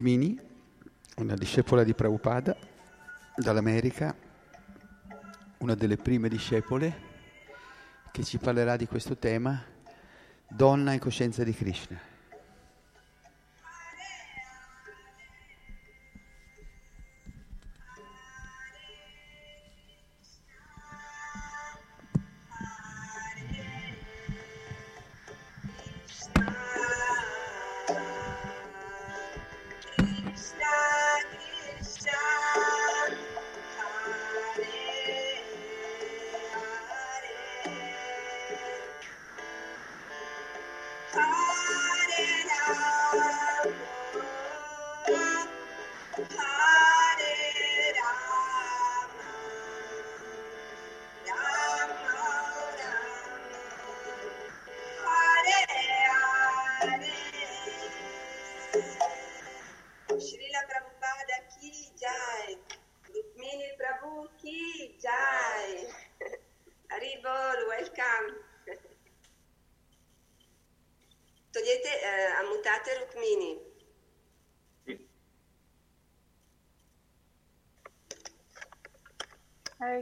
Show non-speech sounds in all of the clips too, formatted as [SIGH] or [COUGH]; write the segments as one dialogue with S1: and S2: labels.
S1: Mini, una discepola di Prabhupada dall'America, una delle prime discepole che ci parlerà di questo tema, donna e coscienza di Krishna.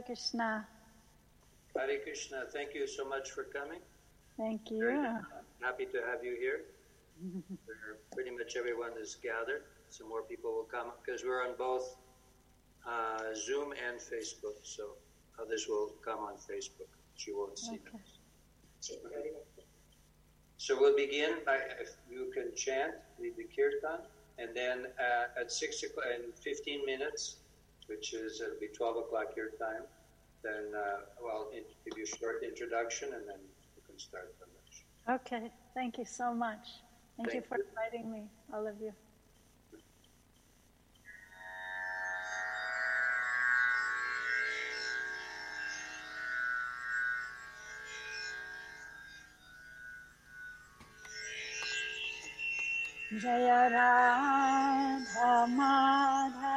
S2: Krishna.
S3: Hare Krishna, thank you so much for coming.
S2: Thank
S3: Very
S2: you.
S3: happy to have you here. Pretty much everyone is gathered. Some more people will come because we're on both uh, Zoom and Facebook. So others will come on Facebook. but You won't see them.
S2: Okay.
S3: So we'll begin by if you can chant, lead the kirtan, and then uh, at six o'clock in 15 minutes, which is it'll be 12 o'clock your time. Then uh, well, in, give you a short introduction, and then you can start the lecture.
S2: Okay. Thank you so much. Thank, you for
S3: you.
S2: inviting me, all of you. Jaya Radha Madhava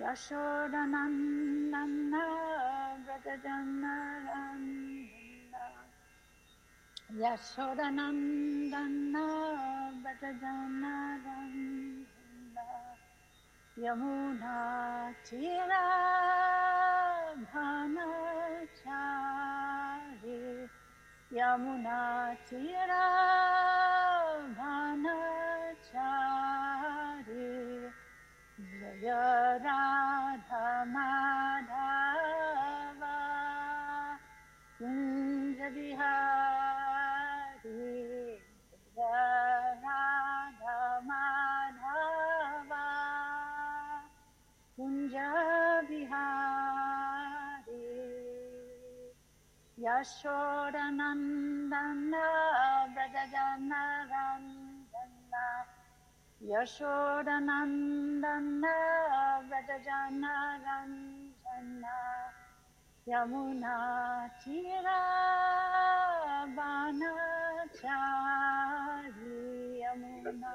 S2: Yashodanandana व्रजनरन्द यशोदनन्दन्न व्रजनरन्द यमुना चिरा भानचारि यमुना चिरा राधा माधिहारी रधा माधुञ्जविहारी यशोरनन्दना गन Yashodanandana Vrajajana Ranjana Yamuna Tira
S4: Vana Chari Yamuna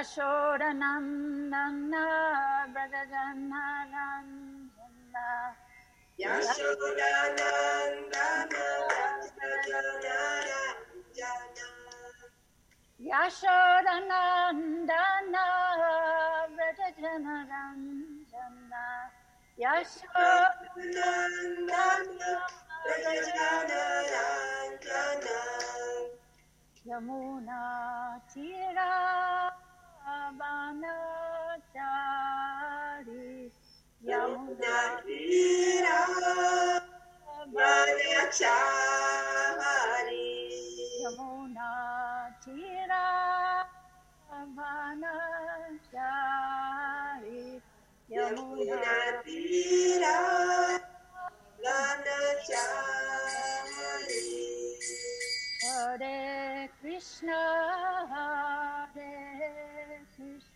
S2: Yashodanandana Brajanaranjana
S1: Yashodanandana Brajanaranjana
S2: Yashodanandana Brajanaranjana Yashodanandana
S1: Brajanaranjana
S2: Yamuna Tira Yamunari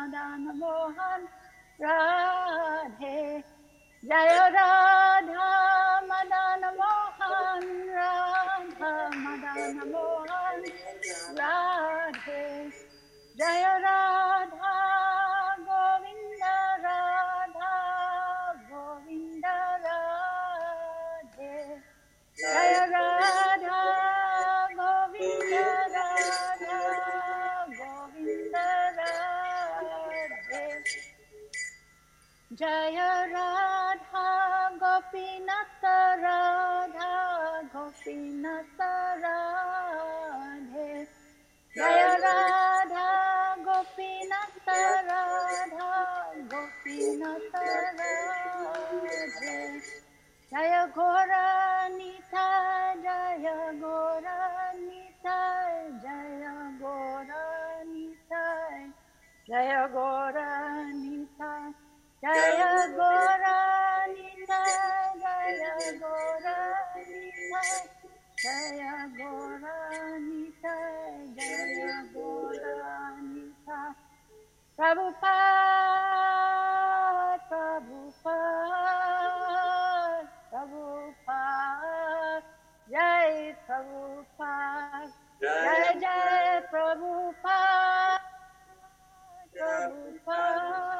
S2: Madana Mohan Radhe. Jaya Radha Madana Mohan Radha Madana Mohan Radhe. Jaya Radha জয় রাধা গোপীনাথ রাধা গোপীনাথ রাধে। জয় রাধা গোপীনাথ রাধা গোপীনাথ রাধে। জয় ঘোরা নিথা জয় ঘোরা নিথা জয় ঘোরা নিথা জয় ঘোরা নিথা Jaya Gora Nita Jaya Gora Nita Jaya Gora Nita Jaya Gora Nita Prabhupada Prabhupada Prabhupada Jai Prabhupada Jai Jai Prabhupada Prabhupada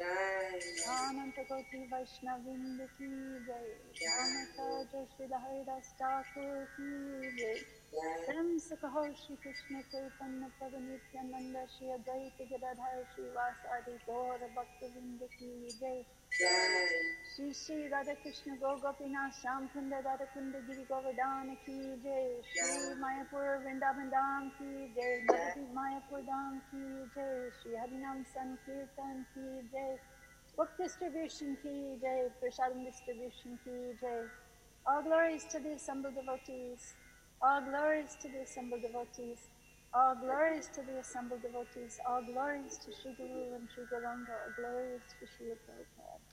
S2: अनंत कोटि जय राम सज श्री हरिदास जय परम
S5: सुख
S2: श्री कृष्ण चैतन्य प्रभु नित्यानंद श्री अद्वैत गिरधर श्रीवास आदि गौर
S5: भक्त
S2: की जय Shri Shri Radha Krishna गो गोपीनाथ श्याम कुंड राधा कुंड गिरी गोवर्धन की जय श्री मायापुर Ki Jai. की जय मधुरी मायापुर धाम की जय श्री Ki संकीर्तन की जय book distribution ki jai, prasadam distribution ki jai. All glories to the assembled devotees. All glories to the assembled devotees all glories to the assembled devotees, all glories to Sri Guru and Sri Gauranga, all glories to Sri Prabhupada.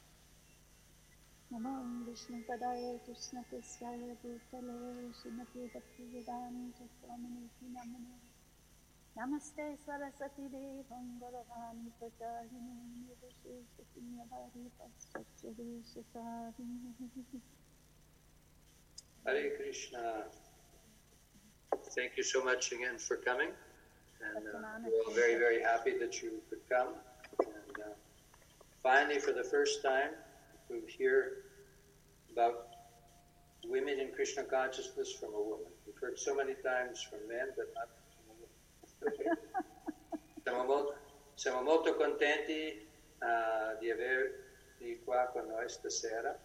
S2: Namo Vishnu Padaya Krishna Krishnaya Bhutale Srimati Bhakti Vedanta Swamini Namane Namaste Saraswati Devam Nirvishi Shatinyabhari Paschachari Shatarini
S3: Hare Krishna. Thank you so much again for coming. And uh, we're all very, very happy that you could come. And uh, finally, for the first time, we hear about women in Krishna consciousness from a woman. We've heard so many times from men, but not from a woman. siamo, [LAUGHS] molto, siamo molto contenti uh, di avervi qua con noi stasera.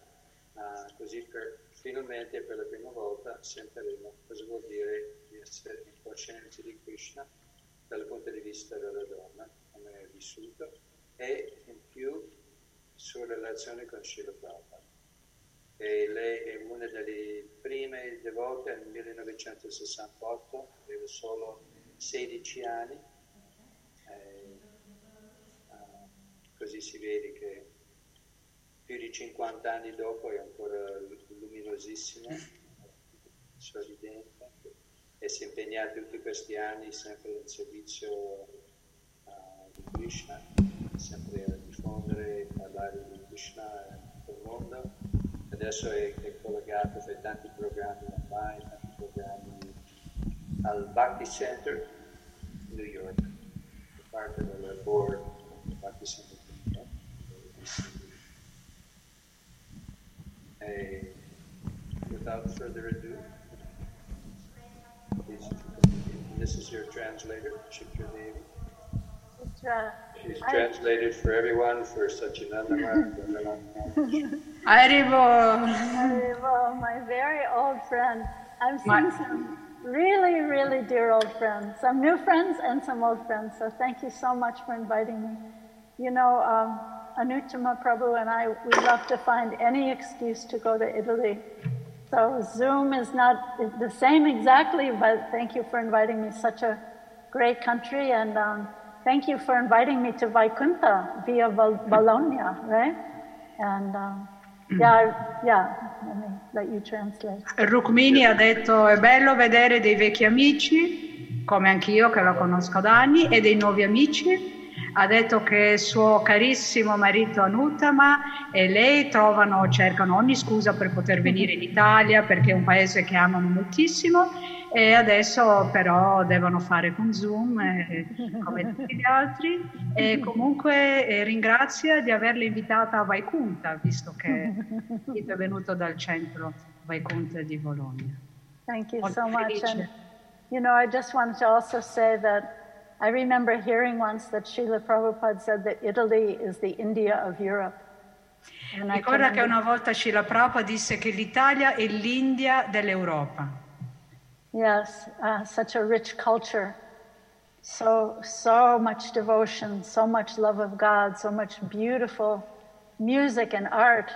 S3: Ah, così per, finalmente per la prima volta sentiremo cosa vuol dire di essere in coscienza di Krishna dal punto di vista della donna, come è vissuto, e in più sua relazione con Srila Prabhupada. E lei è una delle prime devote nel 1968, aveva solo 16 anni, e, ah, così si vede che più di 50 anni dopo è ancora luminosissimo, [LAUGHS] sorridente e si è impegnato tutti questi anni sempre in servizio ah, di Krishna, sempre a diffondere e parlare di Krishna il mondo. Adesso è, è collegato per tanti programmi online, tanti programmi al Bhakti Center New York, parte del board del Bhakti Center New York. Hey, without further ado, please, this is your translator, Chitra Devi.
S2: Sutra.
S3: She's translated for everyone for Sachinandana. [LAUGHS]
S6: Arrivo.
S2: Well, my very old friend. I've seen
S6: My-
S2: some really, really dear old friends, some new friends and some old friends. So thank you so much for inviting me. You know, um, Anuttama Prabhu and I, we love to find any excuse to go to Italy. So Zoom is not the same exactly, but thank you for inviting me. Such a great country, and um, thank you for inviting me to Vaikunta via Bol- Bologna, right? And um, yeah, yeah. Let me let you translate.
S6: Rukmini ha detto è bello vedere dei vecchi amici, come anch'io che la conosco da anni, e dei nuovi amici. Ha detto che suo carissimo marito Anuttama e lei trovano, cercano ogni scusa per poter venire in Italia perché è un paese che amano moltissimo e adesso però devono fare con Zoom eh, come tutti gli altri e comunque eh, ringrazia di averla invitata a Vaikunta visto che è venuto dal centro Vaikunta di Bologna.
S2: Thank you
S6: Molto
S2: so much.
S6: felice.
S2: And, you know, I just wanted to also say that I remember hearing once that Srila Prabhupada said that Italy is the India of Europe. And
S6: Ricorda che una volta Srila Prabhupada disse che l'Italia è l'India dell'Europa.
S2: Yes, uh, such a rich culture. So, so much devotion, so much love of God, so much beautiful music and art.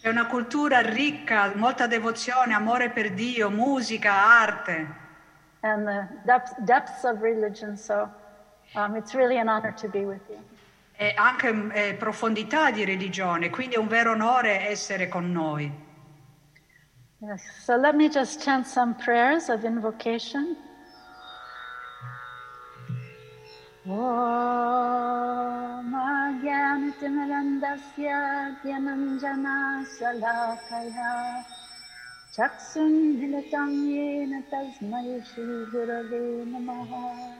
S6: È una cultura ricca, molta devozione, amore per Dio, musica, arte
S2: and the depth, depths of religion. So um, it's really an honor to be with you.
S6: e anche eh, profondità di religione, quindi è un vero onore essere con noi.
S2: Yes. So let me just chant some prayers of invocation. Om ज्ञानतिमिरन्दस्य ज्ञानञ्जना चक्षुन्मिलितं येन तस्मै श्रीगुरवे नमः।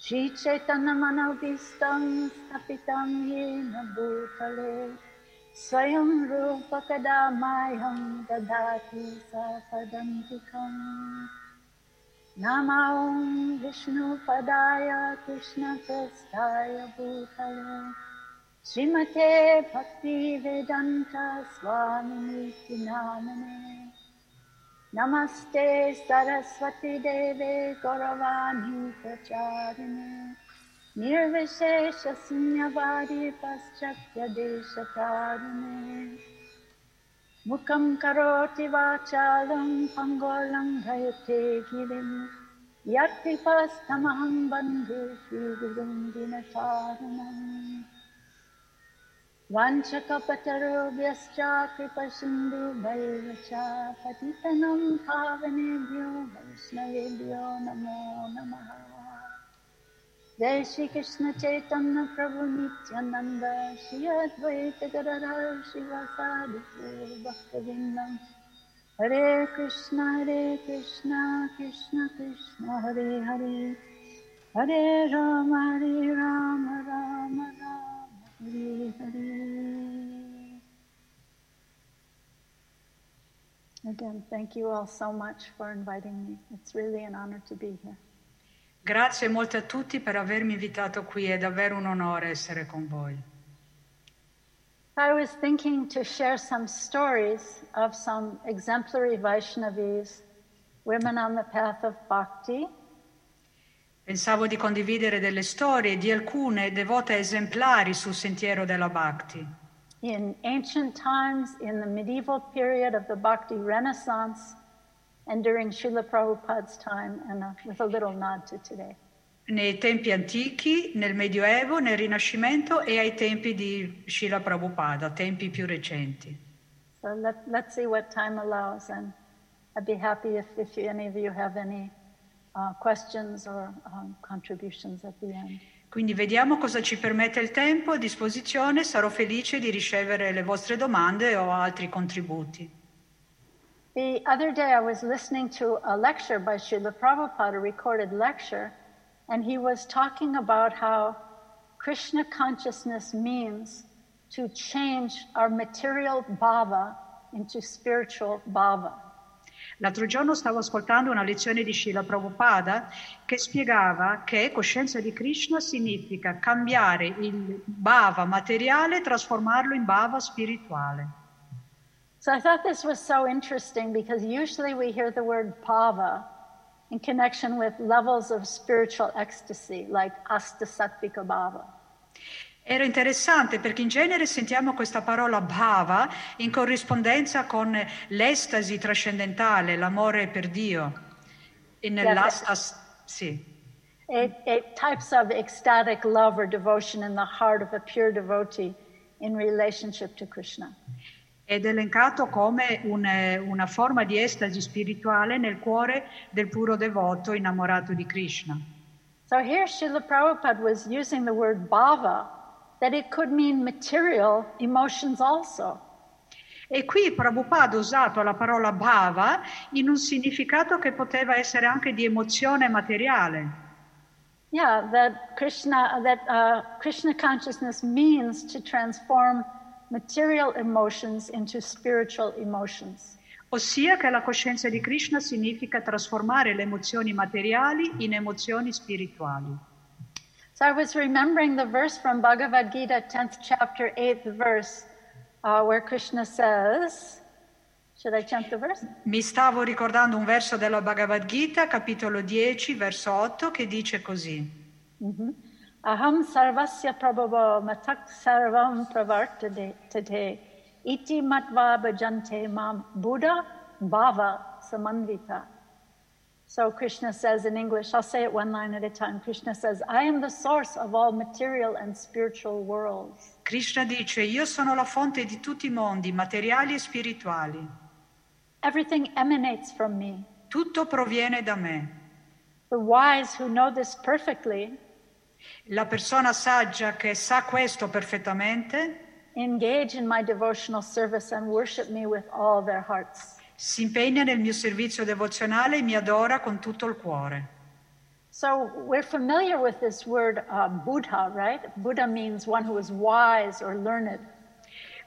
S2: श्रीचैतन्यमनोभीष्टं स्थापितं येन भूतले। स्वयं रूपकदा माह्यं ददाति सपदन्तिकम् नमो विष्णुपदाय कृष्णकृष्णाय भूतले श्रीमते भक्तिवेदान्त स्वामिनिति नामने नमस्ते सरस्वती देवे गौरवाणी प्रचारिणे निर्विशेषशून्यवादी पाश्चात्यदेशकारिणे मुखं करोति वाचालं पङ्गोलङ्घयते गिरिं। यत्कृपस्तमहं बन्धु श्रीगुरुं दिनचारणम् वाञ्छकपतरोभ्यश्च कृपसिन्धुभैव च पतितनं पावनेभ्यो वैष्णवेभ्यो नमो नमः। जय श्री कृष्ण चैतन्य प्रभु नित्यानंद श्री अद्वैत गदाधर शिवासादि भक्तवृंदम हरे कृष्ण हरे कृष्ण कृष्ण कृष्ण हरे हरे। हरे राम हरे राम राम राम हरे हरे Again, thank you all so much for inviting me. It's really an honor to be here.
S6: Grazie molte a tutti per avermi invitato qui, è davvero un onore essere con voi.
S2: I was thinking to share some stories of some exemplary Vaishnavis, women on the path of bhakti,
S6: Pensavo di condividere delle storie di alcune devote esemplari sul sentiero della Bhakti.
S2: in ancient times, in the medieval period of the Bhakti Renaissance, and during Srila Prabhupada's time, and uh, with a little nod to today.
S6: Nei tempi antichi, nel Medioevo, nel Rinascimento e ai tempi di Srila Prabhupada, tempi più recenti.
S2: So let, let's see what time allows, and I'd be happy if, if any of you have any uh, questions or um, contributions at the end.
S6: Quindi vediamo cosa ci permette il tempo a disposizione, sarò felice di ricevere le vostre domande o altri contributi.
S2: The other day, I was listening to a lecture by Srila Prabhupada, a recorded lecture, and he was talking about how Krishna consciousness means to change our material bhava into spiritual bhava.
S6: L'altro giorno stavo ascoltando una lezione di Srila Prabhupada che spiegava che coscienza di Krishna significa cambiare il bhava materiale e trasformarlo in bhava spirituale.
S2: So I thought this was so interesting because usually we hear the word bhava in connection with levels of spiritual ecstasy, like astasatvika bhava.
S6: Era interessante perché in genere sentiamo questa parola bhava in corrispondenza con l'estasi trascendentale, l'amore per Dio. E nell'astas, sì.
S2: Eight, eight types of ecstatic love or devotion in the heart of a pure devotee in relationship to Krishna.
S6: Ed è elencato come un- una forma di estasi spirituale nel cuore del puro devoto innamorato di Krishna.
S2: So here Srila Prabhupada was using the word bhava, that it could mean material emotions also.
S6: E qui Prabhupada ha usato la parola bhava in un significato che poteva essere anche di emozione materiale.
S2: Yeah, that Krishna, that uh, Krishna consciousness means to transform material emotions into spiritual emotions.
S6: Ossia che la coscienza di Krishna significa trasformare le emozioni materiali in emozioni spirituali.
S2: So I was remembering the verse from Bhagavad Gita, 10th chapter, 8th verse, uh, where Krishna says, should I chant the verse?
S6: Mi stavo ricordando un verso della Bhagavad Gita, capitolo 10, verso 8, che dice così.
S2: Aham sarvasya prabhavo matak sarvam pravartate iti matva bhajante mam buddha bhava samanvita. So Krishna says in English, I'll say it one line at a time. Krishna says, I am the source of all material and spiritual worlds.
S6: Krishna dice, io sono la fonte di tutti i mondi, materiali e spirituali.
S2: Everything emanates from me.
S6: Tutto proviene da me.
S2: The wise who know this perfectly
S6: La persona saggia che sa questo perfettamente
S2: engage in my devotional service and worship me with all their hearts.
S6: Si impegna nel mio servizio devozionale e mi adora con tutto il cuore.
S2: So we're familiar with this word uh, Buddha, right? Buddha means one who is wise or learned.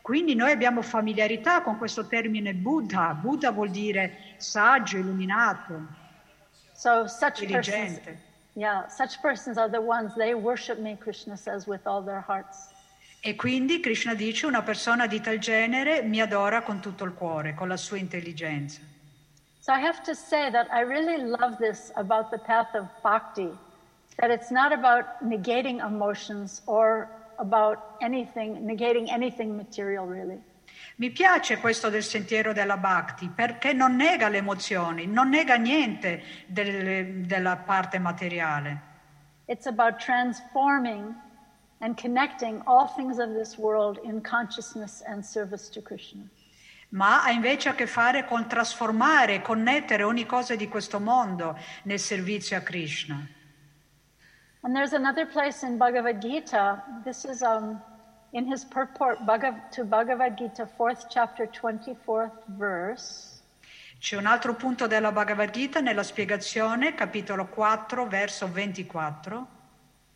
S6: Quindi noi abbiamo familiarità con questo termine Buddha. Buddha vuol dire saggio, illuminato,
S2: So such persons,
S6: intelligente.
S2: yeah, such persons are the ones they worship me, Krishna says, with all their hearts.
S6: E quindi Krishna dice una persona di tal genere mi adora con tutto il cuore, con la sua intelligenza.
S2: So I have to say that I really love this about the path of bhakti, that it's not about negating emotions or about anything, negating anything material, really.
S6: Mi piace questo del sentiero della Bhakti perché non nega le emozioni, non nega niente delle- della parte materiale.
S2: It's about transforming and connecting all things of this world in consciousness and service to Krishna.
S6: ma ha invece a che fare con trasformare connettere ogni cosa di questo mondo nel servizio a Krishna.
S2: And there's another place in Bhagavad Gita. This is um, in his purport Bhagav- to Bhagavad Gita, fourth chapter, 24th verse.
S6: C'è un altro punto della Bhagavad Gita nella spiegazione, capitolo 4, verso 24.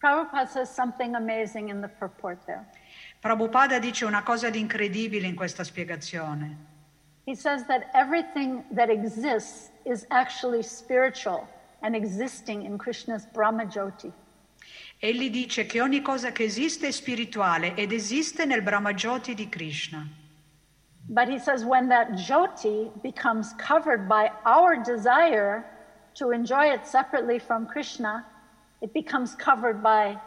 S2: Prabhupada says something amazing in the purport there.
S6: Prabhupada dice una cosa di incredibile in questa spiegazione.
S2: He says that everything that exists is actually spiritual and existing in Krishna's Brahma Jyoti.
S6: Egli dice che ogni cosa che esiste è spirituale ed esiste nel Brahmajoti di Krishna.
S2: But he says when that Jyoti becomes covered by our desire to enjoy it separately from Krishna, it becomes covered by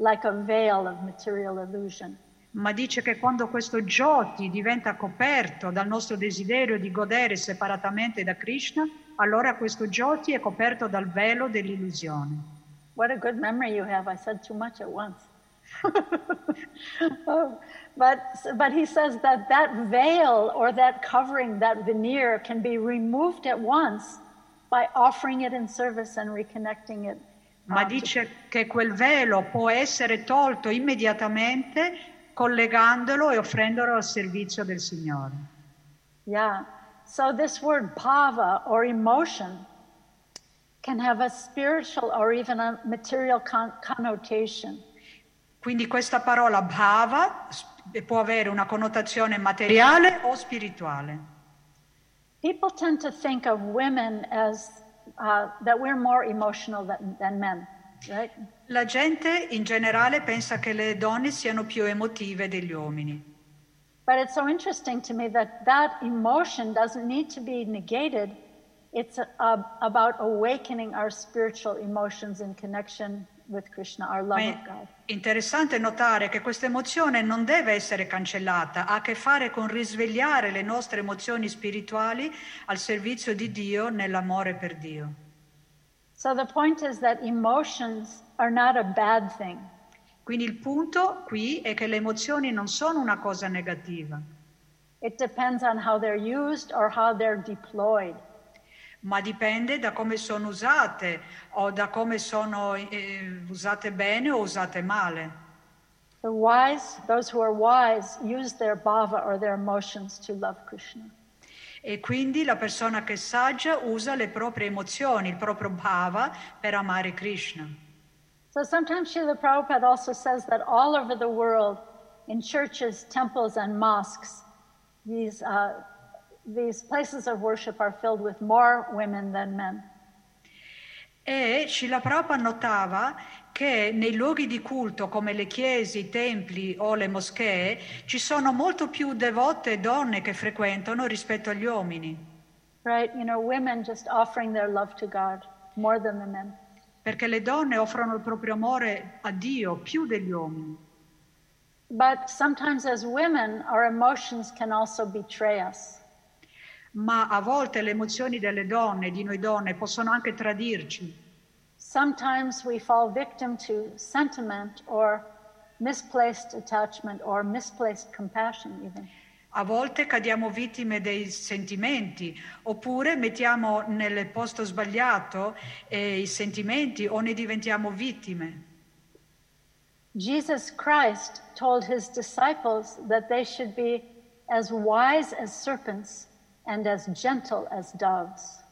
S2: like a veil of material illusion.
S6: Ma dice che quando questo Jyoti diventa coperto dal nostro desiderio di godere separatamente da Krishna, allora questo Jyoti è coperto dal velo dell'illusione.
S2: What a good memory you have. I said too much at once. [LAUGHS] Oh, but, but he says that that veil or that covering, that veneer, can be removed at once by offering it in service and reconnecting it.
S6: Ma dice che quel velo può essere tolto immediatamente collegandolo e offrendolo al servizio del Signore.
S2: Yeah. So this word bhava or emotion can have a spiritual or even a material con- connotation.
S6: Quindi questa parola bhava può avere una connotazione materiale o spirituale.
S2: People tend to think of women as uh, that we're more emotional than, than men, right?
S6: La gente in generale pensa che le donne siano più emotive degli uomini.
S2: But it's so interesting to me that that emotion doesn't need to be negated. It's uh, about awakening our spiritual emotions in connection with Krishna, our love
S6: Ma
S2: of God.
S6: Interessante notare che questa emozione non deve essere cancellata, ha a che fare con risvegliare le nostre emozioni spirituali al servizio di Dio nell'amore per Dio.
S2: So the point is that emotions are not a bad thing.
S6: Quindi il punto qui è che le emozioni non sono una cosa negativa,
S2: It depends on how they're used or how they're deployed.
S6: Ma dipende da come sono usate o da come sono eh, usate bene o usate male.
S2: The wise, those who are wise, use their bhava or their emotions to love Krishna.
S6: E quindi la persona che è saggia usa le proprie emozioni, il proprio bhava per amare Krishna.
S2: So sometimes Srila Prabhupada also says that all over the world, in churches, temples, and mosques, these, uh, these places of worship are filled with more women than men.
S6: E Srila Prabhupada notava che nei luoghi di culto come le chiese, i templi o le moschee ci sono molto più devote donne che frequentano rispetto agli uomini,
S2: Right? You know, women just offering their love to God more than the men.
S6: perché le donne offrono il proprio amore a Dio più degli uomini.
S2: But sometimes as women, our emotions can also betray us.
S6: Ma a volte le emozioni delle donne, di noi donne, possono anche tradirci.
S2: Sometimes we fall victim to sentiment or misplaced attachment or misplaced compassion, even.
S6: A volte cadiamo vittime dei sentimenti, oppure mettiamo nel posto sbagliato eh, i sentimenti o ne diventiamo vittime.
S2: Jesus Christ told his disciples that they should be as wise as serpents and as gentle as doves.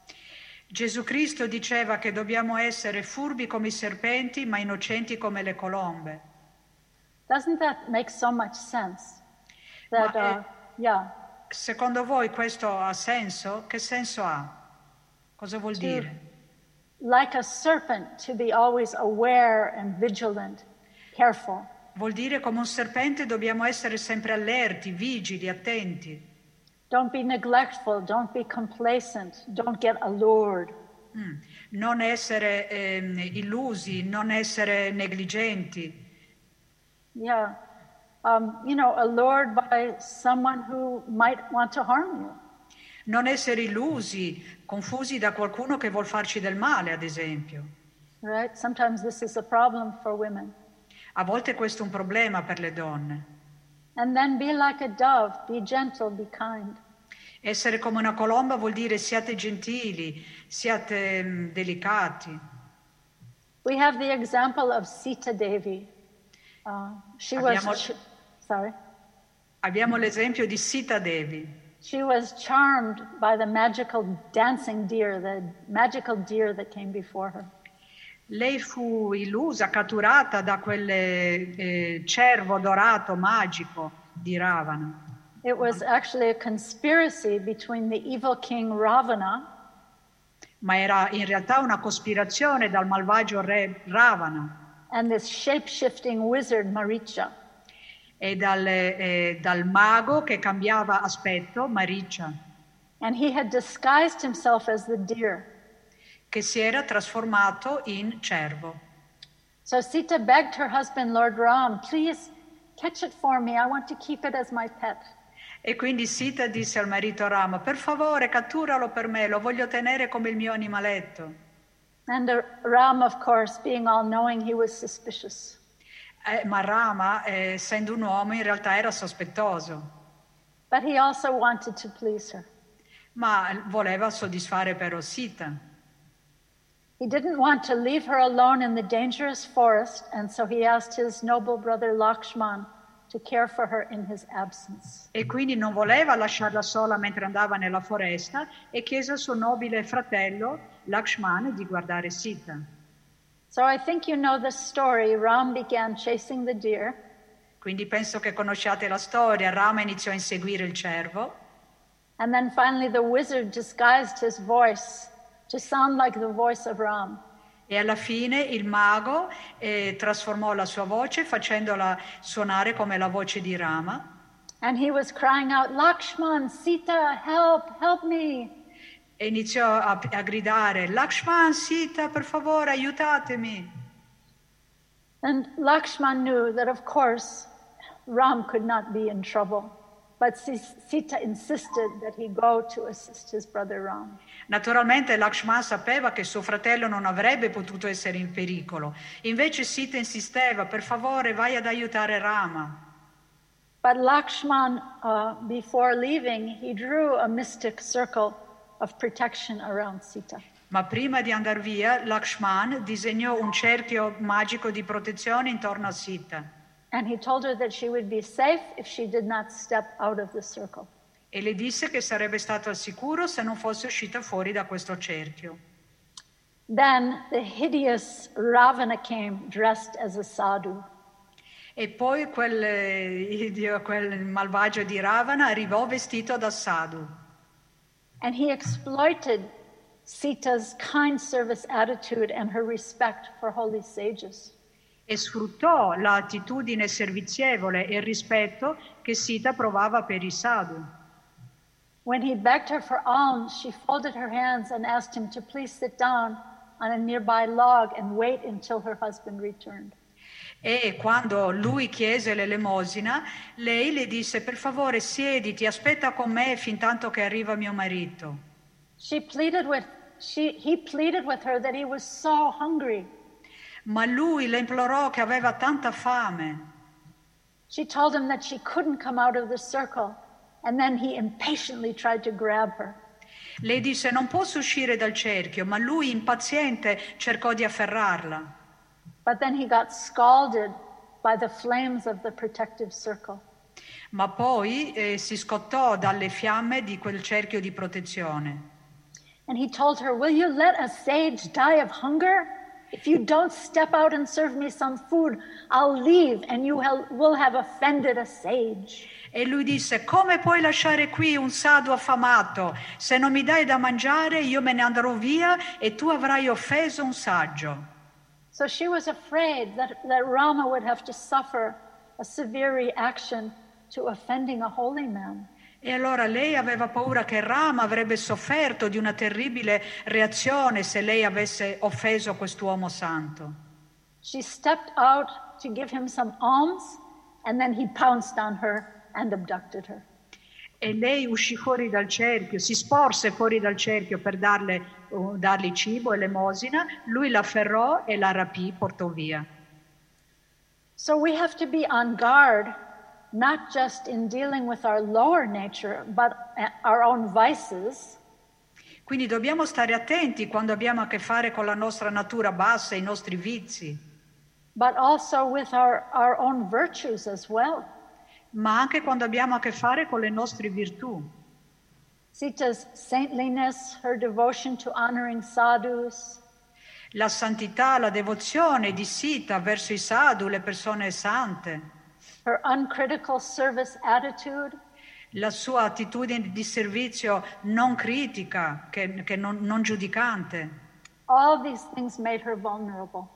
S6: Gesù Cristo diceva che dobbiamo essere furbi come i serpenti, ma innocenti come le colombe.
S2: Doesn't that make so much sense? That,
S6: eh,
S2: uh, yeah,
S6: Secondo voi questo ha senso? Che senso ha? Cosa vuol dire?
S2: like a serpent, to be always aware and vigilant, careful.
S6: Vuol dire come un serpente dobbiamo essere sempre allerti, vigili, attenti.
S2: Don't be neglectful, don't be complacent, don't get allured.
S6: Mm. Non essere ehm, illusi, non essere negligenti,
S2: Yeah. Um, you know, allured by someone who might want to harm you.
S6: non essere illusi, confusi da qualcuno che vuol farci del male, ad esempio.
S2: Right? Sometimes this is a problem for women.
S6: A volte questo è un problema per le donne.
S2: And then be like a dove, be gentle, be kind.
S6: Essere come una colomba vuol dire siate gentili, siate mm, delicati.
S2: We have the example of Sita Devi. Uh, she
S6: Abbiamo-
S2: was, ch- sorry,
S6: Abbiamo l'esempio di Sita Devi.
S2: she was charmed by the magical dancing deer, the magical deer that came before her.
S6: Lei fu illusa, catturata da quel eh, cervo dorato magico di Ravana.
S2: It was actually a conspiracy between the evil king Ravana
S6: ma era in realtà una cospirazione dal malvagio re Ravana
S2: and this shape shifting wizard Maricha.
S6: e dal, eh, dal mago che cambiava aspetto, Maricia,
S2: And he had disguised himself as the deer.
S6: Che si era trasformato in cervo.
S2: So Sita begged her husband, Lord Ram, please catch it for me. I want to keep it as my pet.
S6: E quindi Sita disse al marito Rama, per favore catturalo per me, lo voglio tenere come il mio animaletto.
S2: And uh, Ram, of course, being all knowing, he was suspicious.
S6: Eh, ma Rama, eh, essendo un uomo, in realtà era sospettoso,
S2: But he also wanted to please her.
S6: ma voleva soddisfare però Sita.
S2: He didn't want to leave her alone in the dangerous forest, and so he asked his noble brother Lakshman to care for her in his absence.
S6: E quindi non voleva lasciarla sola mentre andava nella foresta e chiese al suo nobile fratello Lakshman di guardare Sita.
S2: So I think you know the story. Ram began chasing the deer,
S6: Quindi penso che conosciate la storia. Rama iniziò a inseguire il cervo
S2: and then finally the wizard disguised his voice to sound like the voice of Ram.
S6: e alla fine il mago eh, trasformò la sua voce facendola suonare come la voce di Rama
S2: And he was crying out, Lakshman, Sita, help, help me.
S6: e iniziò a, a gridare Lakshman, Sita, per favore, aiutatemi.
S2: And Lakshman knew that, of course, Ram could not be in trouble. But Si- Sita insisted that he go to assist his brother Ram.
S6: Naturalmente Lakshman sapeva che suo fratello non avrebbe potuto essere in pericolo. Invece Sita insisteva, per favore vai ad aiutare Rama.
S2: But Lakshman, uh, before leaving, he drew a mystic circle of protection around Sita.
S6: Ma prima di andare via, Lakshman disegnò un cerchio magico di protezione intorno a Sita
S2: And he told her that she would be safe if she did not step out of the circle.
S6: e le disse che sarebbe stato al sicuro se non fosse uscita fuori da questo cerchio.
S2: Then the hideous Ravana came dressed as a sadhu.
S6: E poi quel, eh, quel malvagio di Ravana arrivò vestito da sadhu
S2: And he exploited Sita's kind service attitude and her respect for holy sages.
S6: E sfruttò l'attitudine servizievole e il rispetto che Sita provava per i sadhu.
S2: When he begged her for alms, she folded her hands and asked him to please sit down on a nearby log and wait until her husband returned.
S6: E quando lui chiese l'elemosina, lei le disse per favore siediti, aspetta con me fin tanto che arriva mio marito.
S2: She pleaded with she he pleaded with her that he was so hungry.
S6: Ma lui le implorò che aveva tanta fame.
S2: She told him that she couldn't come out of the circle, and then he impatiently tried to grab her.
S6: Lei disse non posso uscire dal cerchio, ma lui impaziente cercò di afferrarla.
S2: But then he got scalded by the flames of the protective circle.
S6: Ma poi eh, si scottò dalle fiamme di quel cerchio di protezione.
S2: And he told her, Will you let a sage die of hunger? If you don't step out and serve me some food, I'll leave and you will have offended a sage.
S6: E lui disse, come puoi lasciare qui un sado affamato? Se non mi dai da mangiare io me ne andrò via e tu avrai offeso un saggio.
S2: So she was afraid that, that Rama would have to suffer a severe reaction to offending a holy man.
S6: E allora lei aveva paura che Rama avrebbe sofferto di una terribile reazione se lei avesse offeso quest'uomo santo.
S2: She stepped out to give him some alms, and then he pounced on her and abducted her.
S6: E lei uscì fuori dal cerchio, si sporse fuori dal cerchio per darle, uh, dargli cibo, elemosina, lui la afferrò e la rapì, portò via.
S2: So we have to be on guard, not just in dealing with our lower nature, but uh, our own vices.
S6: Quindi dobbiamo stare attenti quando abbiamo a che fare con la nostra natura bassa, i nostri vizi,
S2: but also with our, our own virtues as well.
S6: ma anche quando abbiamo a che fare con le nostre virtù.
S2: Sita's saintliness, her devotion to honoring sadhus,
S6: La santità, la devozione di Sita verso i sadhu, le persone sante,
S2: her uncritical service attitude,
S6: la sua attitudine di servizio non critica, che, che non, non giudicante.
S2: all these things made her vulnerable.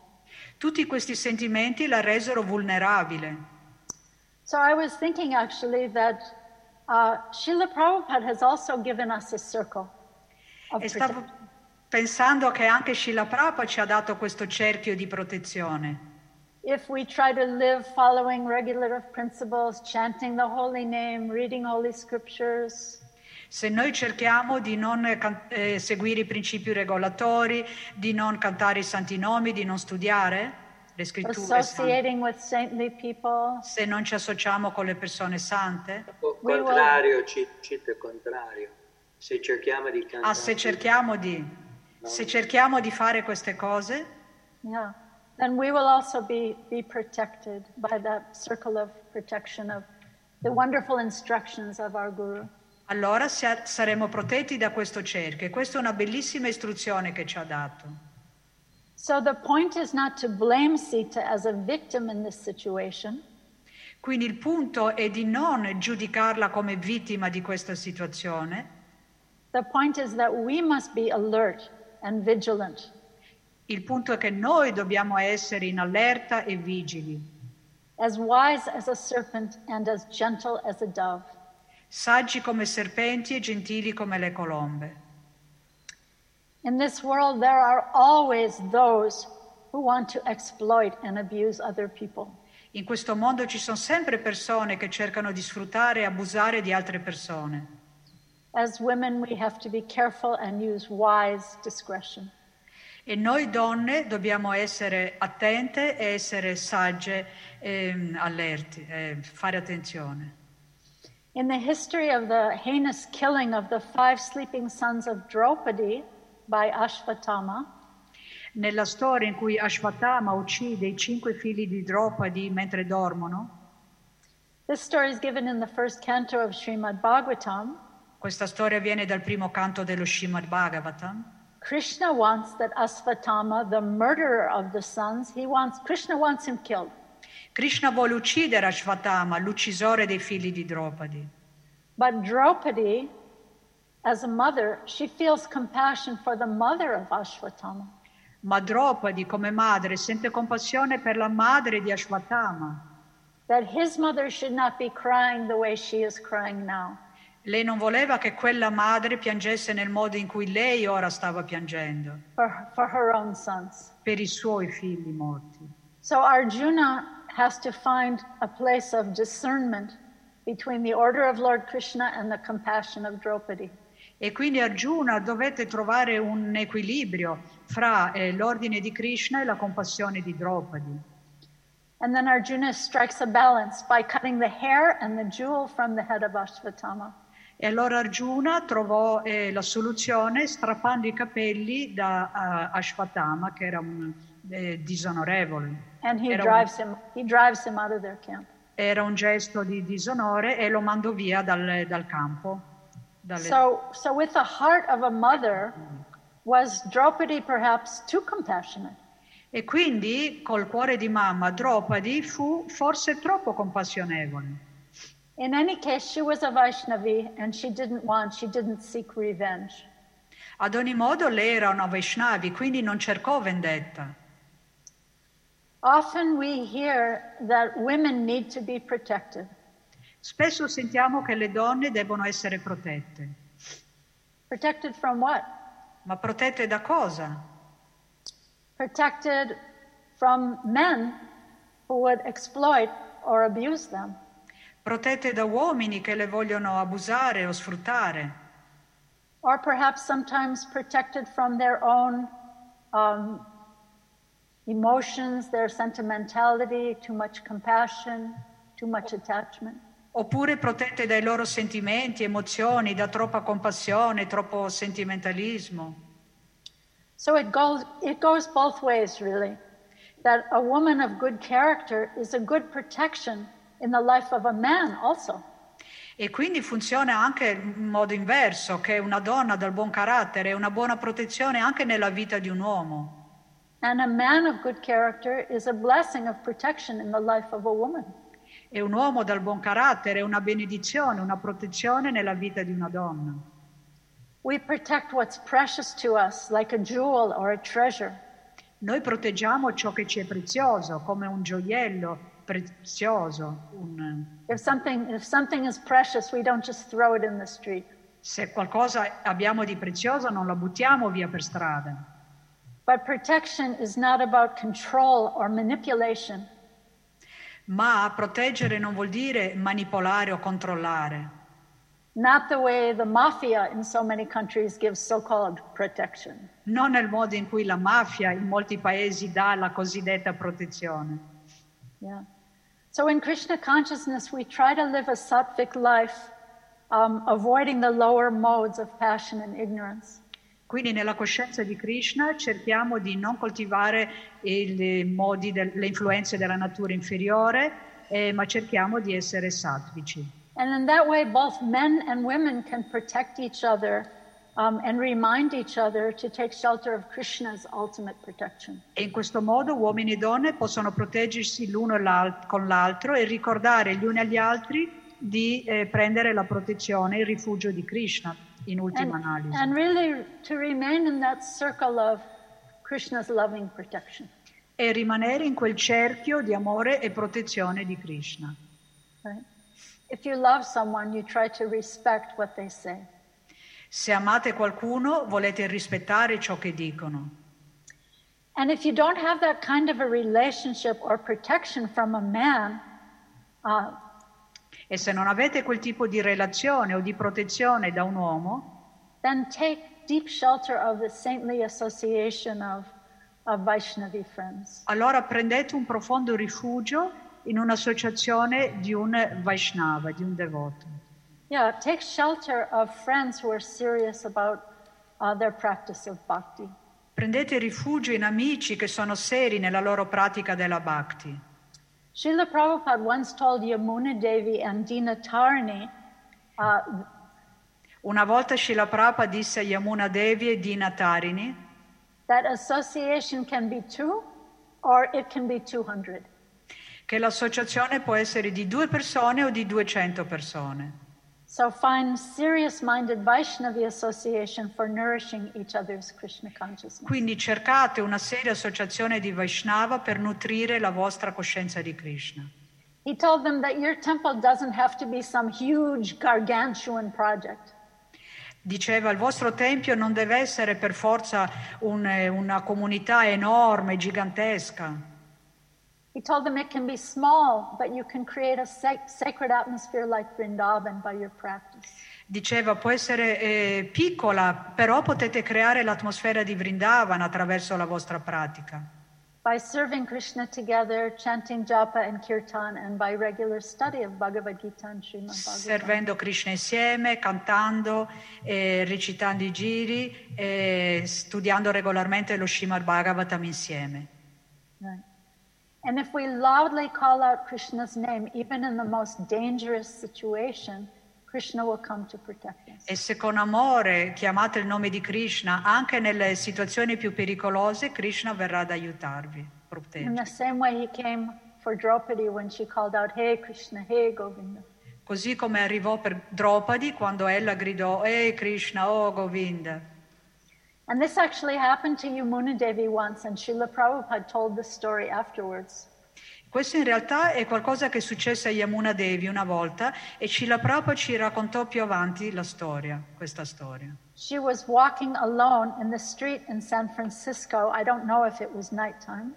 S6: Tutti questi sentimenti la resero vulnerabile.
S2: So I was thinking actually that uh, Srila Prabhupada has also given us a circle
S6: E stavo pensando che anche Srila Prabhupada ci ha dato questo cerchio di protezione.
S2: If we try to live following regulative principles, chanting the holy name, reading holy scriptures,
S6: Se noi cerchiamo di non can- eh, seguire i principi regolatori, di non cantare i santi nomi, di non studiare le scritture, sante,
S2: associating with saintly people,
S6: se non ci associamo con le persone sante,
S2: will-
S3: Contrario, ci- cita contrario. Se cerchiamo di cantare...
S6: ah, se cerchiamo di, se cerchiamo di fare queste cose,
S2: yeah, then we will also be, be protected by that circle of protection of the wonderful instructions of our Guru.
S6: allora saremo protetti da questo cerchio. E questa è una bellissima istruzione che ci ha dato.
S2: So the point is not to blame Sita as a victim in this situation,
S6: Quindi il punto è di non giudicarla come vittima di questa situazione,
S2: the point is that we must be alert and vigilant.
S6: Il punto è che noi dobbiamo essere in allerta e vigili,
S2: as wise as a serpent and as gentle as a dove.
S6: saggi come serpenti e gentili come le colombe.
S2: In this world, there are always those who want to exploit and abuse other people.
S6: In questo mondo ci sono sempre persone che cercano di sfruttare e abusare di altre persone.
S2: As women, we have to be careful and use wise discretion.
S6: E noi donne dobbiamo essere attente e essere sagge e allerti, e fare attenzione.
S2: In the history of the heinous killing of the five sleeping sons of Draupadi by Ashvatthama,
S6: Nella storia in cui Ashwatthama uccide i cinque figli di Draupadi mentre dormono,
S2: this story is given in the first canto of Srimad Bhagavatam.
S6: questa storia viene dal primo canto dello Srimad Bhagavatam.
S2: Krishna wants that Asvatthama, the murderer of the sons, he wants Krishna wants him killed.
S6: Krishna vuole uccidere Ashwatthama, l'uccisore dei figli di Draupadi.
S2: But Draupadi, as a mother, she feels compassion for the mother of Ashwatthama.
S6: Ma Draupadi, come madre, sente compassione per la madre di Ashwatthama.
S2: That his mother should not be crying the way she is crying now.
S6: Lei non voleva che quella madre piangesse nel modo in cui lei ora stava piangendo,
S2: For, for her own sons.
S6: per i suoi figli morti.
S2: So Arjuna has to find a place of discernment between the order of Lord Krishna and the compassion of Draupadi.
S6: E quindi Arjuna dovette trovare un equilibrio fra eh, l'ordine di Krishna e la compassione di Draupadi.
S2: And then Arjuna strikes a balance by cutting the hair and the jewel from the head of Ashvatthama.
S6: E allora Arjuna trovò eh, la soluzione strappando i capelli da eh, Ashwatthama, che era un, eh, disonorevole.
S2: And he
S6: Era un-
S2: him he drives him out of their camp.
S6: Era un gesto di disonore e lo mandò via dal, dal campo. dalle-
S2: So so with the heart of a mother, was Draupadi perhaps too compassionate?
S6: E quindi col cuore di mamma Draupadi fu forse troppo compassionevole.
S2: In any case, she was a Vaishnavi and she didn't want, she didn't seek revenge.
S6: Ad ogni modo lei era una Vaishnavi, quindi non cercò vendetta.
S2: Often we hear that women need to be protected.
S6: Spesso sentiamo che le donne devono essere protette.
S2: Protected from what?
S6: Ma protette da cosa?
S2: Protected from men who would exploit or abuse them.
S6: Protette da uomini che le vogliono abusare o sfruttare.
S2: Or perhaps sometimes protected from their own um, emotions, their sentimentality, too much compassion, too much attachment.
S6: Oppure protette dai loro sentimenti, emozioni, da troppa compassione, troppo sentimentalismo.
S2: So it goes, it goes both ways, really. That a woman of good character is a good protection in the life of a man, also.
S6: E quindi funziona anche in modo inverso, che una donna dal buon carattere è una buona protezione anche nella vita di un uomo.
S2: And a man of good character is a blessing of protection in the life of a woman.
S6: E un uomo dal buon carattere è una benedizione, una protezione nella vita di una donna.
S2: We protect what's precious to us, like a jewel or a treasure.
S6: Noi proteggiamo ciò che ci è prezioso, come un gioiello prezioso. un-
S2: If something, if something is precious, we don't just throw it in the street.
S6: Se qualcosa abbiamo di prezioso non la buttiamo via per strada.
S2: But protection is not about control or manipulation.
S6: Ma proteggere non vuol dire manipolare o controllare.
S2: Not the way the mafia in so many countries gives so called protection.
S6: non nel modo in cui la mafia in molti paesi dà la cosiddetta protezione.
S2: Yeah. So in Krishna consciousness, we try to live a sattvic life, um, avoiding the lower modes of passion and ignorance.
S6: Quindi nella coscienza di Krishna cerchiamo di non coltivare i modi del- le influenze della natura inferiore, eh, ma cerchiamo di essere sattvici.
S2: And in that way, both men and women can protect each other um, and remind each other to take shelter of Krishna's ultimate protection.
S6: E in questo modo uomini e donne possono proteggersi l'uno con l'altro e ricordare gli uni agli altri di eh, prendere la protezione e il rifugio di Krishna in ultima
S2: And,
S6: analisi.
S2: and really to remain in that circle of Krishna's loving protection.
S6: e rimanere in quel cerchio di amore e protezione di Krishna.
S2: Right? If you love someone, you try to respect what they say.
S6: Se amate qualcuno, volete rispettare ciò che dicono.
S2: And if you don't have that kind of a relationship or protection from a man, uh,
S6: E se non avete quel tipo di relazione o di protezione da un uomo,
S2: then take deep shelter of the saintly association of, of Vaishnavi friends.
S6: allora prendete un profondo rifugio in un'associazione di un Vaishnava, di un devoto.
S2: Yeah, take shelter of friends who are serious about uh, their practice of bhakti.
S6: Prendete rifugio in amici che sono seri nella loro pratica della bhakti.
S2: Srila Prabhupada once told Yamuna Devi and Dina Tarni uh,
S6: Una volta Srila Prabhupada disse a Yamuna Devi e Dina Tarini
S2: that association can be two or it can be 200.
S6: che l'associazione può essere di due persone o di 200 persone.
S2: So find serious minded Vaishnavi association for nourishing each other's Krishna consciousness.
S6: Quindi cercate una seria associazione di Vaishnava per nutrire la vostra coscienza di Krishna.
S2: He told them that your temple doesn't have to be some huge gargantuan project.
S6: Diceva il vostro tempio non deve essere per forza un- una comunità enorme, gigantesca.
S2: He told them it can be small, but you can create a sac- sacred atmosphere like Vrindavan by your practice.
S6: Diceva può essere eh, piccola, però potete creare l'atmosfera di Vrindavan attraverso la vostra pratica.
S2: By serving Krishna together, chanting japa and kirtan, and by regular study of Bhagavad Gita and Srimad Bhagavatam.
S6: Servendo Krishna insieme, cantando, eh, recitando i giri e studiando regolarmente lo Srimad Bhagavatam insieme.
S2: Right. And if we loudly call out Krishna's name, even in the most dangerous situation, Krishna will come to protect us.
S6: E se con amore chiamate il nome di Krishna, anche nelle situazioni più pericolose, Krishna verrà ad aiutarvi,
S2: In the
S6: proteggervi.
S2: same way he came for Draupadi when she called out, Hey Krishna, Hey Govinda.
S6: Così come arrivò per Draupadi quando ella gridò Ehi Krishna, oh Govinda.
S2: And this actually happened to Yamuna Devi once, and Srila Prabhupada told the story afterwards.
S6: Questo in realtà è qualcosa che successe a Yamuna Devi una volta e Srila Prabhupada ci raccontò più avanti la storia, questa storia.
S2: She was walking alone in the street in San Francisco. I don't know if it was nighttime.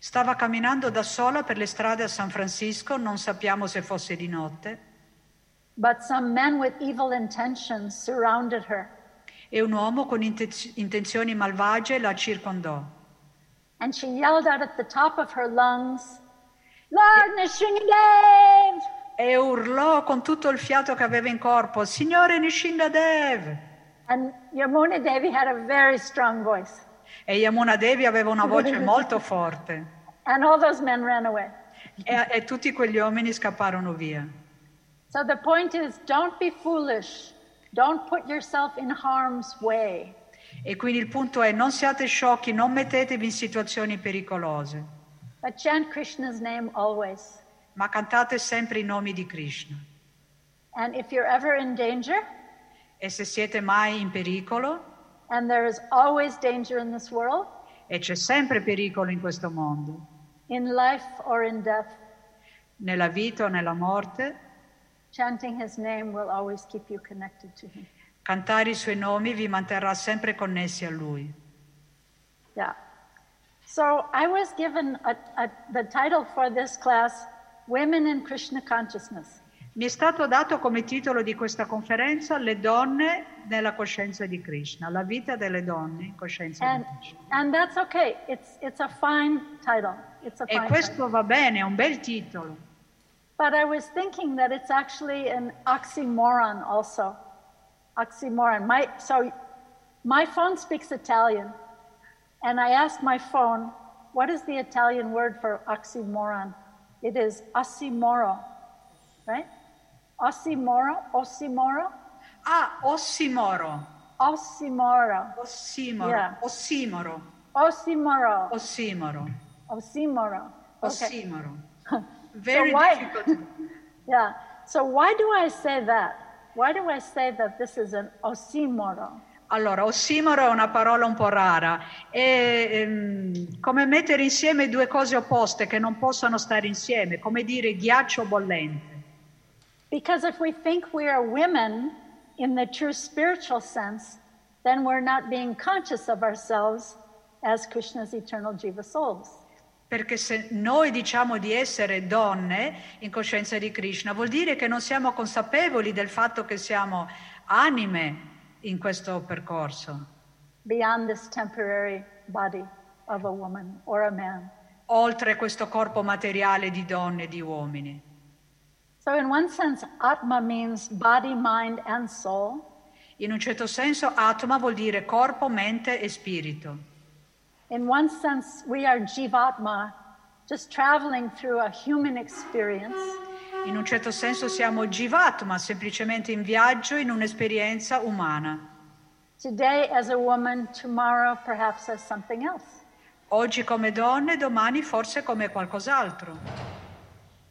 S6: Stava camminando da sola per le strade a San Francisco, non sappiamo se fosse di notte,
S2: But some men with evil intentions surrounded her.
S6: E un uomo con inten- intenzioni malvagie la circondò.
S2: And she yelled out at the top of her lungs, Lord Nishingadev!
S6: E urlò con tutto il fiato che aveva in corpo, Signore Nishingadev!
S2: And Yamuna Devi had a very strong voice.
S6: E Yamuna Devi aveva una voce [LAUGHS] molto forte
S2: And all those men ran away.
S6: e, e tutti quegli uomini scapparono via.
S2: So the point is don't be foolish. Don't put yourself in harm's way.
S6: E quindi il punto è non siate sciocchi, non mettetevi in situazioni pericolose,
S2: But chant Krishna's name always.
S6: ma cantate sempre i nomi di Krishna.
S2: And if you're ever in danger,
S6: E se siete mai in pericolo,
S2: and there is always danger in this world,
S6: e c'è sempre pericolo in questo mondo,
S2: in life or in death,
S6: nella vita o nella morte, cantare i suoi nomi vi manterrà sempre connessi a lui.
S2: Yeah. So I was given a, a, the title for this class, Women in Krishna Consciousness.
S6: Mi è stato dato come titolo di questa conferenza Le donne nella coscienza di Krishna, la vita delle donne in coscienza
S2: And,
S6: di Krishna.
S2: and that's okay. It's, it's a fine title. It's a
S6: E
S2: fine title.
S6: questo va bene, è un bel titolo.
S2: But I was thinking that it's actually an oxymoron also. Oxymoron. My, so my phone speaks Italian. And I asked my phone, what is the Italian word for oxymoron? It is ossimoro, right? Ossimoro, ossimoro,
S6: Ah, ossimoro.
S2: ossimoro,
S6: Ossimoro.
S2: Yeah.
S6: Ossimoro.
S2: ossimoro,
S6: Ossimoro.
S2: ossimoro. Okay.
S6: Ossimoro. [LAUGHS] Very
S2: why-
S6: difficult.
S2: Yeah. So why do I say that? Why do I say that this is an ossimoro?
S6: Allora, ossimoro è una parola un po' rara, è ehm, come mettere insieme due cose opposte che non possono stare insieme, come dire ghiaccio bollente.
S2: Because if we think we are women in the true spiritual sense, then we're not being conscious of ourselves as Krishna's eternal Jiva souls.
S6: Perché se noi diciamo di essere donne in coscienza di Krishna, vuol dire che non siamo consapevoli del fatto che siamo anime in questo percorso,
S2: beyond this temporary body of a woman or a man.
S6: oltre questo corpo materiale di donne e di uomini.
S2: So, in one sense, Atma means body, mind, and soul.
S6: In un certo senso, Atma vuol dire corpo, mente e spirito.
S2: In one sense, we are Jivatma, just traveling through a human experience.
S6: In un certo senso siamo Jivatma, semplicemente in viaggio in un'esperienza umana.
S2: Today as a woman, tomorrow perhaps as something else.
S6: Oggi come donne, domani forse come qualcos'altro.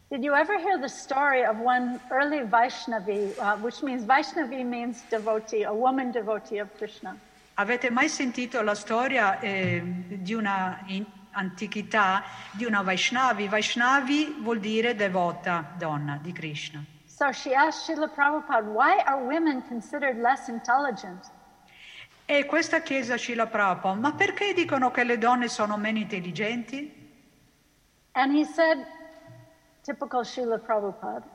S2: Did you ever hear the story of one early Vaishnavi, uh, which means Vaishnavi means devotee, a woman devotee of Krishna?
S6: Avete mai sentito la storia eh, di una in- antichità di una Vaishnavi? Vaishnavi vuol dire devota, donna di Krishna.
S2: So she asked Srila Prabhupada, why are women considered less intelligent?
S6: E questa chiesa Srila Prabhupada, ma perché dicono che le donne sono meno intelligenti?
S2: And he said, typical Srila Prabhupada,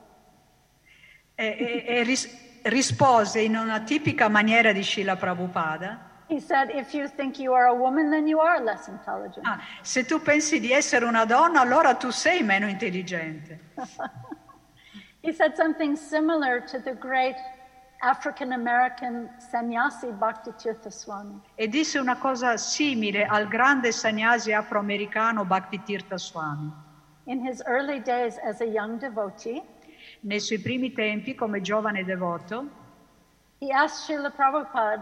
S6: E, e- e ris- rispose in una tipica maniera di Srila Prabhupada,
S2: said, if you think you are a woman, then you are less intelligent.
S6: ah, se tu pensi di essere una donna, allora tu sei meno intelligente. [LAUGHS]
S2: He said something similar to the great African American sannyasi Bhaktitirtha Swami.
S6: E disse una cosa simile al grande sannyasi afroamericano Bhaktitirtha Swami.
S2: In his early days as a young devotee,
S6: Nei suoi primi tempi, come giovane devoto,
S2: he asked Srila Prabhupada,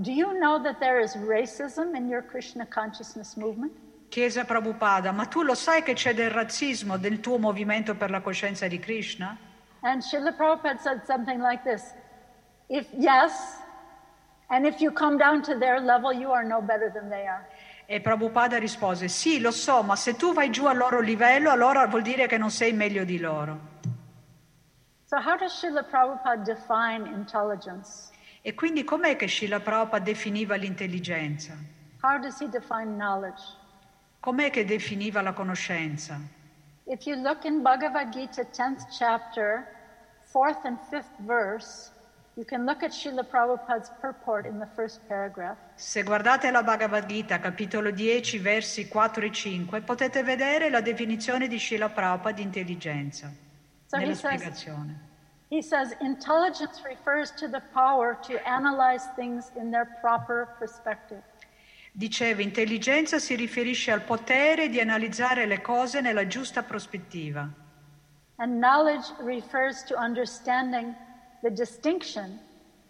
S2: Do you know that there is racism in your Krishna consciousness movement?
S6: chiese a Prabhupada, ma tu lo sai che c'è del razzismo nel tuo movimento per la coscienza di Krishna?
S2: And Srila Prabhupada said something like this If yes, and if you come down to their level, you are no better than they are.
S6: E Prabhupada rispose, sì, lo so, ma se tu vai giù al loro livello, allora vuol dire che non sei meglio di loro.
S2: So, how does Srila Prabhupada define intelligence?
S6: E quindi com'è che Srila Prabhupada definiva l'intelligenza?
S2: How does he define knowledge?
S6: Com'è che definiva la conoscenza?
S2: If you look in Bhagavad Gita, 10th chapter, 4th and 5th verse, you can look at Srila Prabhupada's purport in the first paragraph.
S6: Se guardate la Bhagavad Gita, capitolo 10, versi 4 e 5, potete vedere la definizione di Srila Prabhupada di intelligenza
S2: So
S6: nella
S2: says,
S6: spiegazione.
S2: He says, intelligence refers to the power to analyze things in their proper perspective.
S6: Diceva, intelligenza si riferisce al potere di analizzare le cose nella giusta prospettiva.
S2: And knowledge refers to understanding the distinction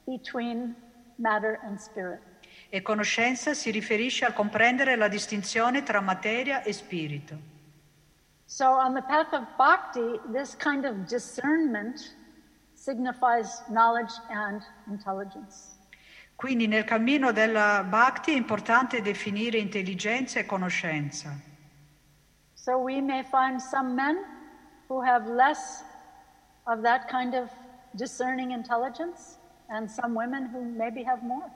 S2: between matter and spirit.
S6: E conoscenza si riferisce al comprendere la distinzione tra materia e spirito.
S2: So, on the path of bhakti, this kind of discernment signifies knowledge and intelligence.
S6: Quindi nel cammino della Bhakti è importante definire intelligenza e conoscenza.
S2: So, we may find some men who have less of that kind of discerning intelligence, and some women who maybe have more.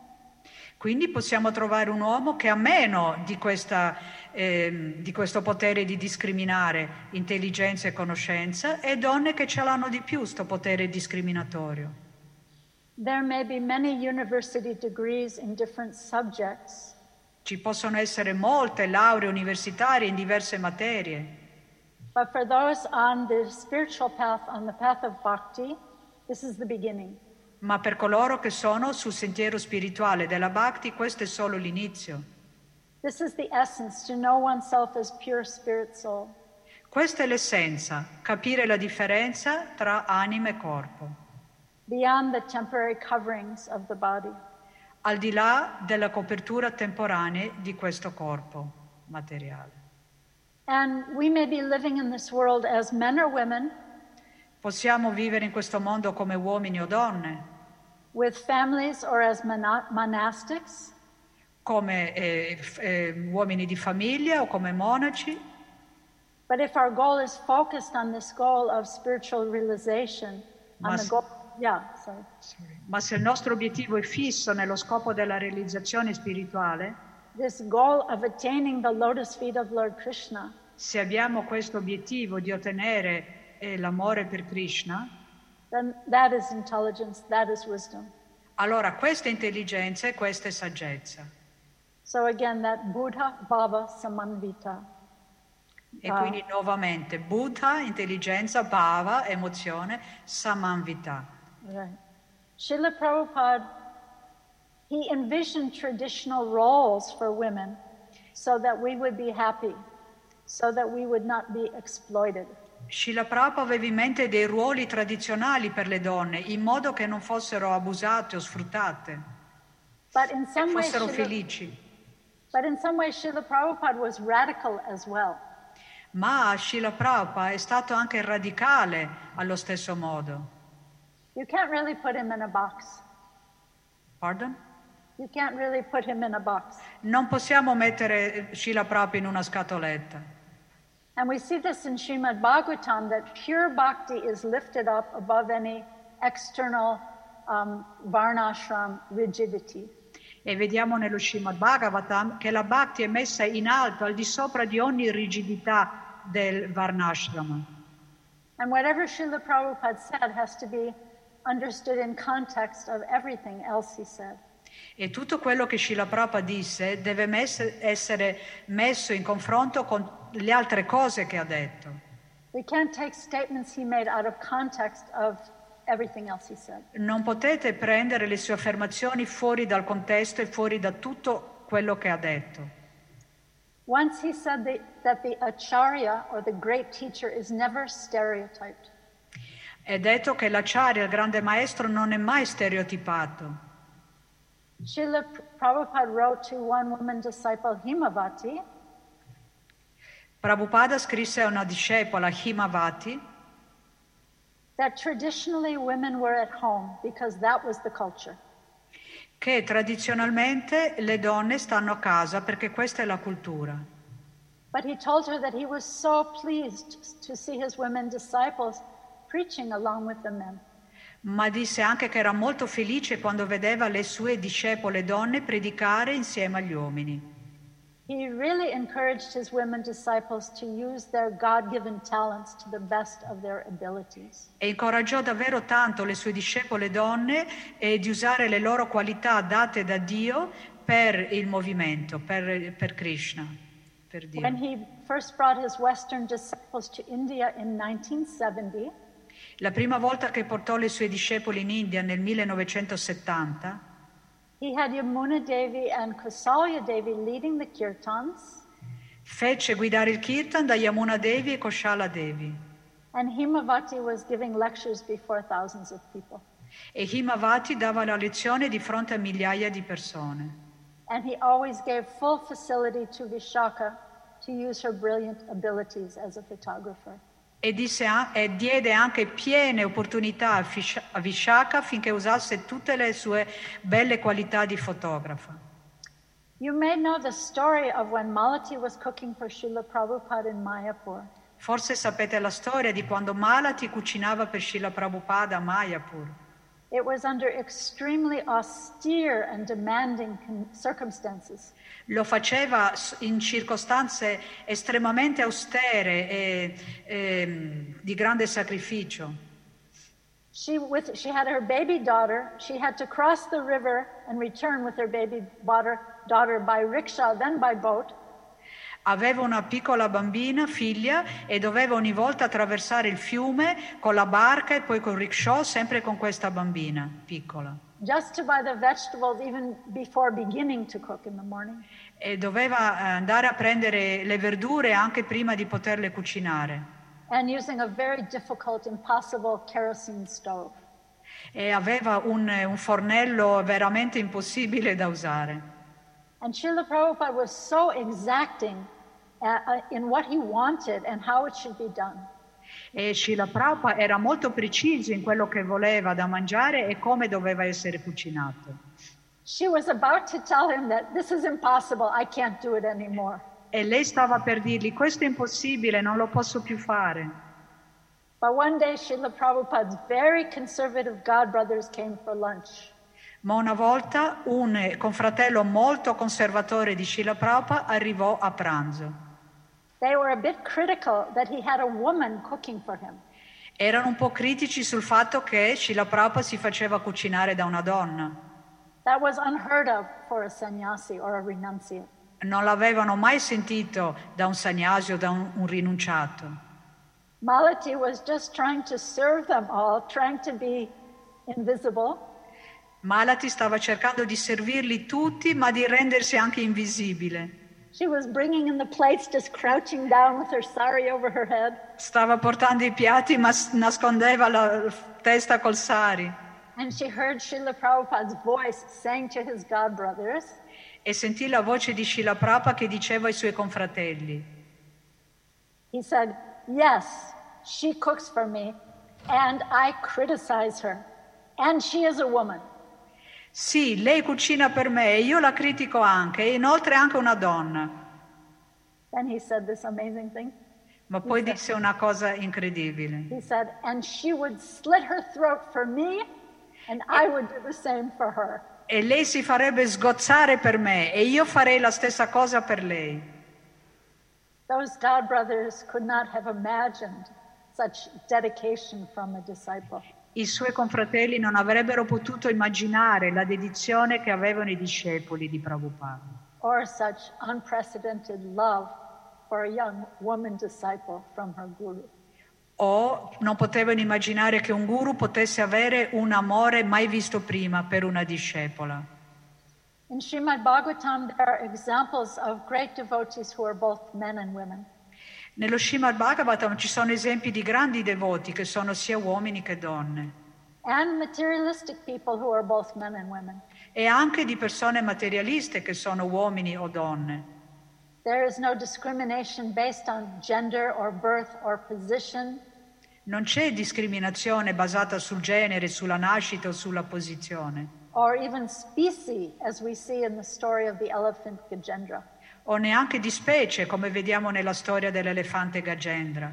S6: Quindi possiamo trovare un uomo che ha meno di, questa, ehm, di questo potere di discriminare intelligenza e conoscenza e donne che ce l'hanno di più, questo potere discriminatorio.
S2: There may be many university degrees in different subjects,
S6: Ci possono essere molte lauree universitarie in diverse materie,
S2: but for those on the spiritual path, on the path of bhakti, this is the beginning.
S6: Ma per coloro che sono sul sentiero spirituale della Bhakti questo è solo l'inizio.
S2: This is the essence to know oneself as pure spirit soul.
S6: Questa è l'essenza, capire la differenza tra anima e corpo,
S2: beyond the temporary coverings of the body.
S6: al di là della copertura temporanea di questo corpo materiale.
S2: And we may be living in this world as men or women
S6: Possiamo vivere in questo mondo come uomini o donne,
S2: with families or as monastics,
S6: come eh, f- eh, uomini di famiglia o come monaci,
S2: but if our goal is focused on this goal of spiritual realization, on the goal, yeah, sorry.
S6: ma se il nostro obiettivo è fisso nello scopo della realizzazione spirituale,
S2: This goal of attaining the lotus feet of Lord Krishna,
S6: se abbiamo questo obiettivo di ottenere eh, l'amore per Krishna,
S2: then that is intelligence, that is wisdom.
S6: allora questa è intelligenza e questa è saggezza.
S2: So again, that Buddha Bhava Samanvita.
S6: E
S2: Wow.
S6: quindi nuovamente Buddha, intelligenza, bhava, emozione, samanvita.
S2: Right. Srila Prabhupada, he envisioned traditional roles for women so that we would be happy, so that we would not be exploited.
S6: Srila Prabhupada aveva in mente dei ruoli tradizionali per le donne, in modo che non fossero abusate o sfruttate, che fossero felici.
S2: but in some ways, Srila Prabhupada was radical as well.
S6: Ma Srila Prabhupada è stato anche radicale allo stesso modo.
S2: You can't really put him in a box.
S6: Pardon?
S2: You can't really put him in a box.
S6: Non possiamo mettere Srila Prabhupada in una scatoletta.
S2: And we see this in Srimad Bhagavatam that pure bhakti is lifted up above any external um, varnashram rigidity.
S6: E vediamo nello Srimad Bhagavatam che la Bhakti è messa in alto, al di sopra di ogni rigidità del Varnashrama.
S2: And whatever Srila Prabhupada said has to be understood in context of everything else he said.
S6: E tutto quello che Srila Prabhupada disse deve mess- essere messo in confronto con le altre cose che ha detto. Non potete prendere le sue affermazioni fuori dal contesto e fuori da tutto quello che ha detto.
S2: Once he said that, that the acharya or the great teacher is never stereotyped.
S6: È detto che l'acciaria, il grande maestro, non è mai stereotipato.
S2: Srila Prabhupada wrote to one woman disciple, Himavati,
S6: Prabhupada scrisse a una discepola, Himavati, che tradizionalmente le donne stanno a casa perché questa è la cultura.
S2: But he told her that he was so pleased to see his women disciples preaching along with the men.
S6: Ma disse anche che era molto felice quando vedeva le sue discepole donne predicare insieme agli uomini.
S2: He really encouraged his women disciples to use their God given talents to the best of their abilities.
S6: E incoraggiò davvero tanto le sue discepole donne e di usare le loro qualità date da Dio per il movimento, per, per Krishna, per Dio.
S2: When he first brought his Western disciples to India in 1970,
S6: La prima volta che portò le sue discepole in India nel 1970,
S2: he had Yamuna Devi and Kausalya Devi leading the kirtans,
S6: fece guidare il kirtan da Yamuna Devi e Koshala Devi.
S2: and Himavati was giving lectures before thousands of people.
S6: E Himavati dava la lezione di fronte a migliaia di persone.
S2: And he always gave full facility to Vishaka to use her brilliant abilities as a photographer.
S6: E, disse e diede anche piene opportunità a Vishaka affinché usasse tutte le sue belle qualità di fotografa.
S2: You may know the story of when Malati was cooking for Srila Prabhupada in Mayapur.
S6: Forse sapete la storia di quando Malati cucinava per Srila Prabhupada a Mayapur.
S2: It was under extremely austere and demanding circumstances.
S6: Lo faceva in circostanze estremamente austere e ehm, di grande sacrificio.
S2: She, with, she had her baby daughter. She had to cross the river and return with her baby daughter, daughter by rickshaw, then by boat.
S6: Aveva una piccola bambina, figlia, e doveva ogni volta attraversare il fiume con la barca e poi col rickshaw, sempre con questa bambina piccola.
S2: just to buy the vegetables even before beginning to cook in the morning.
S6: E doveva eh, andare a prendere le verdure anche prima di poterle cucinare. E aveva un, un fornello veramente impossibile da usare.
S2: And Srila Prabhupada was so exacting uh, uh, in what he wanted and how it should be done.
S6: E Srila Prabhupada era molto preciso in quello che voleva da mangiare e come doveva essere cucinato.
S2: She was about to tell him that this is impossible, I can't do it anymore.
S6: E lei stava per dirgli questo è impossibile, non lo posso più fare.
S2: But one day, Srila Prabhupada's very conservative god brothers came for lunch.
S6: Ma una volta un confratello molto conservatore di Srila Prabhupada arrivò a pranzo.
S2: They were a bit critical that he had a woman cooking for him.
S6: Erano un po' critici sul fatto che Srila Prabhupada si faceva cucinare da una donna.
S2: That was unheard of for a sannyasi or a renunciate.
S6: Non l'avevano mai sentito da un sannyasi o da un, un rinunciato.
S2: Malati was just trying to serve them all, trying to be invisible.
S6: Malati stava cercando di servirli tutti, ma di rendersi anche invisibile.
S2: She was bringing in the plates, just crouching down with her sari over her head.
S6: Stava portando i piatti, ma nascondeva la testa col sari.
S2: And she heard Srila Prabhupada's voice saying to his god brothers,
S6: E sentì la voce di Srila Prabhupada che diceva ai suoi confratelli.
S2: he said, Yes, she cooks for me, and I criticize her, and she is a woman.
S6: Sì, lei cucina per me e io la critico anche, e inoltre è anche una donna.
S2: Then he said this amazing thing.
S6: Ma poi disse una cosa incredibile.
S2: He said, And she would slit her throat for me,
S6: E lei si farebbe sgozzare per me e io farei la stessa cosa per lei.
S2: Those god brothers could not have imagined such dedication from a disciple.
S6: I suoi confratelli non avrebbero potuto immaginare la dedizione che avevano i discepoli di Prabhupada
S2: or such unprecedented love for a young woman disciple from her guru.
S6: O non potevano immaginare che un guru potesse avere un amore mai visto prima per una discepola.
S2: In Srimad Bhagavatam, there are examples of great devotees who are both men and women.
S6: Nello Srimad Bhagavatam ci sono esempi di grandi devoti che sono sia uomini che donne
S2: and materialistic people who are both men and women.
S6: e anche di persone materialiste che sono uomini o donne. Non c'è discriminazione basata sul genere, sulla nascita o sulla posizione,
S2: or even species, as we see in the story of the elephant Gajendra.
S6: o neanche di specie come vediamo nella storia dell'elefante Gagendra.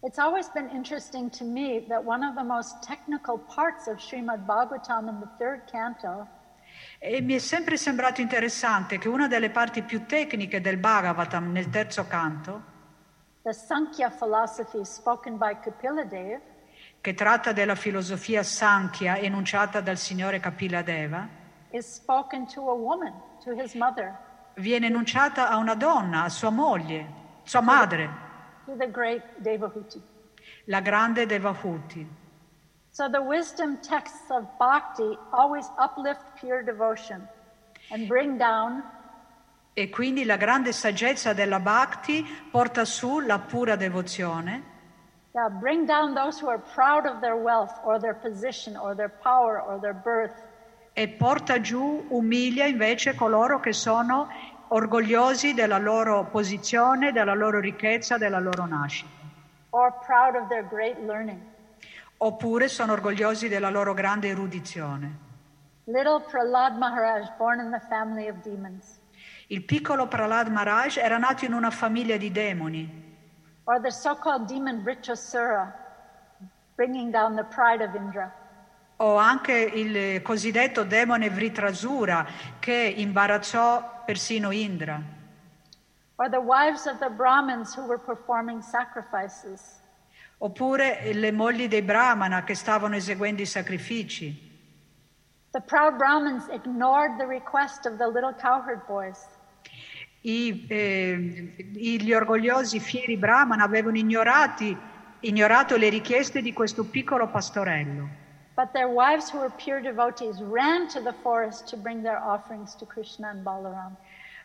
S2: It's always been interesting to me that one of the most technical parts of Srimad Bhagavatam in the third canto
S6: E mi è sempre sembrato interessante che una delle parti più tecniche del Bhagavatam nel terzo canto,
S2: Dev,
S6: che tratta della filosofia Sankhya enunciata dal signore Kapila Deva,
S2: is spoken to a woman, mother,
S6: viene enunciata a una donna, a sua moglie, sua madre, la grande Devahuti.
S2: So the wisdom texts of bhakti always uplift pure devotion and bring down
S6: E quindi la grande saggezza della Bhakti porta su la pura devozione
S2: yeah, bring down those who are proud of their wealth or their position or their power or their birth
S6: e porta giù, umilia invece coloro che sono orgogliosi della loro posizione, della loro ricchezza, della loro nascita.
S2: or proud of their great learning.
S6: Oppure sono orgogliosi della loro grande erudizione.
S2: Little Prahlad Maharaj, born in the family of demons,
S6: Il piccolo Prahlad Maharaj era nato in una famiglia di demoni,
S2: or the so called demon Vritrasura, bringing down the pride of Indra.
S6: o anche il cosiddetto demone Vritrasura che imbarazzò persino Indra,
S2: or the wives of the Brahmins who were performing sacrifices,
S6: oppure le mogli dei Brahmana che stavano eseguendo i sacrifici. I, eh, gli orgogliosi fieri Brahmana avevano ignorati- ignorato le richieste di questo piccolo pastorello,
S2: But their wives, who were pure devotees, ran to the forest to bring their offerings to Krishna and Balaram.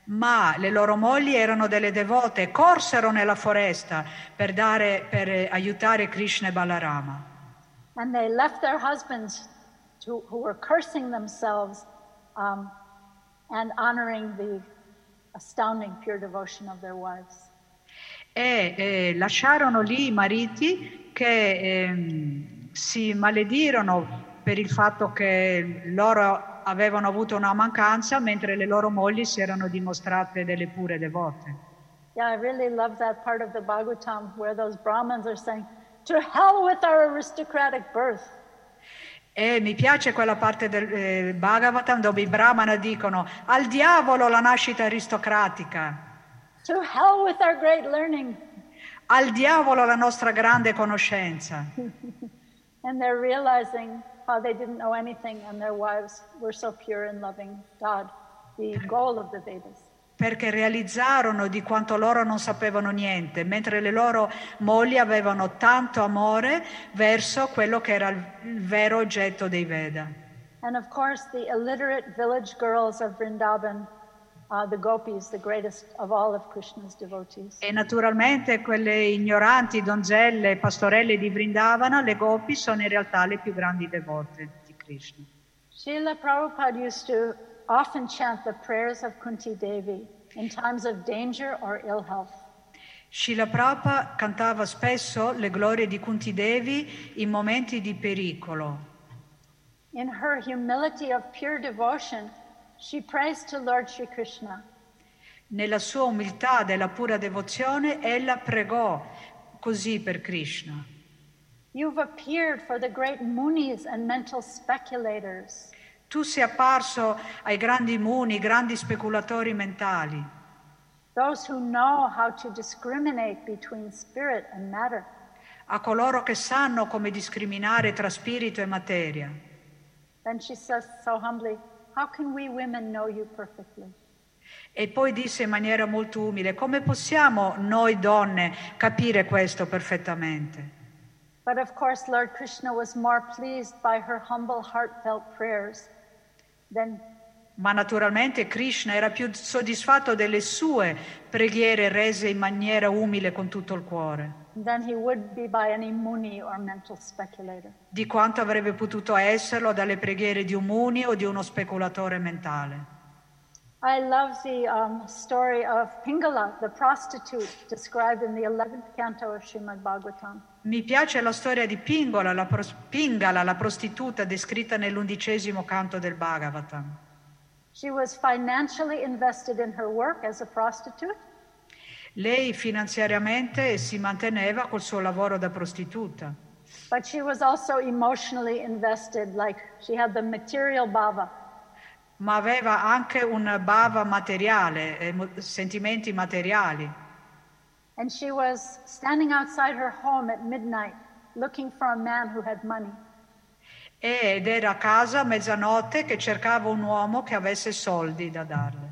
S6: Ma le loro mogli erano delle devote corsero nella foresta per, dare- per, eh, aiutare Krishna e Balarama.
S2: And they left their husbands to, who were cursing themselves um, and honoring the astounding pure devotion of their wives.
S6: E eh, lasciarono lì i mariti che ehm, si maledirono per il fatto che loro avevano avuto una mancanza mentre le loro mogli si erano dimostrate delle pure devote.
S2: Yeah, I really love that part of the Bhagavatam where those Brahmins are saying, To hell with our aristocratic birth.
S6: E mi piace quella parte del eh, Bhagavatam dove i Brahmana dicono al diavolo la nascita aristocratica,
S2: To hell with our great learning.
S6: al diavolo la nostra grande conoscenza. [LAUGHS]
S2: And they're realizing how they didn't know anything and their wives were so pure and loving God, the goal of the Vedas.
S6: perché realizzarono di quanto loro non sapevano niente, mentre le loro mogli avevano tanto amore verso quello che era il vero oggetto dei Veda.
S2: And of course, the illiterate village girls of Vrindavan,
S6: E naturalmente quelle ignoranti donzelle, pastorelle di Vrindavana, le gopi, sono in realtà le più grandi devote di Krishna.
S2: Srila Prabhupada used to often chant the prayers of Kunti Devi in times of danger or ill health.
S6: Srila Prabhupada cantava spesso le glorie di Kunti Devi in momenti di pericolo.
S2: In her humility of pure devotion, she prays to Lord Sri Krishna.
S6: Nella sua umiltà della pura devozione, ella pregò così per Krishna.
S2: You've appeared for the great munis and mental speculators.
S6: Tu sei apparso ai grandi muni, grandi speculatori mentali,
S2: those who know how to discriminate between spirit and matter.
S6: a coloro che sanno come discriminare tra spirito e materia.
S2: Then she says so humbly,
S6: E poi disse in maniera molto umile, come possiamo noi donne capire questo perfettamente?
S2: But of course, Lord Krishna was more pleased by her humble, heartfelt prayers than
S6: Ma naturalmente Krishna era più soddisfatto delle sue preghiere rese in maniera umile con tutto il cuore,
S2: than he would be by any muni or mental speculator.
S6: di quanto avrebbe potuto esserlo dalle preghiere di un muni o di uno speculatore mentale.
S2: I love the um, story of Pingala, the prostitute, described in the 11th canto of Srimad Bhagavatam.
S6: Mi piace la storia di Pingola, la pros- Pingala, la prostituta descritta nell'undicesimo canto del Bhagavatam.
S2: She was financially invested in her work as a prostitute,
S6: Lei finanziariamente si manteneva col suo lavoro da prostituta,
S2: but she was also emotionally invested, like she had the material bhava.
S6: ma aveva anche un bhava materiale, eh, sentimenti materiali.
S2: And she was standing outside her home at midnight looking for a man who had money.
S6: Ed era a casa a mezzanotte che cercava un uomo che avesse soldi da darle.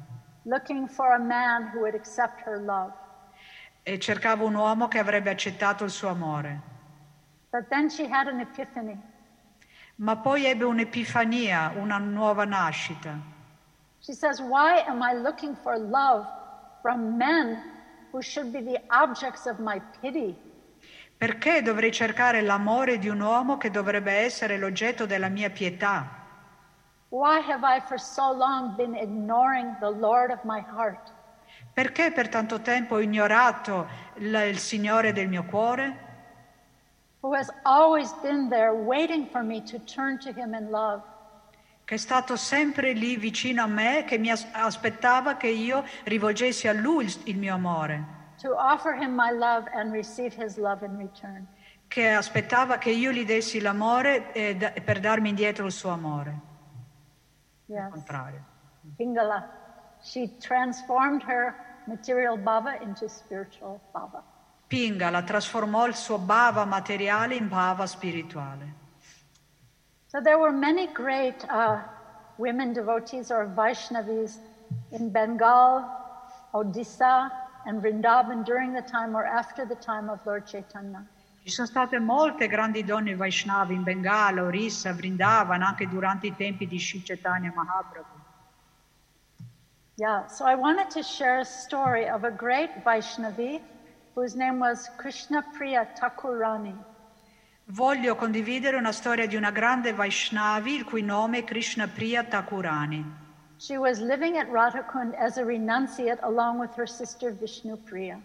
S2: looking for a man who would accept her love.
S6: E cercava un uomo che avrebbe accettato il suo amore.
S2: But then she had an epiphany.
S6: Ma poi ebbe un'epifania, una nuova nascita.
S2: She says, Why am I looking for love from men who should be the objects of my pity?
S6: Perché dovrei cercare l'amore di un uomo che dovrebbe essere l'oggetto della mia pietà?
S2: Why have I for so long been ignoring the Lord of my heart?
S6: Perché per tanto tempo ho ignorato il, il Signore del mio cuore, che è stato sempre lì vicino a me, che mi as- aspettava che io rivolgessi a Lui il, il mio amore, che aspettava che io gli dessi l'amore eh, per darmi indietro il suo amore.
S2: Yes.
S6: contrario.
S2: Pingala. She transformed her material bhava into spiritual bhava.
S6: Pingala trasformò il suo bhava materiale in bhava spirituale.
S2: So there were many great uh, women devotees or Vaishnavis in Bengal, Odisha, and Vrindavan during the time or after the time of Lord Chaitanya.
S6: Ci sono state molte grandi donne Vaishnavi in Bengala, Orissa, Vrindavan, anche durante i tempi di Sri Chaitanya Mahaprabhu.
S2: Yeah, so I wanted to share a story of a great Vaishnavi whose name was Krishna Priya Thakurani.
S6: Voglio condividere una storia di una grande Vaishnavi il cui nome è Krishna Priya Thakurani.
S2: She was living at Radhakund as a renunciate along with her sister Vishnu Priya.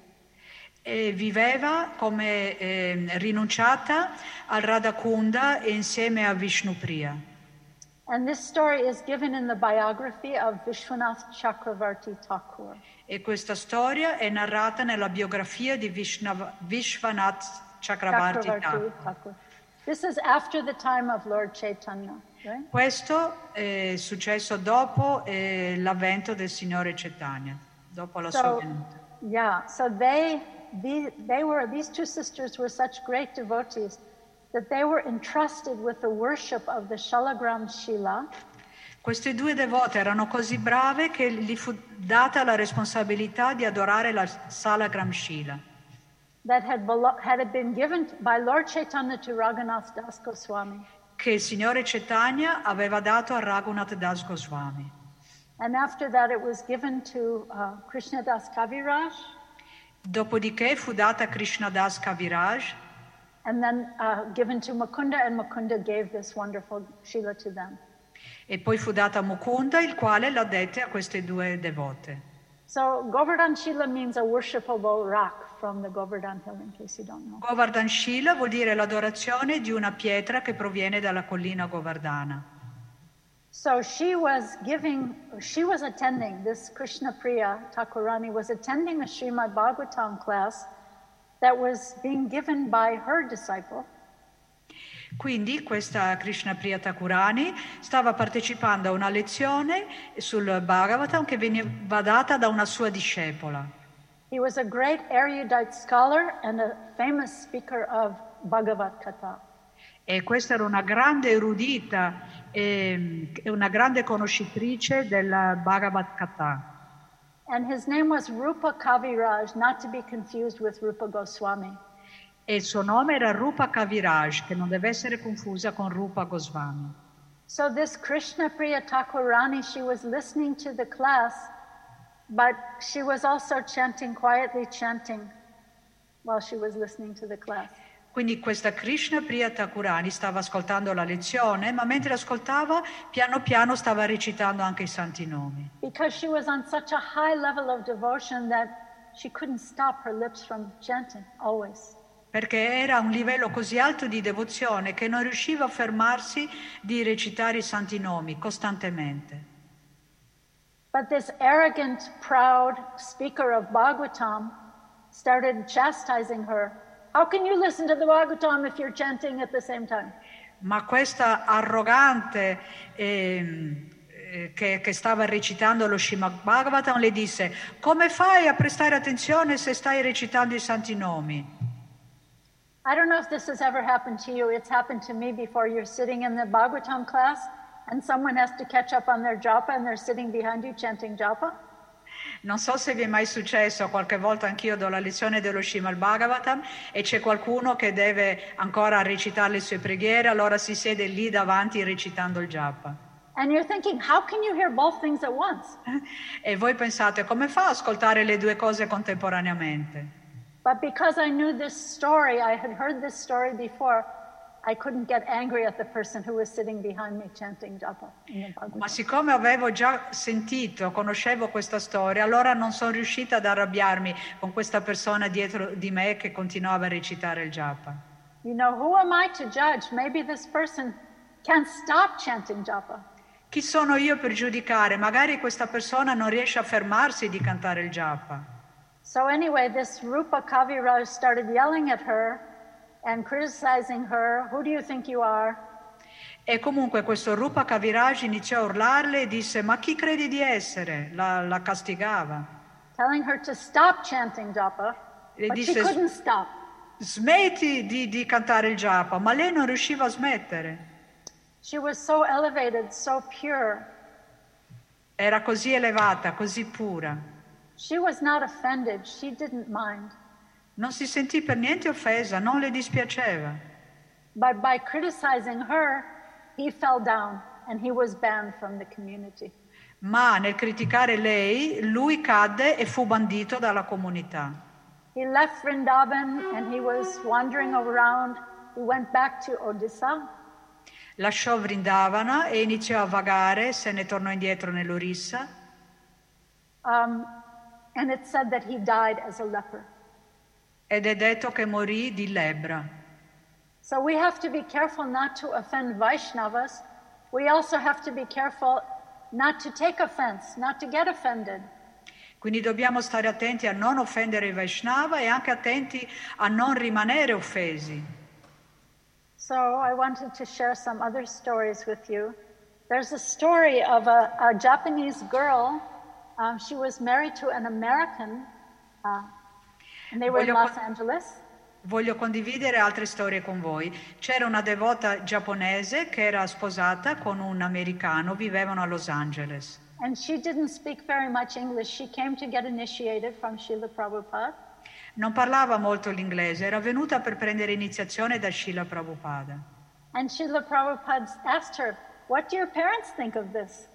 S6: E viveva come eh, rinunciata al Radhakunda e insieme a Vishnupriya. E questa storia è narrata nella biografia di Vishnav- Vishwanath Chakravarti Thakur.
S2: Thakur. This is after the time of Lord Chaitanya, right?
S6: Questo è successo dopo eh, l'avvento del Signore Chaitanya, dopo la sua
S2: So,
S6: venuta.
S2: yeah, so they, the, they were, these two sisters were such great devotees that they were entrusted with the worship of the Shalagram Shila,
S6: Queste due devote erano così brave che gli fu data la responsabilità di adorare la Sala Gramshila,
S2: that had, belo- had been given by Lord Chaitanya to Raghunath Das Goswami.
S6: che il Signore Chaitanya aveva dato a Raghunath Das Goswami.
S2: And after that, it was given to uh, Krishna Das Kaviraj,
S6: Dopodiché fu data a Krishnadas Kaviraj
S2: and then uh, given to Mukunda, and Mukunda gave this wonderful Shila to them.
S6: e poi fu data a Mukunda, il quale dette a queste due devote.
S2: So Govardhan Shila means a worshipable rock from the Govardhan Hill, in case you don't know.
S6: Govardhan Shila vuol dire l'adorazione di una pietra che proviene dalla collina Govardhana.
S2: So she was giving, she was attending, this Krishna Priya Thakurani was attending a Srimad Bhagavatam class that was being given by her disciple.
S6: Quindi questa Krishna Priya Thakurani stava partecipando a una lezione sul Bhagavatam che veniva data da una sua discepola.
S2: He was a great erudite scholar and a famous speaker of Bhagavad Gita.
S6: E questa era una grande erudita e e una grande conoscitrice del Bhagavad Gita.
S2: And his name was Rupa Kaviraj, not to be confused with Rupa Goswami.
S6: E il suo nome era Rupa Kaviraj, che non deve essere confusa con Rupa Goswami.
S2: So this Krishna Priya Thakurani, she was listening to the class, but she was also chanting, quietly chanting while she was listening to the class.
S6: Quindi questa Krishna Priya Thakurani stava ascoltando la lezione, ma mentre ascoltava, piano piano stava recitando anche i santi nomi.
S2: Because she was on such a high level of devotion that she couldn't stop her lips from chanting always.
S6: Perché era a un livello così alto di devozione che non riusciva a fermarsi di recitare i santi nomi costantemente.
S2: But this arrogant, proud speaker of Bhagavatam started chastising her. How can you listen to the Bhagavatam if you're chanting at the same time?
S6: Ma questa arrogante ehm, eh, che, che stava recitando lo Srimad Bhagavatam le disse: Come fai a prestare attenzione se stai recitando i santi nomi?
S2: I don't know if this has ever happened to you. It's happened to me before. You're sitting in the Bhagavatam class and someone has to catch up on their japa and they're sitting behind you chanting japa.
S6: Non so se vi è mai successo, qualche volta anch'io do la lezione dello Srimad Bhagavatam e c'è qualcuno che deve ancora recitare le sue preghiere, allora si siede lì davanti recitando il japa.
S2: And you're thinking, how can you hear both things at once? [LAUGHS]
S6: E voi pensate, come fa a ascoltare le due cose contemporaneamente?
S2: But because I knew this story, I had heard this story before, I couldn't get angry at the person who was sitting behind me chanting japa in the
S6: Ma siccome avevo già sentito, conoscevo questa storia, allora non sono riuscita ad arrabbiarmi con questa persona dietro di me che continuava a recitare il japa.
S2: You know, who am I to judge? Maybe this person can't stop chanting japa.
S6: Chi sono io per giudicare? Magari questa persona non riesce a fermarsi di cantare il japa.
S2: So anyway, this Rupa Kaviraj started yelling at her and criticizing her. Who do you think you are?
S6: E comunque questo Rupa Kaviraj iniziò a urlarle e disse: Ma chi credi di essere? La, la castigava.
S2: Telling her to stop chanting japa,
S6: Le
S2: but she
S6: disse-
S2: couldn't stop.
S6: Smetti di, di cantare il japa, ma lei non riusciva a smettere.
S2: She was so elevated, so pure.
S6: Era così elevata, così pura.
S2: She was not offended. She didn't mind.
S6: Non si sentì per niente offesa, non le dispiaceva.
S2: But by criticizing her, he fell down and he was banned from the community.
S6: Ma nel criticare lei, lui cadde e fu bandito dalla comunità.
S2: He left Vrindavan and he was wandering around. He went back to Odisha
S6: Lasciò Vrindavana e iniziò a vagare, se ne tornò indietro nell'Orissa
S2: Um, and it said that he died as a leper.
S6: Ed è detto che morì di lebbra.
S2: So we have to be careful not to offend Vaishnavas. We also have to be careful not to take offense, not to get offended.
S6: Quindi dobbiamo stare attenti a non offendere i Vaishnava e anche attenti a non rimanere offesi.
S2: So I wanted to share some other stories with you. There's a story of a, a Japanese girl. Um, she was married to an American, uh, [LAUGHS]
S6: Voglio con-. Voglio condividere altre storie con voi. C'era una devota giapponese che era sposata con un americano, vivevano a Los Angeles.
S2: And she didn't speak very much English. She came to get initiated from Srila Prabhupada.
S6: Non parlava molto l'inglese, era venuta per prendere iniziazione da Srila Prabhupada.
S2: And Srila Prabhupada asked her, What do your parents think of this?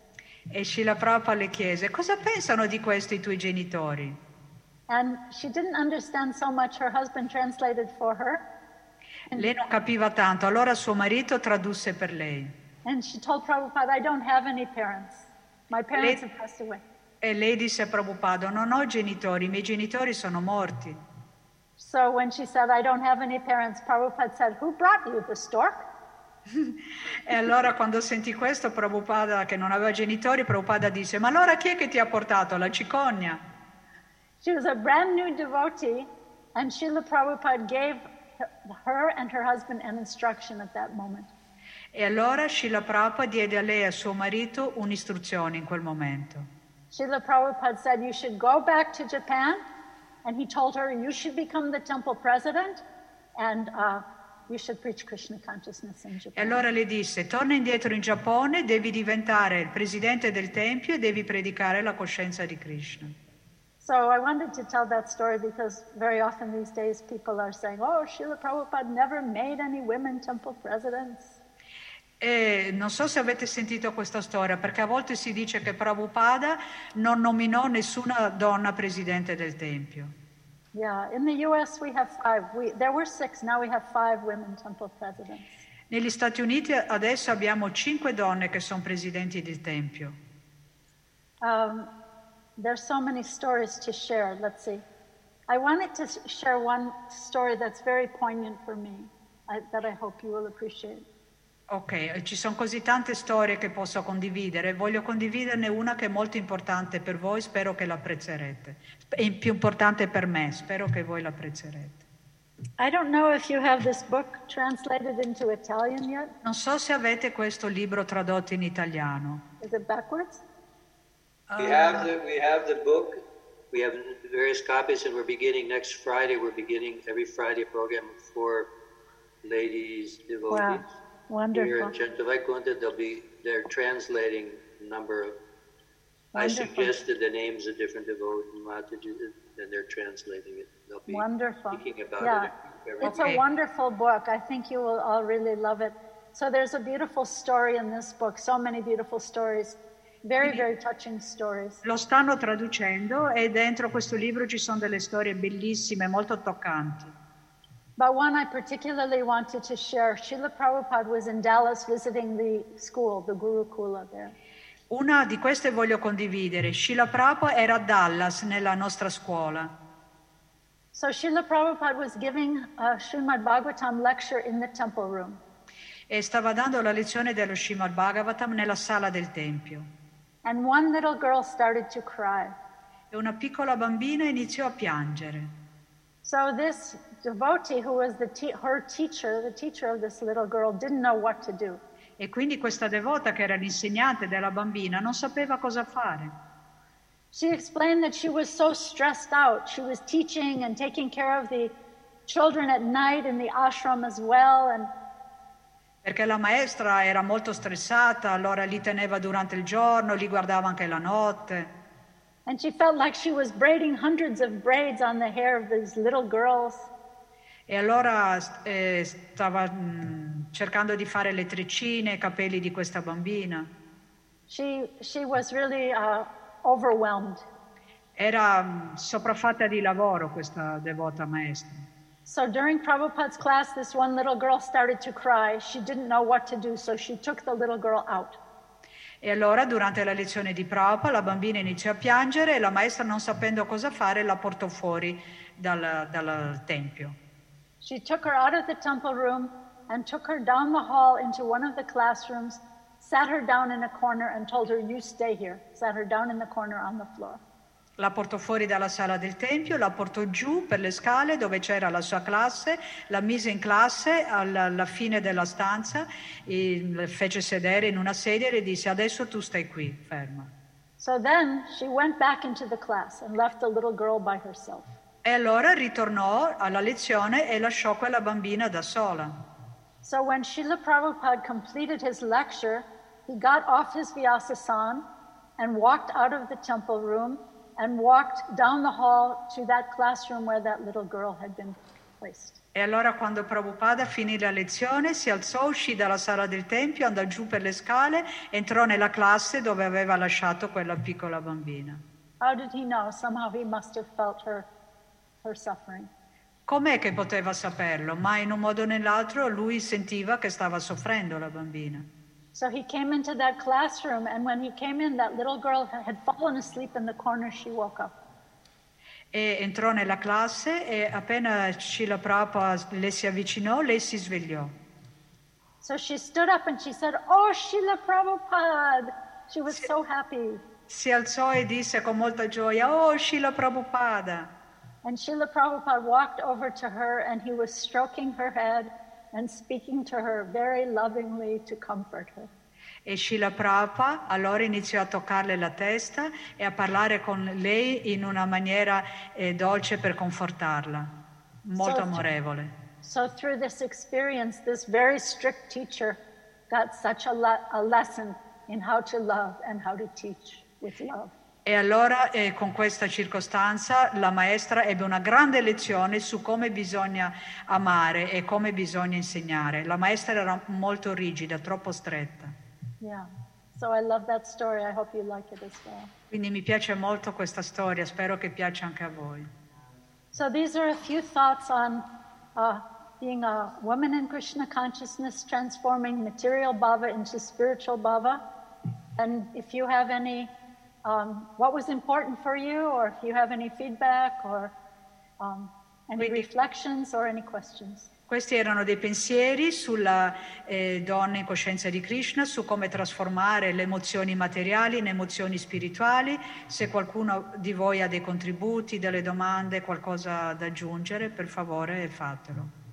S6: E Srila Prabhupada le chiese, cosa pensano di questo i tuoi genitori?
S2: And she didn't understand so much. Her husband translated for her.
S6: Lei non capiva tanto, allora suo marito tradusse per lei.
S2: And she told Prabhupada, I don't have any parents. My parents
S6: Le-
S2: have passed away.
S6: E lei disse a Prabhupada, non ho genitori, i miei genitori sono morti.
S2: So when she said, I don't have any parents, Prabhupada said, Who brought you the stork? [LAUGHS]
S6: E allora quando sentì questo, Prabhupada, che non aveva genitori, Prabhupada disse, ma allora chi è che ti ha portato? La cicogna?
S2: She was a brand new devotee, and Srila Prabhupada gave her and her husband an instruction at that moment.
S6: E allora Srila Prabhupada diede a lei e a suo marito un'istruzione in quel momento.
S2: Srila Prabhupada said, You should go back to Japan. And he told her, You should become the temple president and uh, you should preach Krishna consciousness in Japan.
S6: E allora le disse, torna indietro in Giappone, devi diventare il presidente del Tempio e devi predicare la coscienza di Krishna.
S2: So I wanted to tell that story because very often these days people are saying, oh, Srila Prabhupada never made any women temple presidents.
S6: E non so se avete sentito questa storia, perché a volte si dice che Prabhupada non nominò nessuna donna presidente del Tempio.
S2: Yeah, in the US we have five. We, there were six, now we have five women temple presidents.
S6: Negli Stati Uniti adesso abbiamo cinque donne che sono presidenti del Tempio.
S2: Um, there's so many stories to share. Let's see. I wanted to share one story that's very poignant for me I, that I hope you will appreciate.
S6: Ok, ci sono così tante storie che posso condividere, voglio condividerne una che è molto importante per voi, spero che l'apprezzerete. È più importante per me, spero che voi l'apprezzerete.
S2: I don't know if you have this book translated into Italian yet.
S6: Non so se avete questo libro tradotto in italiano.
S2: Is it backwards?
S3: Uh, we have the we have the book. We have various copies, and we're beginning next Friday. We're beginning every Friday program for ladies devotees.
S2: Wow,
S3: Here
S2: wonderful.
S3: in Chantalaikunta, they'll be they're translating a number of. I suggested the names of different devotees, and they're translating it. They'll be
S2: Wonderful.
S3: speaking about
S2: Yeah,
S3: it every,
S2: it's
S3: every
S2: a wonderful book. I think you will all really love it. So there's a beautiful story in this book, so many beautiful stories, very, very touching stories.
S6: Lo stanno traducendo e dentro questo libro ci sono delle storie bellissime, molto toccanti.
S2: But one I particularly wanted to share, Srila Prabhupada was in Dallas visiting the school, the Gurukula there.
S6: Una di queste voglio condividere. Sheila Prabhupada era a Dallas, nella nostra scuola.
S2: So Srila Prabhupada was giving a Srimad Bhagavatam lecture in the temple room.
S6: e stava dando la lezione dello Srimad Bhagavatam nella sala del Tempio.
S2: And one little girl started to cry.
S6: E una piccola bambina iniziò a piangere.
S2: So this devotee, who was the te- her teacher, the teacher of this little girl, didn't know what to do.
S6: E quindi questa devota, che era l'insegnante della bambina, non sapeva cosa fare.
S2: She explained that she was so stressed out. She was teaching and taking care of the children at night in the ashram as well. And
S6: Perché la maestra era molto stressata, allora li teneva durante il giorno, li guardava anche la notte.
S2: And she felt like she was braiding hundreds of braids on the hair of these little girls.
S6: E allora eh, stava mm, cercando di fare le treccine ai capelli di questa bambina.
S2: She, she was really uh, overwhelmed.
S6: Era mm, sopraffatta di lavoro questa devota maestra.
S2: So during Prabhupada's class, this one little girl started to cry. She didn't know what to do, so she took the little girl out.
S6: E allora durante la lezione di Prabhupada la bambina iniziò a piangere e la maestra non sapendo cosa fare la portò fuori dal, dal tempio.
S2: She took her out of the temple room and took her down the hall into one of the classrooms, sat her down in a corner, and told her, You stay here. Sat her down in the corner on the floor.
S6: La portò fuori dalla sala del tempio, la portò giù per le scale dove c'era la sua classe, la mise in classe alla, fine della stanza, e fece sedere in una sedia e le disse adesso tu stai qui, ferma.
S2: So then she went back into the class and left the little girl by herself.
S6: E allora ritornò alla lezione e lasciò quella bambina da sola.
S2: So when Srila Prabhupada completed his lecture, he got off his Vyasasan and walked out of the temple room and walked down the hall to that classroom where that little girl had been placed.
S6: E allora quando Prabhupada finì la lezione si alzò, uscì dalla sala del tempio, andò giù per le scale, entrò nella classe dove aveva lasciato quella piccola bambina.
S2: How did he know? Somehow he must have felt her, her suffering.
S6: Com'è che poteva saperlo? Ma in un modo o nell'altro lui sentiva che stava soffrendo la bambina.
S2: So he came into that classroom, and when he came in, that little girl had fallen asleep in the corner. She woke up.
S6: E entrò nella classe e appena Srila Prabhupada le si avvicinò, lei si svegliò.
S2: So she stood up and she said, Oh, Srila Prabhupada. She was so happy.
S6: Si alzò e disse con molta gioia, oh Srila Prabhupada.
S2: And Srila Prabhupada walked over to her and he was stroking her head and speaking to her very lovingly to comfort her.
S6: E Srila Prabhupada allora iniziò a toccarle la testa e a parlare con lei in una maniera eh, dolce per confortarla, molto
S2: So-
S6: amorevole.
S2: So through this experience, this very strict teacher got such a, le- a lesson in how to love and how to teach with love.
S6: E allora eh, con questa circostanza la maestra ebbe una grande lezione su come bisogna amare e come bisogna insegnare. La maestra era molto rigida, troppo stretta.
S2: Yeah. So like well.
S6: Quindi mi piace molto questa storia, spero che piaccia anche a voi.
S2: So these are a few thoughts on uh, being a woman in Krishna consciousness, transforming material bhava into spiritual bhava. And if you have any, um, what was important for you, or if you have any feedback, or um, any
S6: Quindi-
S2: reflections, or any questions.
S6: Questi erano dei pensieri sulla eh, donna in coscienza di Krishna, su come trasformare le emozioni materiali in emozioni spirituali. Se qualcuno di voi ha dei contributi, delle domande, qualcosa da aggiungere, per favore fatelo.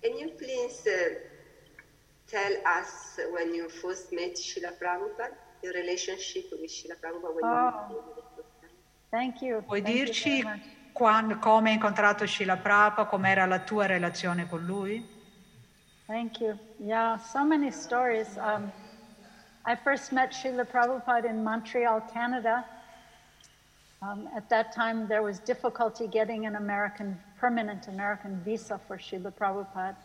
S1: Can you please uh, tell us when you first met Srila Prabhupada, your relationship with Srila Prabhupada when
S2: Oh.
S1: you met him the?
S2: Thank you.
S6: Puoi
S2: Thank you
S6: dirci
S2: very much.
S6: quan- come hai incontrato Shila Prabhupada, com'era la tua relazione con lui?
S2: Thank you. Yeah, so many stories. Um, I first met Srila Prabhupada in Montreal, Canada. Um, at that time, there was difficulty getting an American, permanent American visa for Srila Prabhupada.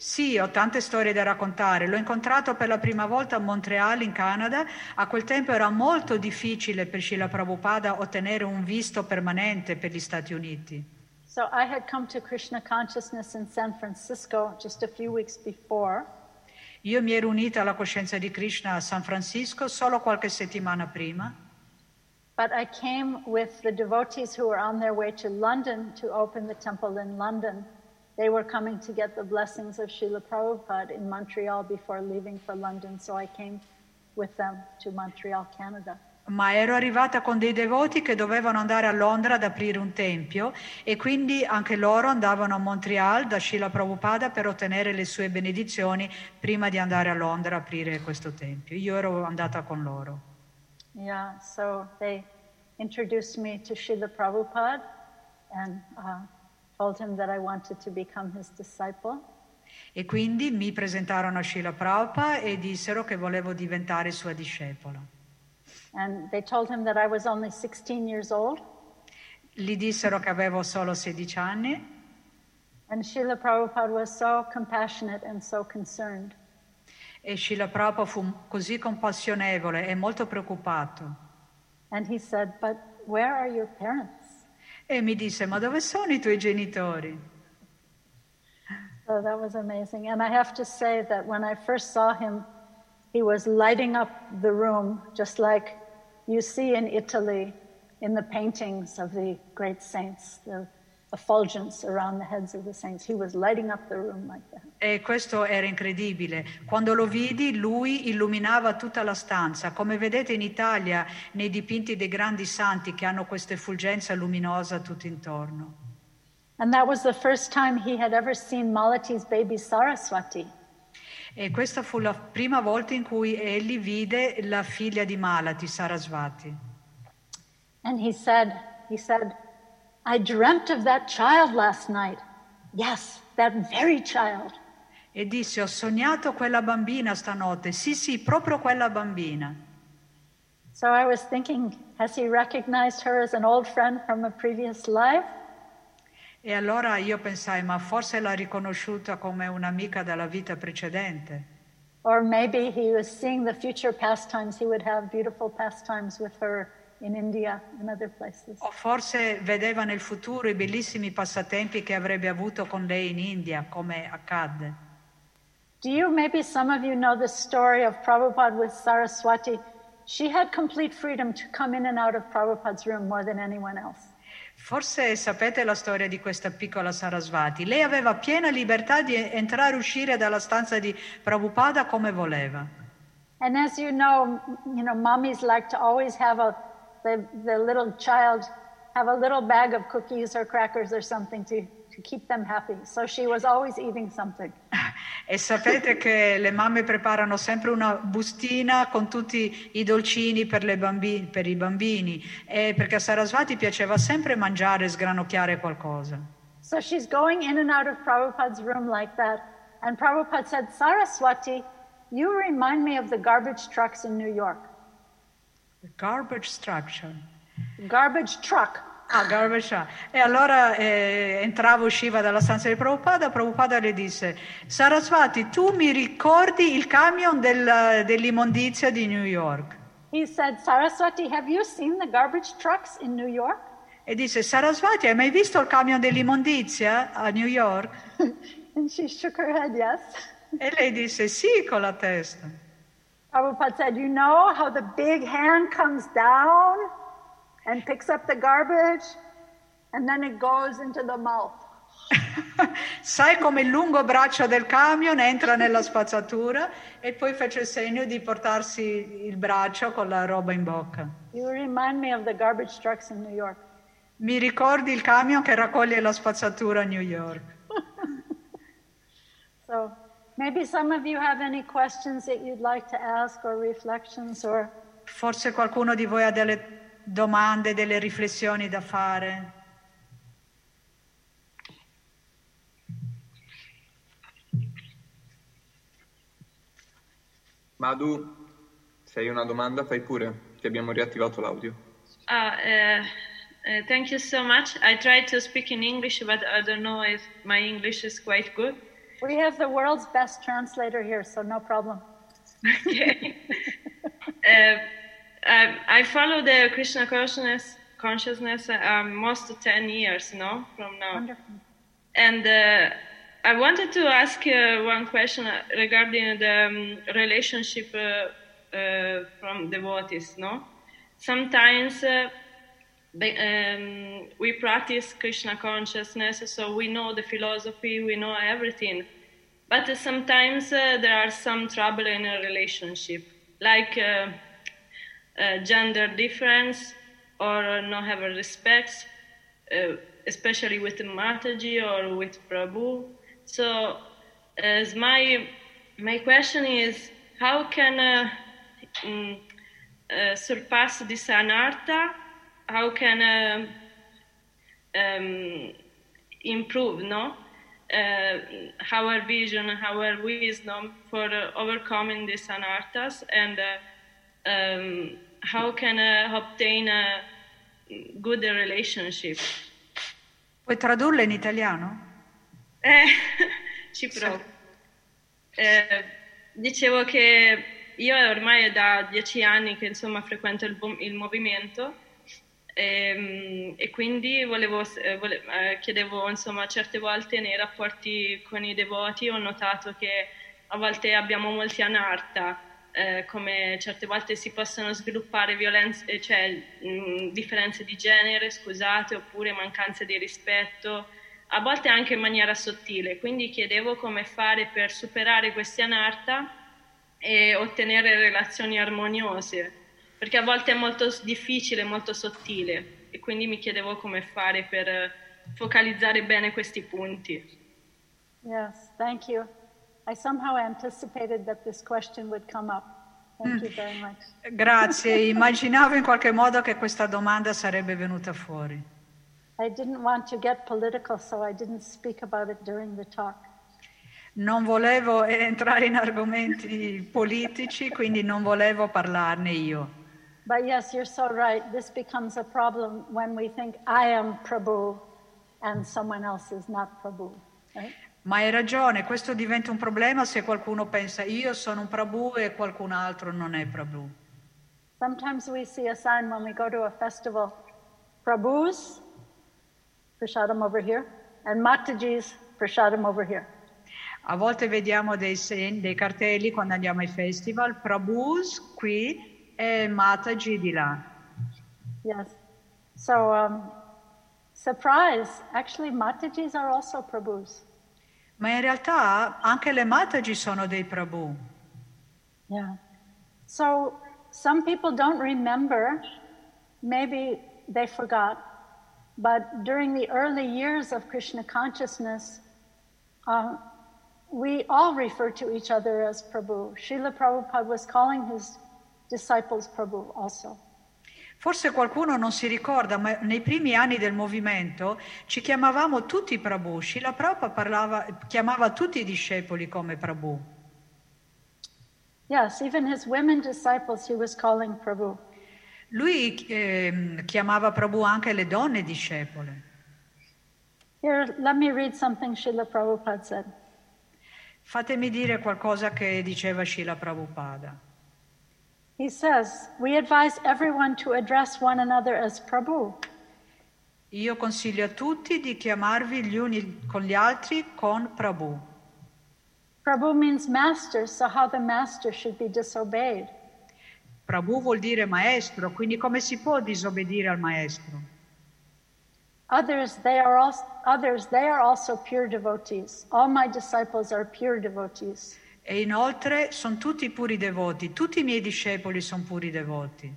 S6: Sì, ho tante storie da raccontare. L'ho incontrato per la prima volta a Montreal, in Canada. A quel tempo era molto difficile per Shila Prabhupada ottenere un visto permanente per gli Stati Uniti.
S2: So I had come to Krishna consciousness in San Francisco just a few weeks before.
S6: Io mi ero unita alla coscienza di Krishna a San Francisco solo qualche settimana prima,
S2: But I came with the devotees who were on their way to London to open the temple in London. They were coming to get the blessings of Srila Prabhupada in Montreal before leaving for London, so I came with them to Montreal, Canada.
S6: ma ero arrivata con dei devoti che dovevano andare a Londra ad aprire un tempio e quindi anche loro andavano a Montreal da Shila Prabhupada per ottenere le sue benedizioni prima di andare a Londra a aprire questo tempio. Io ero andata con loro.
S2: Yeah, so they introduced me to Srila Prabhupada and uh, told him that I wanted to become his disciple.
S6: E quindi mi presentarono a Shila Prabhupada e dissero che volevo diventare sua discepola.
S2: And they told him that I was only 16 years old.
S6: Gli dissero che avevo solo 16 anni
S2: And Srila Prabhupada was so compassionate and so concerned.
S6: e Shila Prabhupada fu così compassionevole e molto preoccupato.
S2: And he said, But where are your parents?
S6: E mi disse, ma dove sono i tuoi genitori?
S2: So that was amazing. And I have to say that when I first saw him, he was lighting up the room just like you see in Italy in the paintings of the great saints, the effulgence around the heads of the saints. He was lighting up the room like that.
S6: E questo era incredibile. Quando lo vidi, lui illuminava tutta la stanza, come vedete in Italia nei dipinti dei grandi santi che hanno questa effulgenza luminosa tutto intorno.
S2: And that was the first time he had ever seen Malati's baby Saraswati.
S6: E questa fu la prima volta in cui egli vide la figlia di Malati, Sarasvati.
S2: And he said, he said, I dreamt of that child last night. Yes, that very child.
S6: E disse, ho sognato quella bambina stanotte. Sì, sì, proprio quella bambina.
S2: So I was thinking, has he recognized her as an old friend from a previous life?
S6: E allora io pensai, ma forse l'ha riconosciuta come un'amica dalla vita precedente.
S2: Or maybe he was seeing the future pastimes. He would have beautiful pastimes with her in India and other places.
S6: O forse vedeva nel futuro i bellissimi passatempi che avrebbe avuto con lei in India, come accadde.
S2: Do you, maybe some of you know the story of Prabhupada with Saraswati? She had complete freedom to come in and out of Prabhupada's room more than anyone else.
S6: Forse sapete la storia di questa piccola Sarasvati. Lei aveva piena libertà di entrare e uscire dalla stanza di Prabhupada come voleva.
S2: And as you know, you know, mommies like to always have a, the, the little child have a little bag of cookies or crackers or something to, to keep them happy. So she was always eating something. [LAUGHS]
S6: E sapete che le mamme preparano sempre una bustina con tutti i dolcini per, le bambi- per i bambini, e perché a Sarasvati piaceva sempre mangiare e sgranocchiare qualcosa.
S2: So she's going in and out of Prabhupada's room like that. And Prabhupada said, Saraswati, you remind me of the garbage trucks in New York.
S6: Garbage structure.
S2: Garbage truck.
S6: Ah, garbage truck. E allora eh, entrava e usciva dalla stanza di Prabhupada, Prabhupada le disse, Sarasvati, tu mi ricordi il camion del- dell'immondizia di New York?
S2: He said, Saraswati, have you seen the garbage trucks in New York?
S6: E disse, Sarasvati, hai mai visto il camion dell'immondizia a New York? [LAUGHS]
S2: And she shook her head, yes.
S6: E lei disse, sì, con la testa.
S2: Prabhupada said, You know how the big hand comes down and picks up the garbage and then it goes into the mouth? [LAUGHS]
S6: Sai come il lungo braccio del camion entra nella spazzatura e poi fece il segno di portarsi il braccio con la roba in bocca.
S2: You remind me of the garbage trucks in New York.
S6: Mi ricordi il camion che raccoglie la spazzatura a New York? [LAUGHS]
S2: So maybe some of you have any questions that you'd like to ask or reflections or
S6: Forse qualcuno di voi ha delle domande, delle riflessioni da fare?
S7: Madhu, se hai una domanda fai pure, che abbiamo riattivato l'audio.
S8: Uh, uh, uh, thank you so much. I tried to speak in English, but I don't know if my English is quite good.
S2: We have the world's best translator here, so no problem.
S8: Okay. [LAUGHS] uh, I, I follow the Krishna consciousness, consciousness um, most of 10 years, no, from now.
S2: Wonderful.
S8: And uh, I wanted to ask uh, one question uh, regarding the um, relationship uh, uh, from devotees. No, sometimes uh, um, we practice Krishna consciousness, so we know the philosophy, we know everything. But uh, sometimes uh, there are some trouble in a relationship, like uh, uh, gender difference or not having respect, uh, especially with Mataji or with Prabhu. So, as my my question is, how can uh, mm, surpass this anartha? How can um, um, improve, no? Uh, our vision, our wisdom for uh, overcoming these anarthas, and uh, um, how can uh, obtain a good relationship?
S6: Puoi tradurla in italiano?
S8: Eh, [LAUGHS] ci provo. Eh, dicevo che io ormai è da dieci anni che insomma frequento il, il movimento ehm, e, quindi volevo, eh, vole- eh, chiedevo insomma certe volte nei rapporti con i devoti ho notato che a volte abbiamo molti anarta, eh, come certe volte si possono sviluppare violenze, eh, cioè mh, differenze di genere, scusate, oppure mancanze di rispetto, a volte anche in maniera sottile. Quindi chiedevo come fare per superare questi anarta e ottenere relazioni armoniose, perché a volte è molto difficile, molto sottile e quindi mi chiedevo come fare per eh, focalizzare bene questi punti.
S2: Yes, thank you. I somehow anticipated that this question would come up. Thank you very much. [LAUGHS]
S6: Grazie, immaginavo in qualche modo che questa domanda sarebbe venuta fuori.
S2: I didn't want to get political, so I didn't speak about it during the talk.
S6: Non volevo entrare in argomenti politici, quindi non volevo parlarne io.
S2: But yes, you're so right. This becomes a problem when we think I am Prabhu and someone else is not Prabhu. Right?
S6: Ma hai ragione, questo diventa un problema se qualcuno pensa io sono un Prabhu e qualcun altro non è Prabhu.
S2: Sometimes we see a sign when we go to a festival Prabhus, Prashadam over here, and Mataji's, Prashadam over here.
S6: A volte vediamo dei, segni, dei cartelli quando andiamo ai festival, Prabhus qui Mataji.
S2: Yes. So, um, surprise, actually, Matajis are also Prabhus.
S6: Ma in realtà anche le Mataji sono dei Prabhu.
S2: Yeah. So some people don't remember, maybe they forgot, but during the early years of Krishna consciousness, uh, we all refer to each other as Prabhu. Srila Prabhupada was calling his disciples Prabhu also.
S6: Forse qualcuno non si ricorda, ma nei primi anni del movimento ci chiamavamo tutti Prabhu. Srila Prabhupada parlava, chiamava tutti i discepoli come Prabhu.
S2: Yes, even his women disciples he was calling Prabhu.
S6: Lui ehm, chiamava Prabhu anche le donne discepole.
S2: Here, let me read something Srila Prabhupada said.
S6: Fatemi dire qualcosa che diceva Srila Prabhupada.
S2: He says, We advise everyone to address one another as Prabhu.
S6: Io consiglio a tutti di chiamarvi gli uni con gli altri con Prabhu.
S2: Prabhu means master, so how the master should be disobeyed.
S6: Prabhu vuol dire maestro, quindi come si può disobbedire al maestro?
S2: Others they, are also, others, they are also pure devotees. All my disciples are pure devotees.
S6: E inoltre sono tutti puri devoti, tutti i miei discepoli sono puri devoti.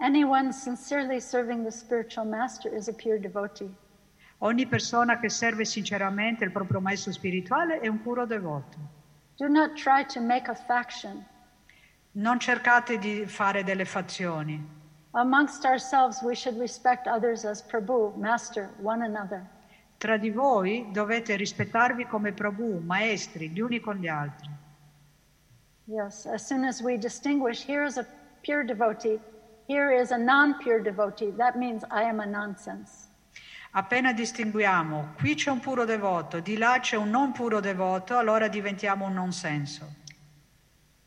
S2: Anyone sincerely serving the spiritual master is a pure devotee.
S6: Ogni persona che serve sinceramente il proprio maestro spirituale è un puro devoto.
S2: Do not try to make a faction.
S6: Non cercate di fare delle fazioni.
S2: Amongst ourselves, we should respect others as Prabhu, master, one another.
S6: Tra di voi dovete rispettarvi come Prabhu, maestri, gli uni con gli altri.
S2: Yes, as soon as we distinguish, here is a pure devotee, here is a non pure devotee, that means I am a nonsense.
S6: Appena distinguiamo, qui c'è un puro devoto, di là c'è un non puro devoto, allora diventiamo un non senso.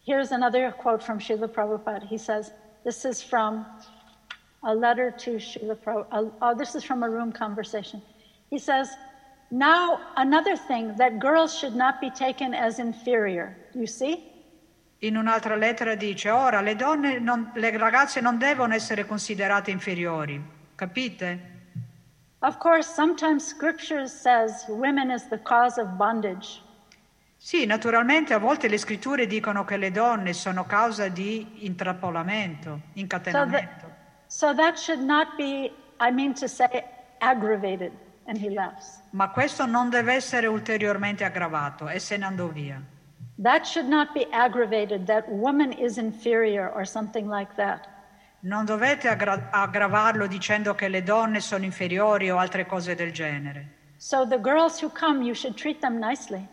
S2: Here's another quote from Srila Prabhupada. He says, This is from a letter to Srila Prabhupada. Oh, this is from a room conversation. He says, Now, another thing that girls should not be taken as inferior. You see?
S6: In un'altra lettera dice, ora le donne, non- le ragazze non devono essere considerate inferiori, capite?
S2: Of course, sometimes scripture says women is the cause of bondage.
S6: Sì, naturalmente a volte le scritture dicono che le donne sono causa di intrappolamento,
S2: So
S6: incatenamento.
S2: that, so that should not be, I mean to say, aggravated. And he laughs.
S6: Ma questo non deve essere ulteriormente aggravato e se ne andò via.
S2: That should not be aggravated, that woman is inferior or something like that.
S6: Non dovete aggra- aggravarlo dicendo che le donne sono inferiori o altre cose del genere.
S2: So the girls who come, you should treat them nicely.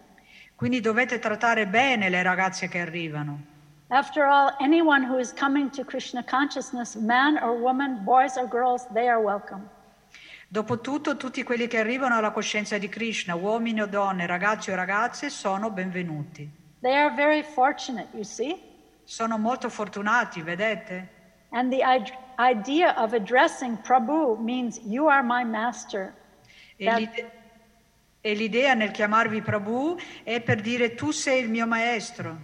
S6: Quindi dovete trattare bene le ragazze che arrivano.
S2: After all, anyone who is coming to Krishna consciousness, man or woman, boys or girls, they are welcome.
S6: Dopotutto tutti quelli che arrivano alla coscienza di Krishna, uomini o donne, ragazzi o ragazze, sono benvenuti.
S2: They are very fortunate, you see?
S6: Sono molto fortunati, vedete?
S2: And the id- idea of addressing Prabhu means you are my master.
S6: E,
S2: That-
S6: l'ide- e l'idea nel chiamarvi Prabhu è per dire tu sei il mio maestro.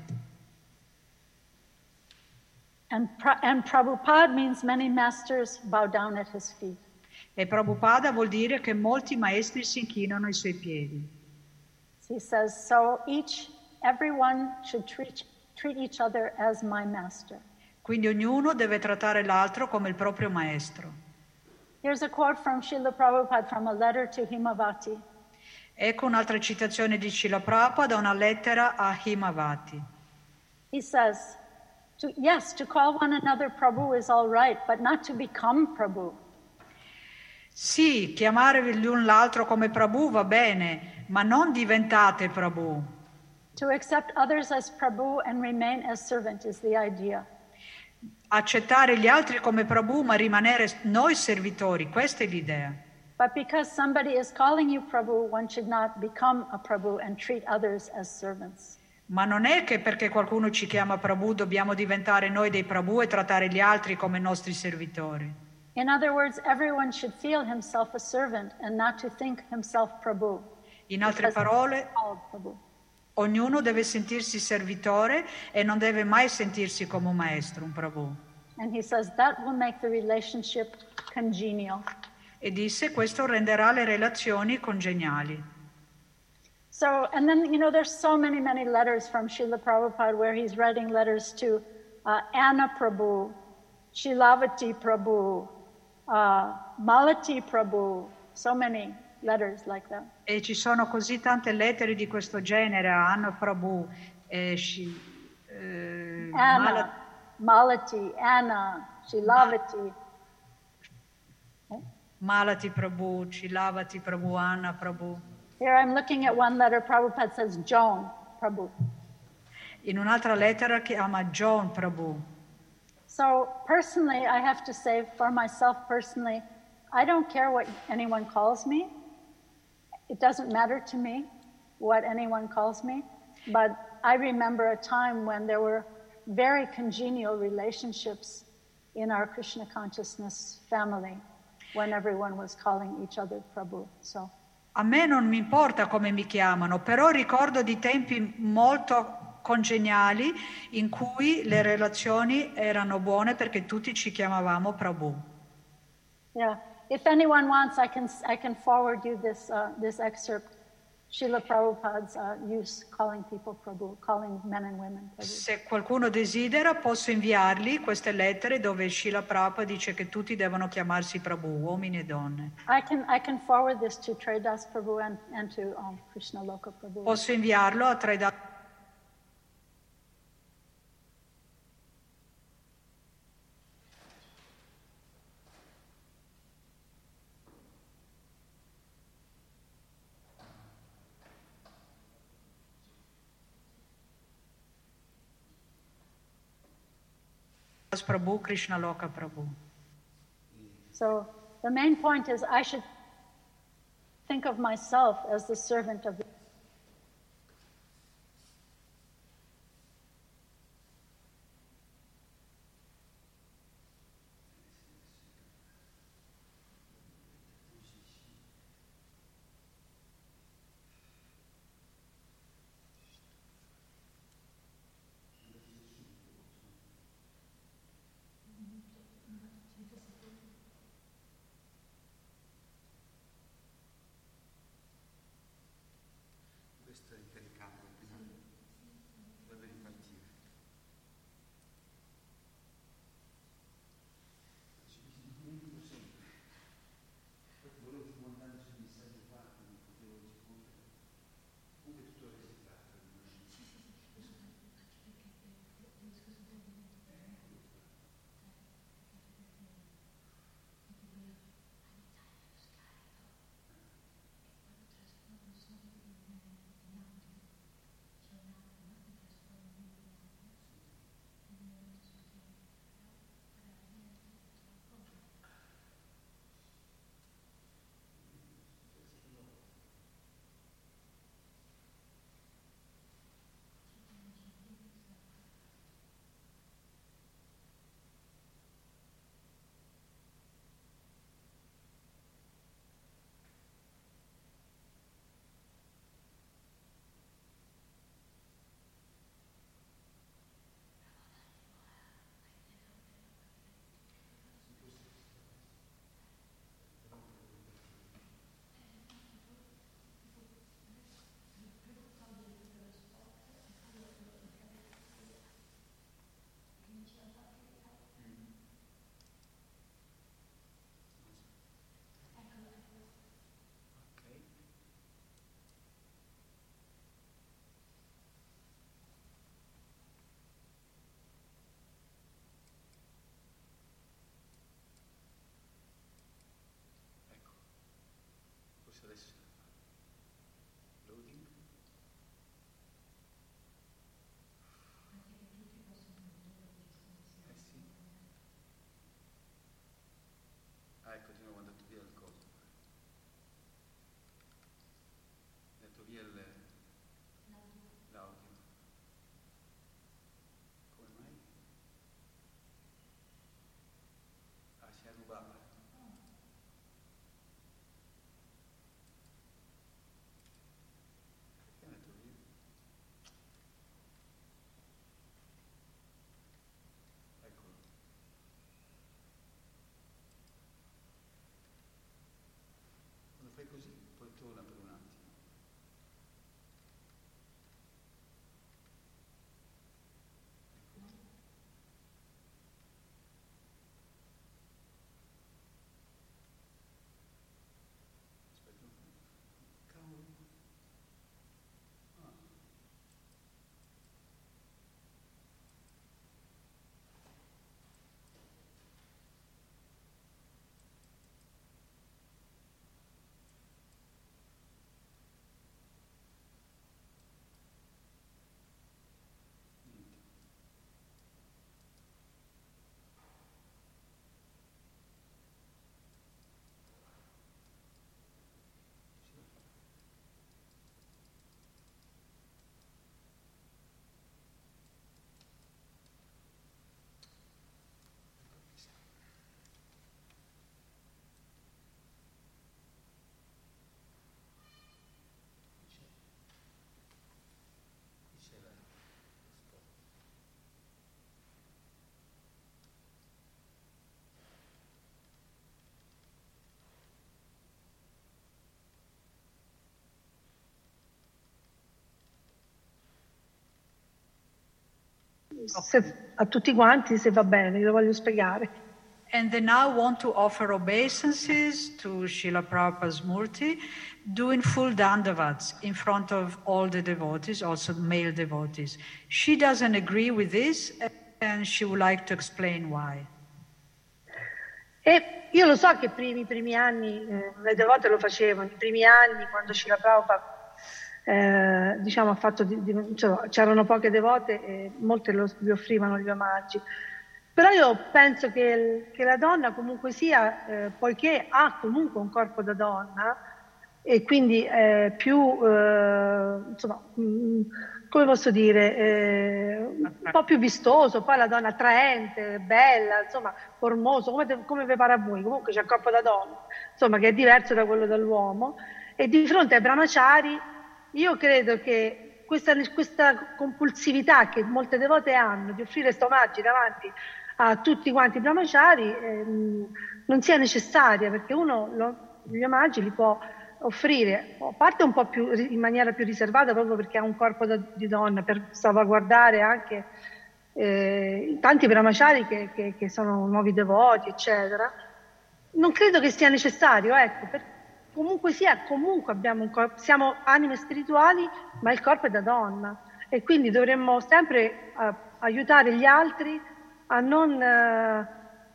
S2: And, pra- and Prabhupada means many masters bow down at his feet.
S6: E Prabhupada vuol dire che molti maestri si inchinano ai suoi piedi.
S2: He says, so each, everyone should treat, treat each other as my master.
S6: Quindi ognuno deve trattare l'altro come il proprio maestro.
S2: Here's a quote from Srila Prabhupada from a letter to Himavati.
S6: Ecco un'altra citazione di Srila Prabhupada da una lettera a Himavati.
S2: He says, to, yes, to call one another Prabhu is all right, but not to become Prabhu.
S6: Sì, chiamarvi l'un l'altro come Prabhu va bene, ma non diventate Prabhu.
S2: To accept others as Prabhu and remain as servant is the idea.
S6: Accettare gli altri come Prabhu, ma rimanere noi servitori, questa è l'idea.
S2: But because somebody is calling you Prabhu, one should not become a Prabhu and treat others as servants.
S6: Ma non è che perché qualcuno ci chiama Prabhu dobbiamo diventare noi dei Prabhu e trattare gli altri come nostri servitori.
S2: In other words, everyone should feel himself a servant and not to think himself Prabhu.
S6: In altre parole. Ognuno deve sentirsi servitore e non deve mai sentirsi come un maestro, un Prabhu.
S2: Says.
S6: E disse questo renderà le relazioni congeniali.
S2: So, and then, you know, there's so many, many letters from Srila Prabhupada where he's writing letters to uh, Anna Prabhu, Shilavati Prabhu, uh, Malati Prabhu, so many like that.
S6: E ci sono così tante lettere di questo genere Anna Prabhu, e Shi- eh,
S2: Anna,
S6: Mala-
S2: Malati, Anna, Shilavati.
S6: Malati Prabhu, Chilavati Prabhu, Anna Prabhu.
S2: Here I'm looking at one letter, Prabhupada says Joan Prabhu.
S6: In un'altra lettera chiama John Prabhu.
S2: So, personally, I have to say for myself personally, I don't care what anyone calls me. It doesn't matter to me what anyone calls me. But I remember a time when there were very congenial relationships in our Krishna consciousness family when everyone was calling each other Prabhu. So.
S6: A me non mi importa come mi chiamano, però ricordo di tempi molto congeniali in cui le relazioni erano buone perché tutti ci chiamavamo Prabhu.
S2: Yeah, if anyone wants, I can, I can forward you this, uh, this excerpt Srila Prabhupada's uh, use calling people Prabhu, calling men and women Prabhu.
S6: Se qualcuno desidera, posso inviargli queste lettere dove Srila Prabhupada dice che tutti devono chiamarsi Prabhu, uomini e donne.
S2: I can, I can forward this to Tridas Prabhu and, and to um, Krishna Loka Prabhu.
S6: Posso inviarlo a Tridas Prabhu, Krishna Loka Prabhu.
S2: So the main point is I should think of myself as the servant of the
S9: se- a tutti quanti se va bene, glielo voglio spiegare.
S6: And they now want to offer obeisances to Srila Prabhupada's Murti, doing full dandavats in front of all the devotees, also male devotees. She doesn't agree with this and she would like to explain why.
S9: E io lo so che primi, i primi anni eh, le devote lo facevano, i primi anni quando Shila Prabhupada eh, diciamo, ha fatto di- di- insomma, c'erano poche devote e molte lo, gli offrivano gli omaggi. Però io penso che, che la donna comunque sia, eh, poiché ha comunque un corpo da donna e quindi è più, eh, insomma, mm, come posso dire, eh, un po' più vistoso, poi la donna attraente, bella, insomma, formoso, come, te- come vi pare a voi, comunque c'è il corpo da donna, insomma, che è diverso da quello dell'uomo. E di fronte ai brahmachari io credo che questa, questa compulsività che molte devote hanno di offrire stomaggi davanti a tutti quanti i brahmachari ehm, non sia necessaria perché uno lo- gli omaggi li può offrire. A parte un po' più in maniera più riservata proprio perché ha un corpo da- di donna per salvaguardare anche eh, tanti brahmachari che, che- che sono nuovi devoti eccetera. Non credo che sia necessario, ecco, per- comunque sia, comunque abbiamo un corpo, siamo anime spirituali, ma il corpo è da donna e quindi dovremmo sempre eh, aiutare gli altri a non eh,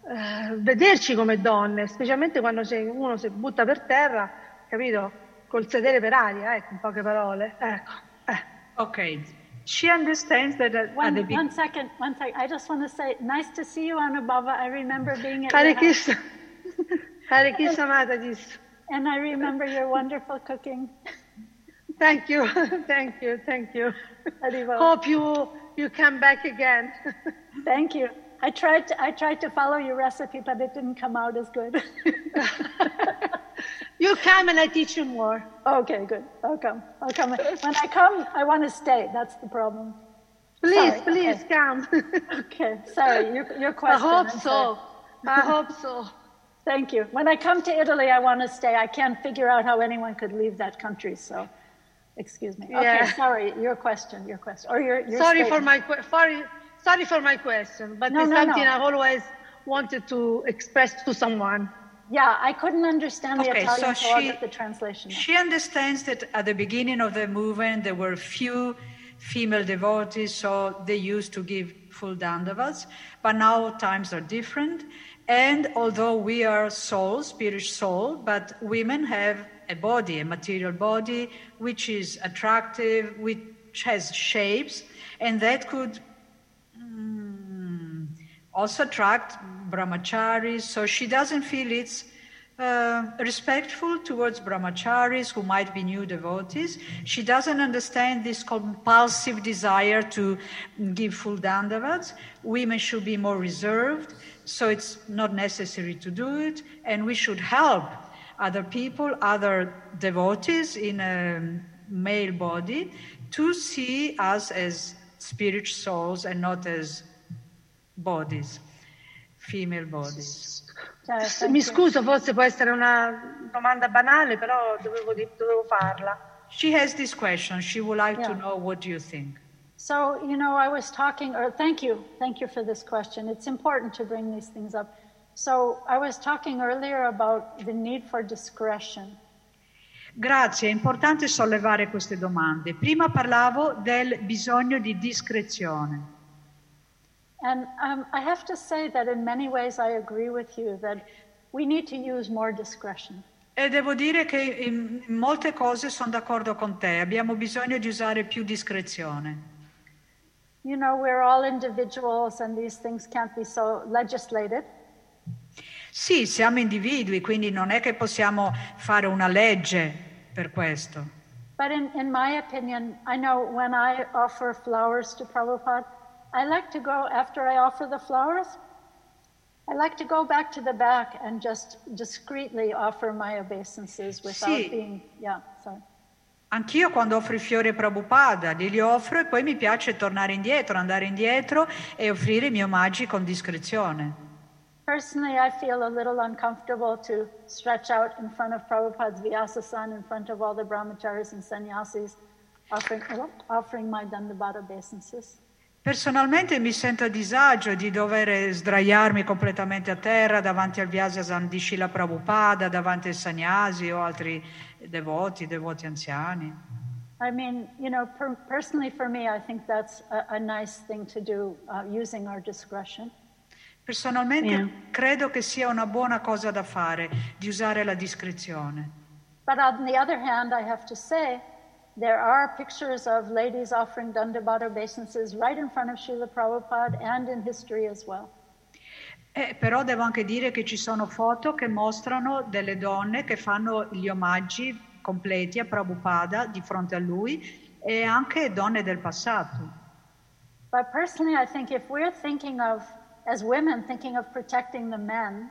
S9: eh, vederci come donne, specialmente quando c'è uno si butta per terra, capito? Col sedere per aria, ecco, in poche parole. Ecco. eh.
S6: Okay. She understands that at, at
S2: One,
S6: be-
S2: one second, one second. I just want to say, nice to see you, Anubhava. I remember being at
S9: Hare Krishna, Hare Krishna Mataji.
S2: And I remember your wonderful cooking.
S9: Thank you, [LAUGHS] thank you, thank you. Hope you you come back again. [LAUGHS]
S2: Thank you. I tried to, I tried to follow your recipe, but it didn't come out as good. [LAUGHS]
S9: you come and I teach you more.
S2: okay, good. I'll come. I'll come. When I come, I want to stay. That's the problem.
S9: Please,
S2: Sorry,
S9: please
S2: okay.
S9: come.
S2: Okay, sorry. Your, your
S9: I
S2: question.
S9: hope
S2: I'm
S9: so. I hope so.
S2: Thank you. When I come to Italy, I want to stay. I can't figure out how anyone could leave that country. So, excuse me. Okay, sorry. Your question. Your question. Or your, your
S9: Sorry for my que- sorry, sorry for my question, but
S2: No,
S9: it's
S2: no,
S9: something
S2: no.
S9: I've always wanted to express to someone.
S2: Yeah, I couldn't understand the
S6: Okay,
S2: Italian, so I'll
S6: she-
S2: get the translation.
S6: She understands that at the beginning of the movement there were few female devotees, so they used to give full dandavats. But now times are different, and although we are souls, spirit soul, but women have a body, a material body, which is attractive, which has shapes, and that could mm, also attract brahmacharis. So she doesn't feel it's uh, respectful towards brahmacharis who might be new devotees. She doesn't understand this compulsive desire to give full dandavats. Women should be more reserved, so it's not necessary to do it, and we should help other people, other devotees in a male body, to see us as spirit souls and not as bodies, female bodies.
S2: Yeah, thank
S9: Mi scuso, forse può essere una domanda banale, però dovevo, dovevo farla.
S6: She has this question. She would like to know what do you think.
S2: So, you know, I was talking, or thank you, thank you for this question. It's important to bring these things up. So, I was talking earlier about the need for discretion.
S6: Grazie, è importante sollevare queste domande. Prima parlavo del bisogno di discrezione.
S2: And um, I have to say that in many ways I agree with you that we need to use more discretion.
S6: E devo dire che in molte cose sono d'accordo con te, abbiamo bisogno di usare più discrezione.
S2: You know, we're all individuals and these things can't be so legislated.
S6: Sì, siamo individui, quindi non è che possiamo fare una legge per questo.
S2: But in, in my opinion, I know when I offer flowers to Prabhupada, I like to go, after I offer the flowers, I like to go back to the back and just discreetly offer my obeisances without
S6: Sì.
S2: being, yeah, sorry.
S6: Anch'io quando offro i fiori a Prabhupada li offro e poi mi piace tornare indietro, andare indietro e offrire i miei omaggi con discrezione.
S2: Personally, I feel a little uncomfortable to stretch out in front of Prabhupada's Vyasa-san, in front of all the brahmacharis and sannyasis, offering, offering my Dandabata obeisances.
S6: Personalmente mi sento a disagio di dover sdraiarmi completamente a terra davanti al Vyasasam di Srila Prabhupada, davanti ai sannyasi o altri devoti, devoti anziani.
S2: I mean, you know, per- personally for me, I think that's a, a nice thing to do uh, using our discretion.
S6: Personalmente
S9: Yeah.
S6: credo che sia una buona cosa da fare, di usare la discrezione.
S2: But on the other hand, I have to say, there are pictures of ladies offering Dandabata obeisances right in front of Srila Prabhupada and in history as well.
S6: Eh, però devo anche dire che ci sono foto che mostrano delle donne che fanno gli omaggi completi a Prabhupada di fronte a lui e anche donne del passato.
S2: But personally, I think if we're thinking of, as women, thinking of protecting the men,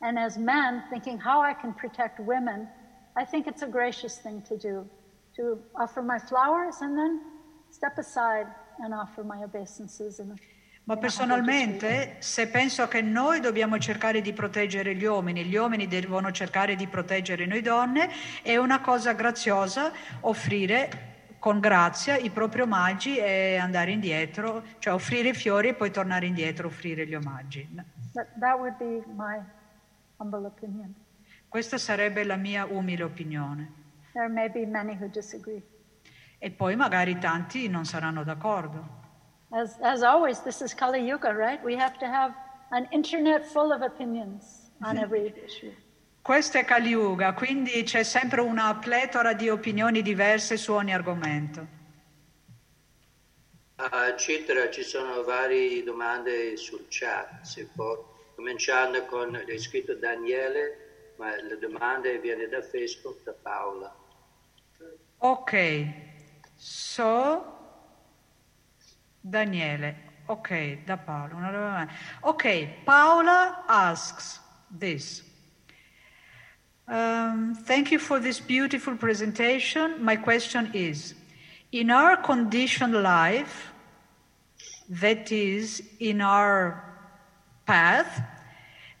S2: and as men, thinking how I can protect women, I think it's a gracious thing to do. To offer my flowers and then step aside and offer my obeisances. In a,
S6: Ma
S2: in a humble
S6: personalmente, se penso che noi dobbiamo cercare di proteggere gli uomini, gli uomini devono cercare di proteggere noi donne, è una cosa graziosa offrire con grazia i propri omaggi e andare indietro, cioè offrire i fiori e poi tornare indietro, offrire gli omaggi.
S2: That would be my humble opinion.
S6: Questa sarebbe la mia umile opinione.
S2: There may be many who disagree.
S6: E poi magari tanti non saranno d'accordo.
S2: As, as always, this is Kali Yuga, right? We have to have an internet full of opinions on every issue.
S6: Questo è Kali Yuga, quindi c'è sempre una pletora di opinioni diverse su ogni argomento.
S3: A Citra ci sono varie domande sul chat, si può, cominciando con, è scritto Daniele, ma la domanda viene da Facebook, da Paola.
S6: Ok, so Daniele. Ok, da Paolo. una domanda. Ok, Paola asks this. Um, thank you for this beautiful presentation. My question is In our conditioned life, that is, in our path,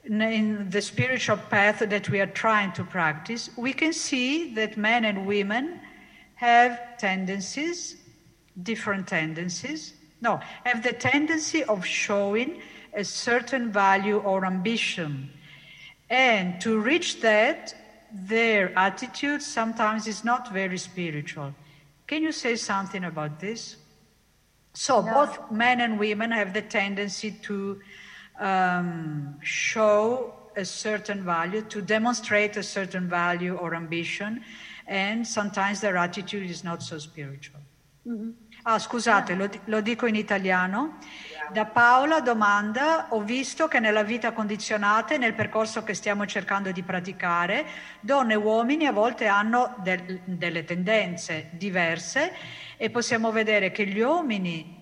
S6: in the spiritual path that we are trying to practice, we can see that men and women have tendencies, different tendencies. No, have the tendency of showing a certain value or ambition. And to reach that, their attitude sometimes is not very spiritual. Can you say something about this? So, both men and women have the tendency to um, show a certain value, to demonstrate a certain value or ambition, and sometimes their attitude is not so spiritual. Ah, scusate, lo, lo dico in italiano. Da Paola domanda, ho visto che nella vita condizionata e nel percorso che stiamo cercando di praticare, donne e uomini a volte hanno del- delle tendenze diverse e possiamo vedere che gli uomini...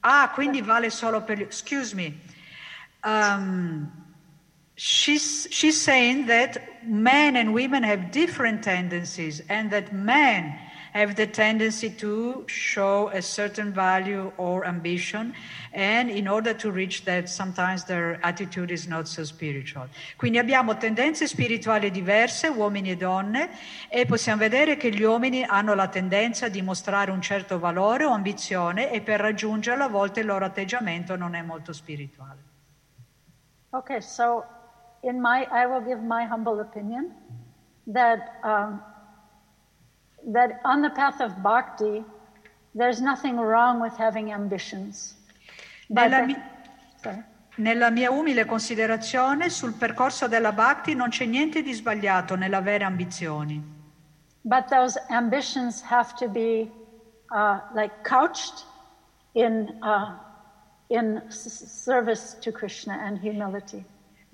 S6: Ah, quindi vale solo per gli... Excuse me. Um, she's, she's saying that men and women have different tendencies and that men have the tendency to show a certain value or ambition and in order to reach that sometimes their attitude is not so spiritual. Quindi abbiamo tendenze spirituali diverse, uomini e donne, e possiamo vedere che gli uomini hanno la tendenza di mostrare un certo valore o ambizione e per raggiungerlo a volte il loro atteggiamento non è molto spirituale.
S2: Okay, so in my, I will give my humble opinion that um, that on the path of bhakti, there's nothing wrong with having ambitions. But
S6: Nella, mi- nella mia umile considerazione, sul percorso della Bhakti non c'è niente di sbagliato nell'avere ambizioni,
S2: But those ambitions have to be uh, like couched in uh, in service to Krishna and humility.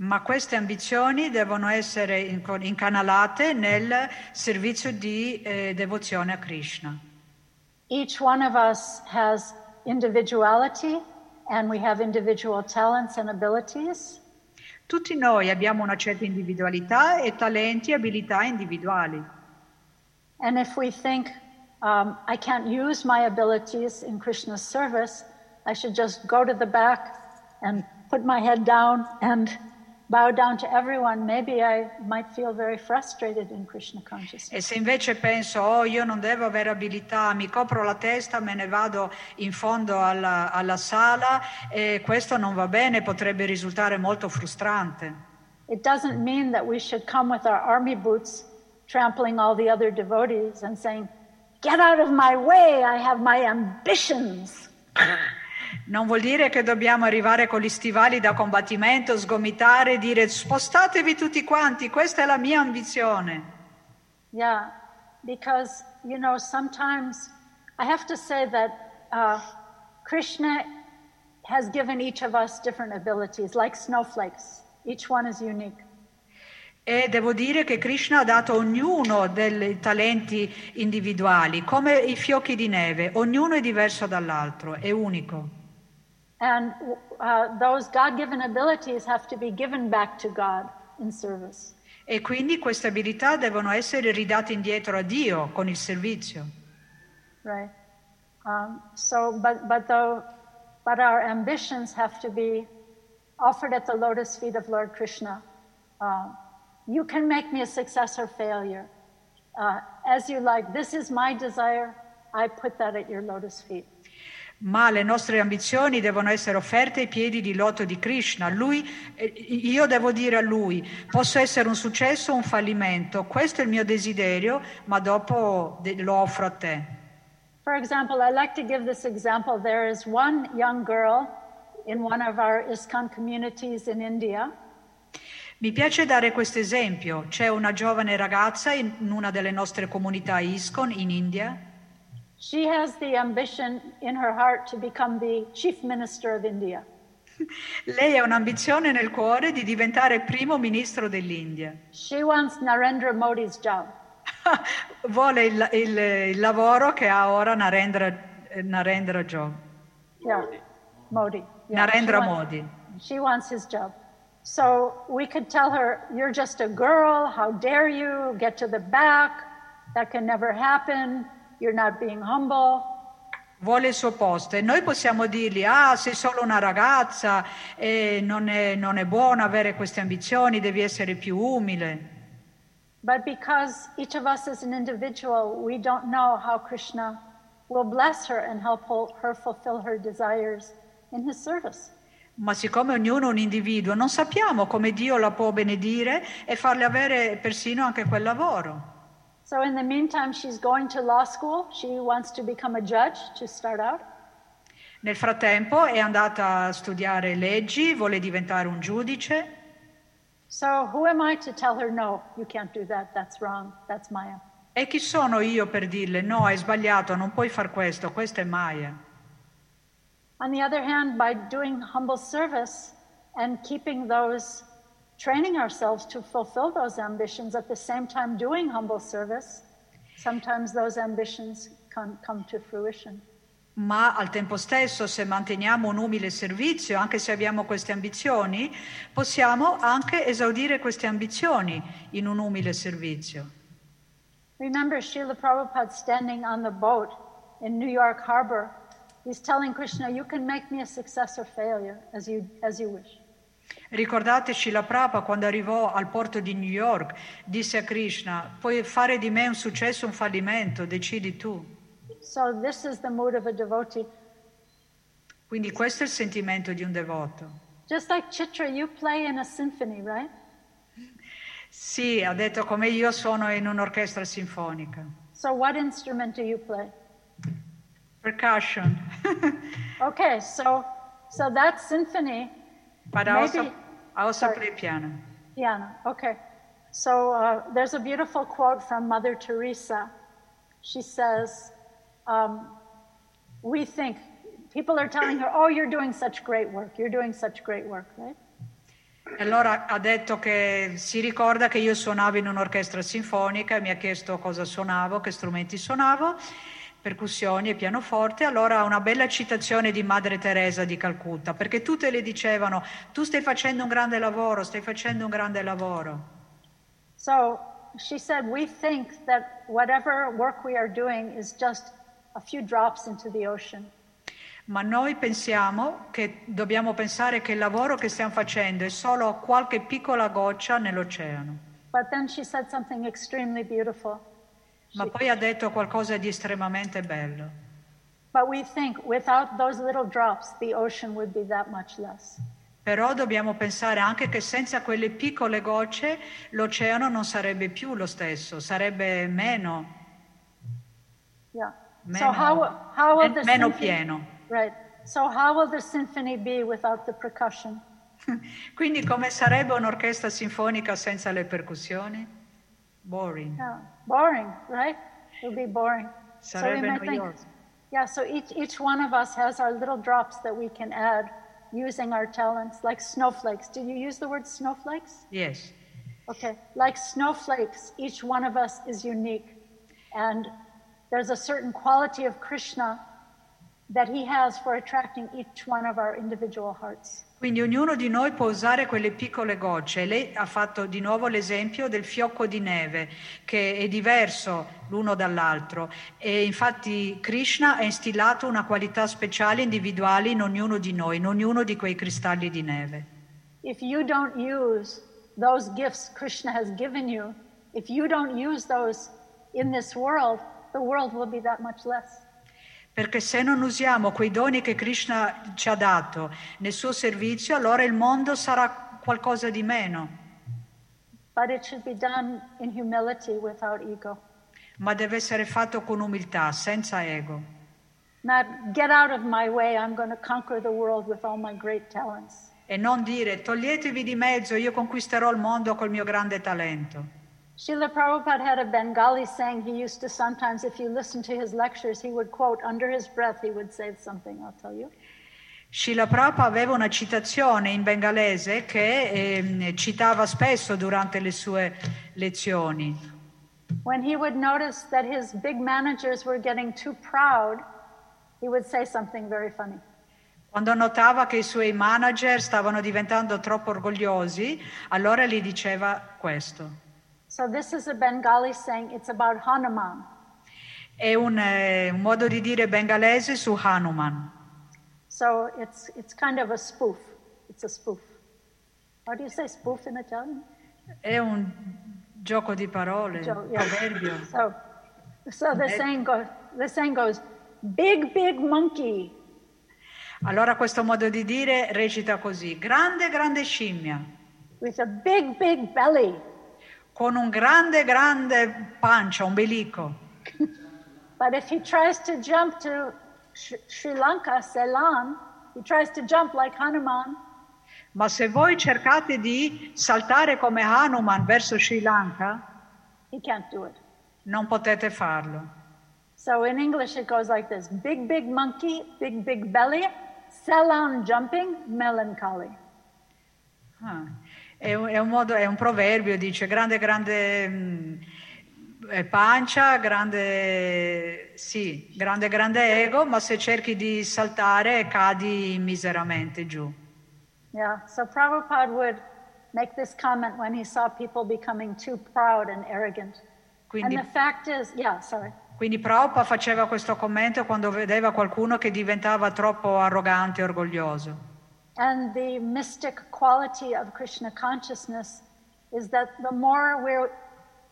S6: Ma queste ambizioni devono essere incanalate nel servizio di eh, devozione a Krishna.
S2: Each one of us has individuality, and we have individual talents and abilities.
S6: Tutti noi abbiamo una certa individualità e talenti e abilità individuali.
S2: And if we think, um, I can't use my abilities in Krishna's service, I should just go to the back and put my head down and bow down to everyone, maybe I might feel very frustrated in Krishna consciousness.
S6: E se invece penso, oh, io non devo avere abilità, mi copro la testa, me ne vado in fondo alla, alla sala e questo non va bene, potrebbe risultare molto frustrante.
S2: It doesn't mean that we should come with our army boots, trampling all the other devotees and saying, Get out of my way, I have my ambitions. [LAUGHS]
S6: Non vuol dire che dobbiamo arrivare con gli stivali da combattimento, sgomitare e dire spostatevi tutti quanti, questa è la mia ambizione.
S2: Yeah, because, you know, sometimes I have to say that uh, Krishna has given each of us different abilities, like snowflakes. Each one is unique.
S6: E devo dire che Krishna ha dato a ognuno dei talenti individuali, come i fiocchi di neve, ognuno è diverso dall'altro, è unico.
S2: And uh, those God given abilities have to be given back to God in service.
S6: E quindi queste abilità devono essere ridate indietro a Dio con il servizio.
S2: Right. Um, so, but, but, though, but our ambitions have to be offered at the lotus feet of Lord Krishna. Uh, you can make me a success or failure. Uh, as you like. This is my desire. I put that at your lotus feet.
S6: Ma le nostre ambizioni devono essere offerte ai piedi di loto di Krishna. Lui, eh, io devo dire a lui, posso essere un successo o un fallimento, questo è il mio desiderio, ma dopo lo offro a te.
S2: For example, I like to give this example. There is one young girl in one of our ISKCON communities in India.
S6: Mi piace dare questo esempio. C'è una giovane ragazza in una delle nostre comunità ISKCON in India.
S2: She has the ambition in her heart to become the chief minister of India. [LAUGHS]
S6: Lei ha un'ambizione nel cuore di diventare primo ministro dell'India.
S2: She wants Narendra Modi's job. [LAUGHS]
S6: Vuole il, il, il, lavoro che ha ora Narendra, Narendra Job.
S2: Yeah. Modi. Yeah.
S6: Narendra
S2: she
S6: Modi.
S2: Wants, she wants his job. So we could tell her, You're just a girl. How dare you? Get to the back. That can never happen. You're not being humble.
S6: Vuole il suo posto e noi possiamo dirgli, ah, sei solo una ragazza e non è, non è buono avere queste ambizioni, devi essere più umile.
S2: But because each of us is an individual, we don't know how Krishna will bless her and help her fulfill her desires in his service.
S6: Ma siccome ognuno è un individuo, non sappiamo come Dio la può benedire e farle avere persino anche quel lavoro.
S2: So in the meantime, she's going to law school. She wants to become a judge to start out.
S6: Nel frattempo è andata a studiare leggi, vuole diventare un giudice.
S2: So who am I to tell her no, you can't do that, that's wrong, that's Maya.
S6: E chi sono io per dirle no, hai sbagliato, non puoi far questo, questo è Maya.
S2: On the other hand, by doing humble service and keeping those training ourselves to fulfill those ambitions at the same time doing humble service, sometimes those ambitions come, come to fruition.
S6: Ma al tempo stesso, se manteniamo un umile servizio, anche se abbiamo queste ambizioni, possiamo anche esaudire queste ambizioni in un umile servizio.
S2: Remember Srila Prabhupada standing on the boat in New York Harbor. He's telling Krishna, You can make me a success or failure as you, as you wish.
S6: Ricordateci la Prabhupada quando arrivò al porto di New York, disse a Krishna, puoi fare di me un successo o un fallimento, decidi tu.
S2: So.
S6: Quindi questo è il sentimento di un devoto.
S2: Just like Chitra, you play in a symphony, right?
S6: Sì, ha detto come io sono in un'orchestra sinfonica.
S2: So what instrument do you play?
S6: Percussion. [LAUGHS]
S2: okay, so so that symphony
S6: But I also, I also play piano.
S2: Piano, okay. So uh, there's a beautiful quote from Mother Teresa. She says, um, We think, people are telling her, Oh, you're doing such great work, you're doing such great work, right?
S6: Allora ha detto che si ricorda che io suonavo in un'orchestra sinfonica e mi ha chiesto cosa suonavo, che strumenti suonavo percussioni e pianoforte, allora una bella citazione di Madre Teresa di Calcutta, perché tutte le dicevano tu stai facendo un grande lavoro, stai facendo un grande lavoro.
S2: So she said we think that whatever work we are doing is just a few drops into the ocean.
S6: Ma noi pensiamo che dobbiamo pensare che il lavoro che stiamo facendo è solo qualche piccola goccia nell'oceano.
S2: But then she said something extremely beautiful.
S6: Ma poi ha detto qualcosa di estremamente bello.
S2: But we think without those little drops, the ocean would be that much less.
S6: Però dobbiamo pensare anche che senza quelle piccole gocce l'oceano non sarebbe più lo stesso, sarebbe meno,
S2: Yeah.
S6: meno,
S2: so how how will the
S6: meno
S2: symphony-
S6: pieno.
S2: Right. So how will the symphony be without the percussion? [LAUGHS]
S6: Quindi come sarebbe un'orchestra sinfonica senza le percussioni? Boring.
S2: Yeah. Boring, right? It would be boring. so we might think, yeah. So each each one of us has our little drops that we can add using our talents, like snowflakes. Did you use the word snowflakes?
S6: Yes.
S2: Okay, like snowflakes, each one of us is unique. And there's a certain quality of Krishna that he has for attracting each one of our individual hearts.
S6: Quindi ognuno di noi può usare quelle piccole gocce. Lei ha fatto di nuovo l'esempio del fiocco di neve, che è diverso l'uno dall'altro. E infatti Krishna ha instillato una qualità speciale individuale in ognuno di noi, in ognuno di quei cristalli di neve.
S2: If you don't use those gifts Krishna has given you, if you don't use those in this world, the world will be that much less.
S6: Perché se non usiamo quei doni che Krishna ci ha dato nel suo servizio, allora il mondo sarà qualcosa di meno. Ma deve essere fatto con umiltà, senza ego.
S2: Not get out of my way, I'm going to conquer the world with all my great talents.
S6: E non dire toglietevi di mezzo, io conquisterò il mondo col mio grande talento.
S2: Srila Prabhupada had a Bengali saying he used to sometimes, if you listen to his lectures, he would quote under his breath, he would say something, I'll tell you.
S6: Srila Prabhupada aveva una citazione in bengalese che ehm, citava spesso durante le sue lezioni.
S2: When he would notice that his big managers were getting too proud, he would say something very funny.
S6: Quando notava che i suoi manager stavano diventando troppo orgogliosi, allora gli diceva questo.
S2: So this is a Bengali saying, it's about Hanuman.
S6: È un, eh, un modo di dire bengalese su Hanuman.
S2: So it's, it's kind of a spoof. It's a spoof. How do you say spoof in Italian?
S6: È un gioco di parole,
S2: Jo- yeah.
S6: proverbio.
S2: So, so the saying goes, the saying goes, big, big monkey.
S6: Allora questo modo di dire recita così, grande, grande scimmia,
S2: with a big, big belly.
S6: Con un grande, grande pancia, ombelico.
S2: But if he tries to jump to Sh- Sri Lanka, Ceylon, he tries to jump like Hanuman,
S6: Ma se voi cercate di saltare come Hanuman verso Sri Lanka,
S2: he can't do it.
S6: non potete farlo.
S2: So in English, it goes like this big, big monkey, big, big belly, Ceylon jumping, melancholy.
S6: Ah, È, un, è un modo- è un proverbio, dice grande, grande mh, eh, pancia, grande, sì, grande, grande ego, ma se cerchi di saltare cadi miseramente giù.
S2: Yeah, so Prabhupada would make this comment when he saw people becoming too proud and arrogant.
S6: Quindi,
S2: and the fact is, yeah, sorry.
S6: quindi Prabhupada faceva questo commento quando vedeva qualcuno che diventava troppo arrogante e orgoglioso.
S2: And the mystic quality of Krishna consciousness is that the more we're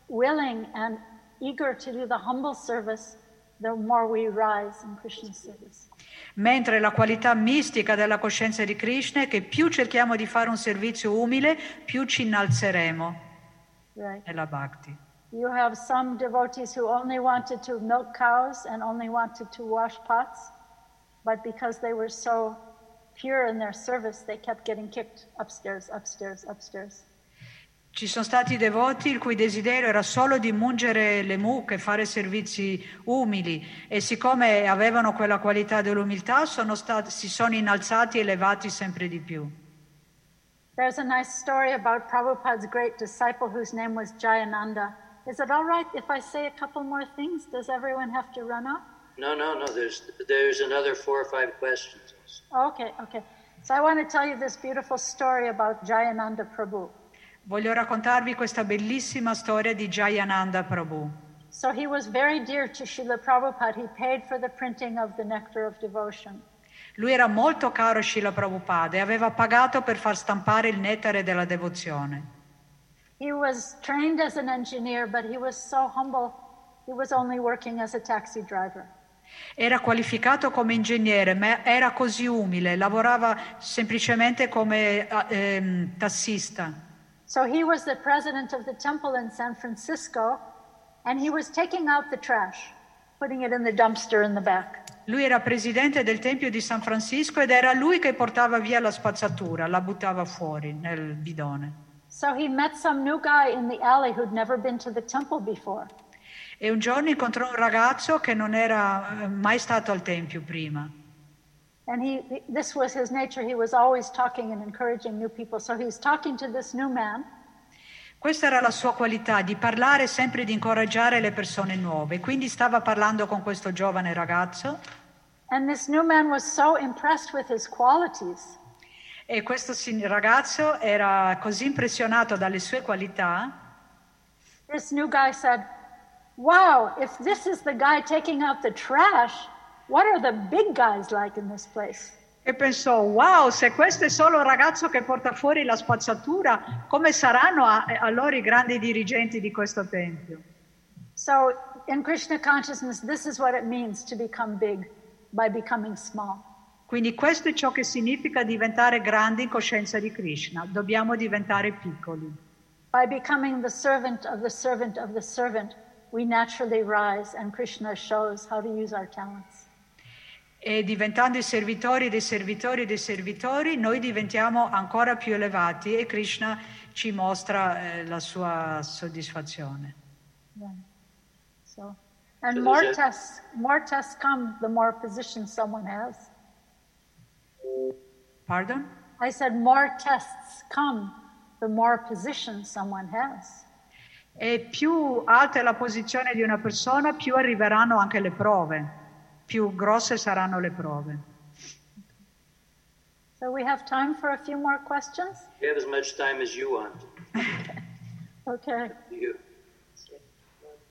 S2: willing and eager to do the humble service, the more we rise in Krishna's service.
S6: Mentre la qualità mistica della coscienza di Krishna è che più cerchiamo di fare un servizio umile, più ci innalzeremo
S2: Right.
S6: nella bhakti.
S2: You have some devotees who only wanted to milk cows and only wanted to wash pots, but because they were so pure in their service, they kept getting kicked upstairs, upstairs, upstairs.
S6: Ci sono stati devoti il cui desiderio era solo di mungere le mucche, fare servizi umili e siccome avevano quella qualità dell'umiltà sono stati- si sono innalzati e elevati sempre di più.
S2: There's a nice story about Prabhupada's great disciple whose name was Jayananda. Is it all right if I say a couple more things? Does everyone have to run off?
S3: No, no, no. There's there's another four or five questions.
S2: Okay, okay. So I want to tell you this beautiful story about Jayananda Prabhu.
S6: Voglio raccontarvi questa bellissima storia di Jayananda Prabhu.
S2: So he was very dear to Srila Prabhupada. He paid for the printing of the Nectar of Devotion.
S6: Lui era molto caro a Srila Prabhupada e aveva pagato per far stampare il nettare della devozione.
S2: He was trained as an engineer, but he was so humble, he was only working as a taxi driver.
S6: Era qualificato come ingegnere, ma era così umile, lavorava semplicemente come eh, ehm, tassista.
S2: So he was the president of the temple in San Francisco, and he was taking out the trash, putting it in the dumpster in the back.
S6: Lui era presidente del Tempio di San Francisco ed era lui che portava via la spazzatura, la buttava fuori nel bidone.
S2: So he met some new guy in the alley who'd never been to the temple before.
S6: E un giorno incontrò un ragazzo che non era eh, mai stato al Tempio prima.
S2: And he, this was his nature. He was always talking and encouraging new people. So he's talking to this new man.
S6: Questa era la sua qualità, di parlare sempre di incoraggiare le persone nuove. Quindi stava parlando con questo giovane ragazzo
S2: And this new man was so impressed with his qualities
S6: e questo ragazzo era così impressionato dalle sue qualità
S2: This new guy said, Wow, if this is the guy taking out the trash, what are the big guys like in this place?
S6: e pensò, wow, se questo è solo un ragazzo che porta fuori la spazzatura, come saranno a- allora i grandi dirigenti di questo tempio?
S2: So, in Krishna consciousness, this is what it means to become big by becoming small.
S6: Quindi questo è ciò che significa diventare grandi in coscienza di Krishna, dobbiamo diventare piccoli.
S2: By becoming the servant of the servant of the servant, we naturally rise, and Krishna shows how to use our talents.
S6: E diventando i servitori dei servitori dei servitori, noi diventiamo ancora più elevati e Krishna ci mostra eh, la sua soddisfazione.
S2: Yeah. So, and
S3: So
S2: more tests, more tests come, the more position someone has.
S6: Pardon?
S2: I said more tests come, the more position someone has.
S6: E più alta è la posizione di una persona, più arriveranno anche le prove, più grosse saranno le prove.
S2: So we have time for a few more questions.
S3: You have as much time as you want. [LAUGHS]
S2: Okay.
S3: You.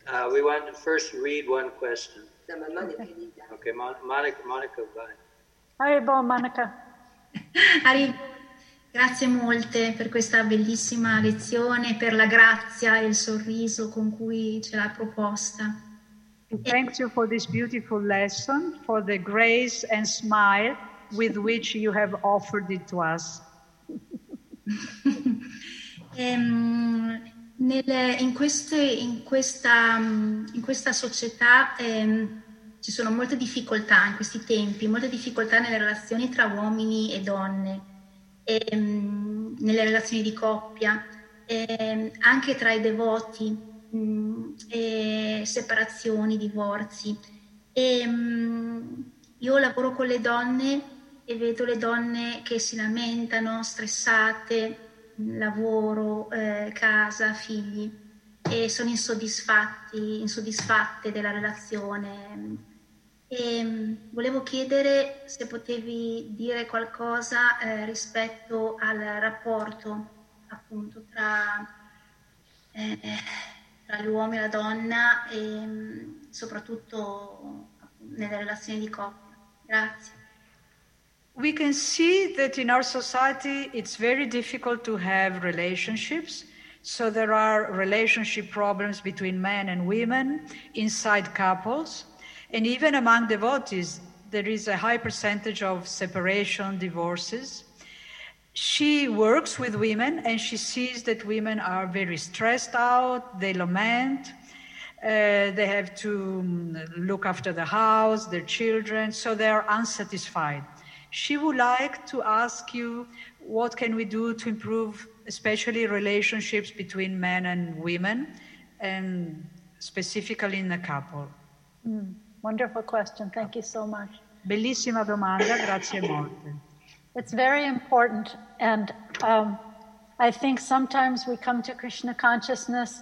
S3: Uh, we want to first read one question. Okay, Mon- Monica, Monica, bye.
S2: Haribo, Monica. [LAUGHS]
S10: Ari, grazie molte per questa bellissima lezione, per la grazia e il sorriso con cui ce l'ha proposta.
S6: Thank you for this beautiful lesson, for the grace and smile with which you have offered it to us. [LAUGHS]
S10: Ehm, nel- in, queste- in questa, in questa società ehm, ci sono molte difficoltà in questi tempi, molte difficoltà nelle relazioni tra uomini e donne, ehm, nelle relazioni di coppia, ehm, anche tra i devoti, mm, e separazioni, divorzi. E, mm, io lavoro con le donne e vedo le donne che si lamentano, stressate, lavoro, eh, casa, figli e sono insoddisfatti, insoddisfatte della relazione. E mm, volevo chiedere se potevi dire qualcosa eh, rispetto al rapporto appunto tra, eh, tra uomini e la donna e soprattutto nelle relazioni di coppia. Grazie.
S6: We can see that in our society it's very difficult to have relationships. So there are relationship problems between men and women, inside couples, and even among devotees, there is a high percentage of separation, divorces. She works with women and she sees that women are very stressed out, they lament, uh, they have to mm, look after the house, their children, so they are unsatisfied. She would like to ask you what can we do to improve especially relationships between men and women and specifically in a couple.
S2: Mm, wonderful question. Thank you so much.
S6: Bellissima domanda, grazie molte.
S2: It's very important, and um, I think sometimes we come to Krishna consciousness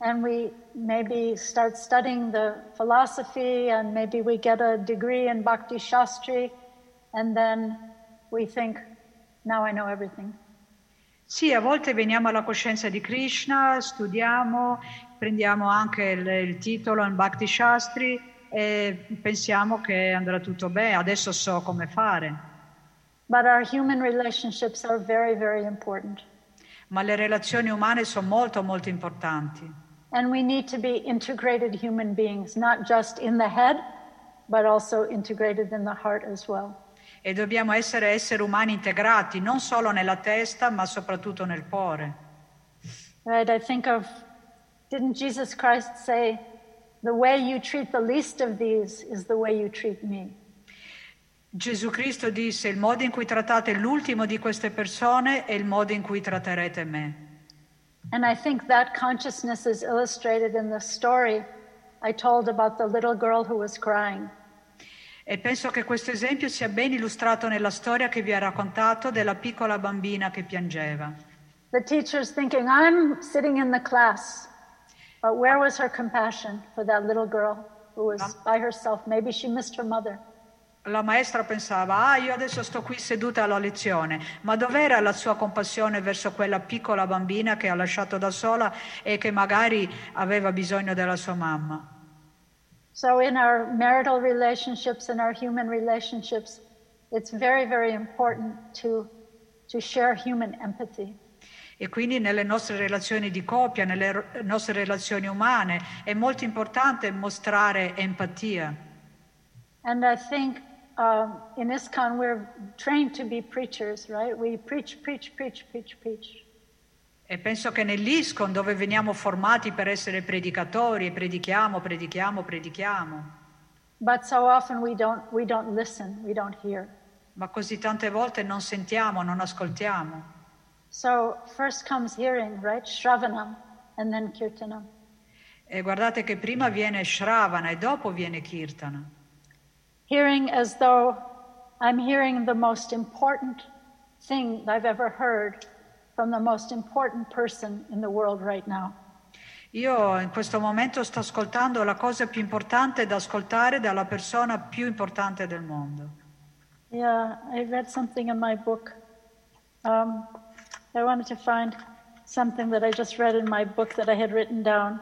S2: and we maybe start studying the philosophy, and maybe we get a degree in Bhakti Shastri, and then we think, now I know everything.
S6: Sì, a volte veniamo alla coscienza di Krishna, studiamo, prendiamo anche il, il titolo in Bhakti Shastri e pensiamo che andrà tutto bene, adesso so come fare.
S2: But our human relationships are very, very important.
S6: Ma le relazioni umane sono molto molto importanti.
S2: And we need to be integrated human beings, not just in the head, but also integrated in the heart as well.
S6: E dobbiamo essere esseri umani integrati, non solo nella testa, ma soprattutto nel cuore.
S2: Right? I think of, didn't Jesus Christ say, the way you treat the least of these is the way you treat me?
S6: Gesù Cristo disse, il modo in cui trattate l'ultimo di queste persone è il modo in cui tratterete me.
S2: And I think that consciousness is illustrated in the story I told about the little girl who was crying.
S6: E penso che questo esempio sia ben illustrato nella storia che vi ho raccontato della piccola bambina che piangeva.
S2: The teacher's thinking, I'm sitting in the class. But where was her compassion for that little girl who was by herself? Maybe she missed her mother.
S6: La maestra pensava, ah, io adesso sto qui seduta alla lezione, ma dov'era la sua compassione verso quella piccola bambina che ha lasciato da sola e che magari aveva bisogno della sua mamma?
S2: So, in our marital relationships and our human relationships, it's very, very important to, to share human empathy.
S6: E quindi nelle nostre relazioni di coppia, nelle nostre relazioni umane, è molto importante mostrare empatia.
S2: And I think um, in ISKCON we're trained to be preachers, right? We preach, preach, preach, preach, preach.
S6: E penso che nell'ISCON, dove veniamo formati per essere predicatori, predichiamo, predichiamo, predichiamo.
S2: So we don't, we don't listen.
S6: Ma così tante volte non sentiamo, non ascoltiamo.
S2: So first comes hearing, right? Shravanam, and then kirtanam.
S6: E guardate che prima viene Shravana e dopo viene Kirtana.
S2: Hearing as though I'm hearing the most important thing I've ever heard from the most important person in the world right now.
S6: Io in questo momento sto ascoltando la cosa più importante da ascoltare dalla persona più importante del mondo.
S2: Yeah, I read something in my book. Um, I wanted to find something that I just read in my book that I had written down.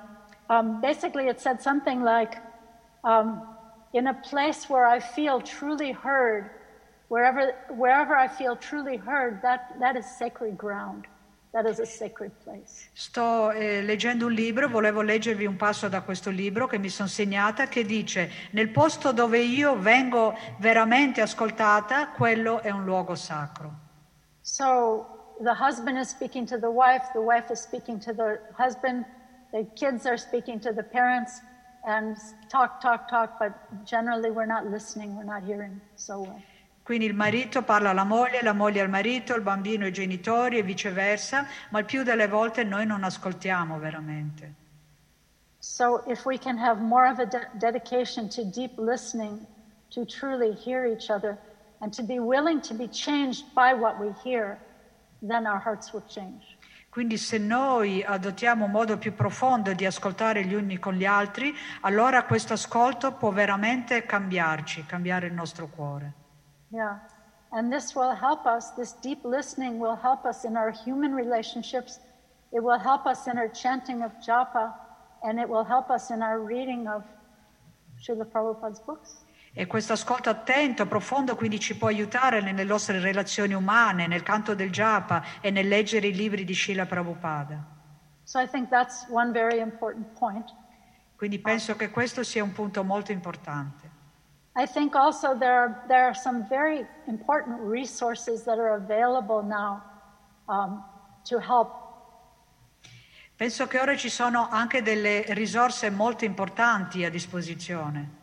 S2: Um, basically, it said something like, um, in a place where I feel truly heard, wherever, wherever I feel truly heard, that, that is sacred ground. That is a sacred place.
S6: Sto eh, leggendo un libro, volevo leggervi un passo da questo libro che mi sono segnata, che dice, nel posto dove io vengo veramente ascoltata, quello è un luogo sacro.
S2: So the husband is speaking to the wife, the wife is speaking to the husband, the kids are speaking to the parents, and talk, talk, talk, but generally we're not listening, we're not hearing so well.
S6: Quindi il marito parla alla moglie, la moglie al marito, il bambino ai genitori e viceversa, ma il più delle volte noi non ascoltiamo veramente.
S2: So if we can have more of a de- dedication to deep listening, to truly hear each other, and to be willing to be changed by what we hear, then our hearts will change.
S6: Quindi se noi adottiamo un modo più profondo di ascoltare gli uni con gli altri, allora questo ascolto può veramente cambiarci, cambiare il nostro cuore.
S2: Yeah. And this will help us, this deep listening will help us in our human relationships. It will help us in our chanting of japa, and it will help us in our reading of Srila Prabhupada's books.
S6: E questo ascolto attento, profondo, quindi ci può aiutare nelle nostre relazioni umane, nel canto del japa e nel leggere i libri di Srila Prabhupada.
S2: So.
S6: Quindi penso che questo sia un punto molto importante.
S2: I think also there are, there are some very important resources that are available now um, to help.
S6: Penso che ora ci sono anche delle risorse molto importanti a disposizione.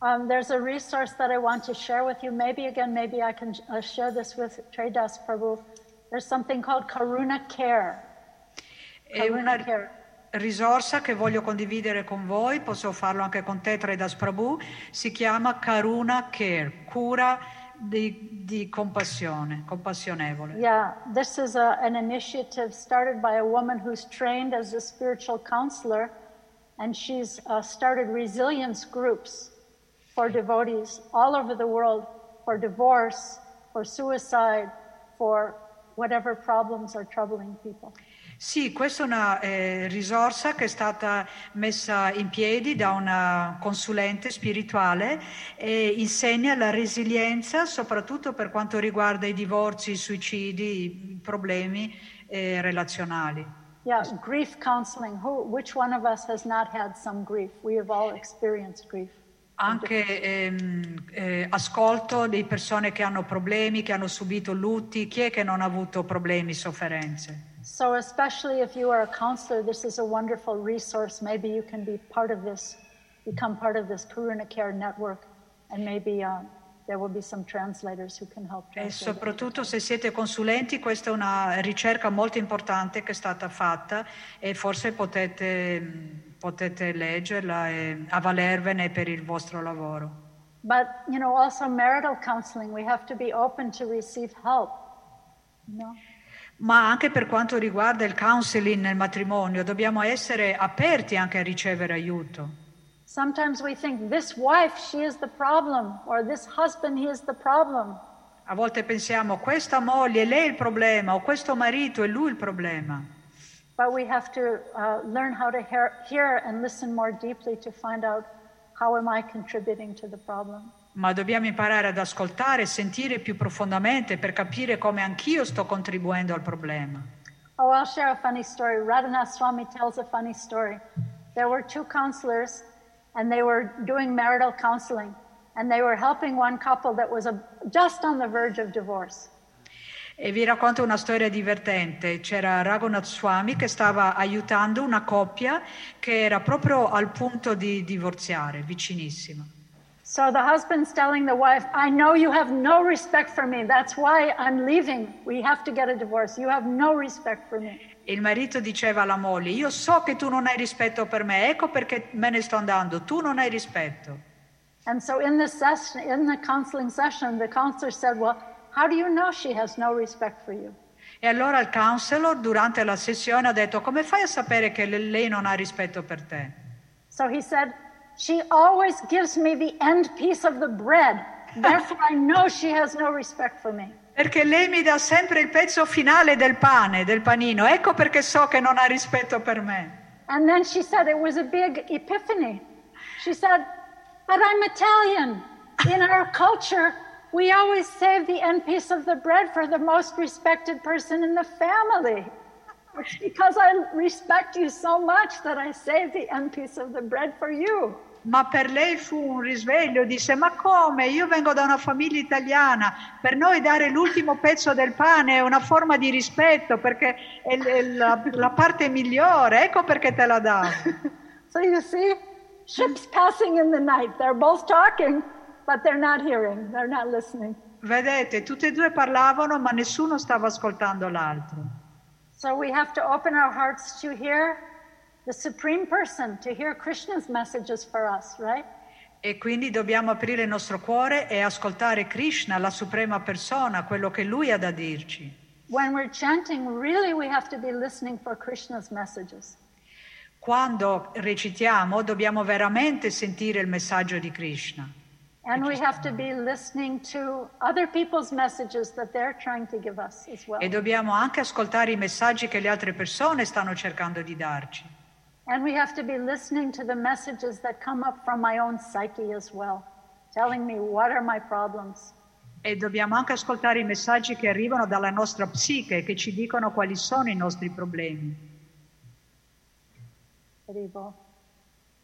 S2: Um, there's a resource that I want to share with you. Maybe again, maybe I can uh, share this with Tradas Prabhu. There's something called Karuna Care.
S6: È
S2: Karuna
S6: una
S2: Care.
S6: risorsa che voglio condividere con voi, posso farlo anche con te, Tredas Prabhu, si chiama Karuna Care, cura di, di compassione, compassionevole.
S2: Yeah, this is a, an initiative started by a woman who's trained as a spiritual counselor, and she's uh, started resilience groups for devotees all over the world for divorce, for suicide, for whatever problems are troubling people.
S6: Sì, questa è una eh, risorsa che è stata messa in piedi da una consulente spirituale e insegna la resilienza soprattutto per quanto riguarda i divorzi, i suicidi, i problemi eh, relazionali.
S2: Yeah, grief counseling. Who, which one of us has not had some grief? We have all experienced grief.
S6: Anche ehm, eh, ascolto di persone che hanno problemi, che hanno subito lutti, chi è che non ha avuto problemi, sofferenze?
S2: So, especially if you are a counselor, this is a wonderful resource. Maybe you can be part of this, become part of this Karuna Care network, and maybe uh, there will be some translators who can help
S6: E soprattutto se siete consulenti, questa è una ricerca molto importante che è stata fatta e forse potete, mh, potete leggerla e avvalervene per il vostro lavoro.
S2: But, you know, also marital counseling, we have to be open to receive help. No?
S6: Ma anche per quanto riguarda il counseling nel matrimonio, dobbiamo essere aperti anche a ricevere aiuto.
S2: Sometimes we think this wife, she is the problem, or this husband, he is the problem.
S6: A volte pensiamo questa moglie, lei è il problema, o questo marito, è lui il problema.
S2: But we have to uh, learn how to hear, hear and listen more deeply to find out how am I contributing to the problem.
S6: Ma dobbiamo imparare ad ascoltare e sentire più profondamente per capire come anch'io sto contribuendo al problema.
S2: Oh, I'll share a funny story. Radhanath Swami tells a funny story. There were two counselors, and they were doing marital counseling, and they were helping one couple that was a, just on the verge of divorce.
S6: E vi racconto una storia divertente. C'era Raghunath Swami che stava aiutando una coppia che era proprio al punto di divorziare, vicinissima.
S2: So the husband's telling the wife, I know you have no respect for me. That's why I'm leaving. We have to get a divorce. You have no respect for me.
S6: Il marito diceva alla moglie, io so che tu non hai rispetto per me, ecco perché me ne sto andando, tu non hai rispetto.
S2: And so in this session, in the counseling session, the counselor said, Well, you know she has no respect for you?
S6: E allora il counselor durante la sessione ha detto, come fai a sapere che le- lei non ha rispetto per te?
S2: So he said, She always gives me the end piece of the bread. Therefore, I know she has no respect for me.
S6: Perché lei mi dà sempre il pezzo finale del pane, del panino, ecco perché so che non ha rispetto per me.
S2: And then she said it was a big epiphany. She said, But I'm Italian. In our culture, we always save the end piece of the bread for the most respected person in the family. Because I respect you so much that I save the end piece of the bread for you.
S6: Ma per lei fu un risveglio, disse, ma come? Io vengo da una famiglia italiana, per noi dare l'ultimo pezzo del pane è una forma di rispetto perché è è la, la parte migliore, ecco perché te la dà. [LAUGHS]
S2: So you see, ships passing in the night. They're both talking, but they're not hearing.
S6: Vedete, tutte e due parlavano, ma nessuno stava ascoltando l'altro.
S2: So we have to open our hearts to hear the Supreme Person, to hear Krishna's messages for us, right?
S6: E quindi dobbiamo aprire il nostro cuore e ascoltare Krishna, la suprema persona, quello che lui ha da dirci.
S2: When we're chanting, really we have to be listening for Krishna's messages.
S6: Quando recitiamo dobbiamo veramente sentire il messaggio di Krishna
S2: And we have to be listening to other people's messages that they're trying to give us as well.
S6: e dobbiamo anche ascoltare i messaggi che le altre persone stanno cercando di darci.
S2: And we have to be listening to the messages that come up from my own psyche as well, telling me what are my problems.
S6: E dobbiamo anche ascoltare i messaggi che arrivano dalla nostra psiche, che ci dicono quali sono i nostri problemi.
S2: Haribol.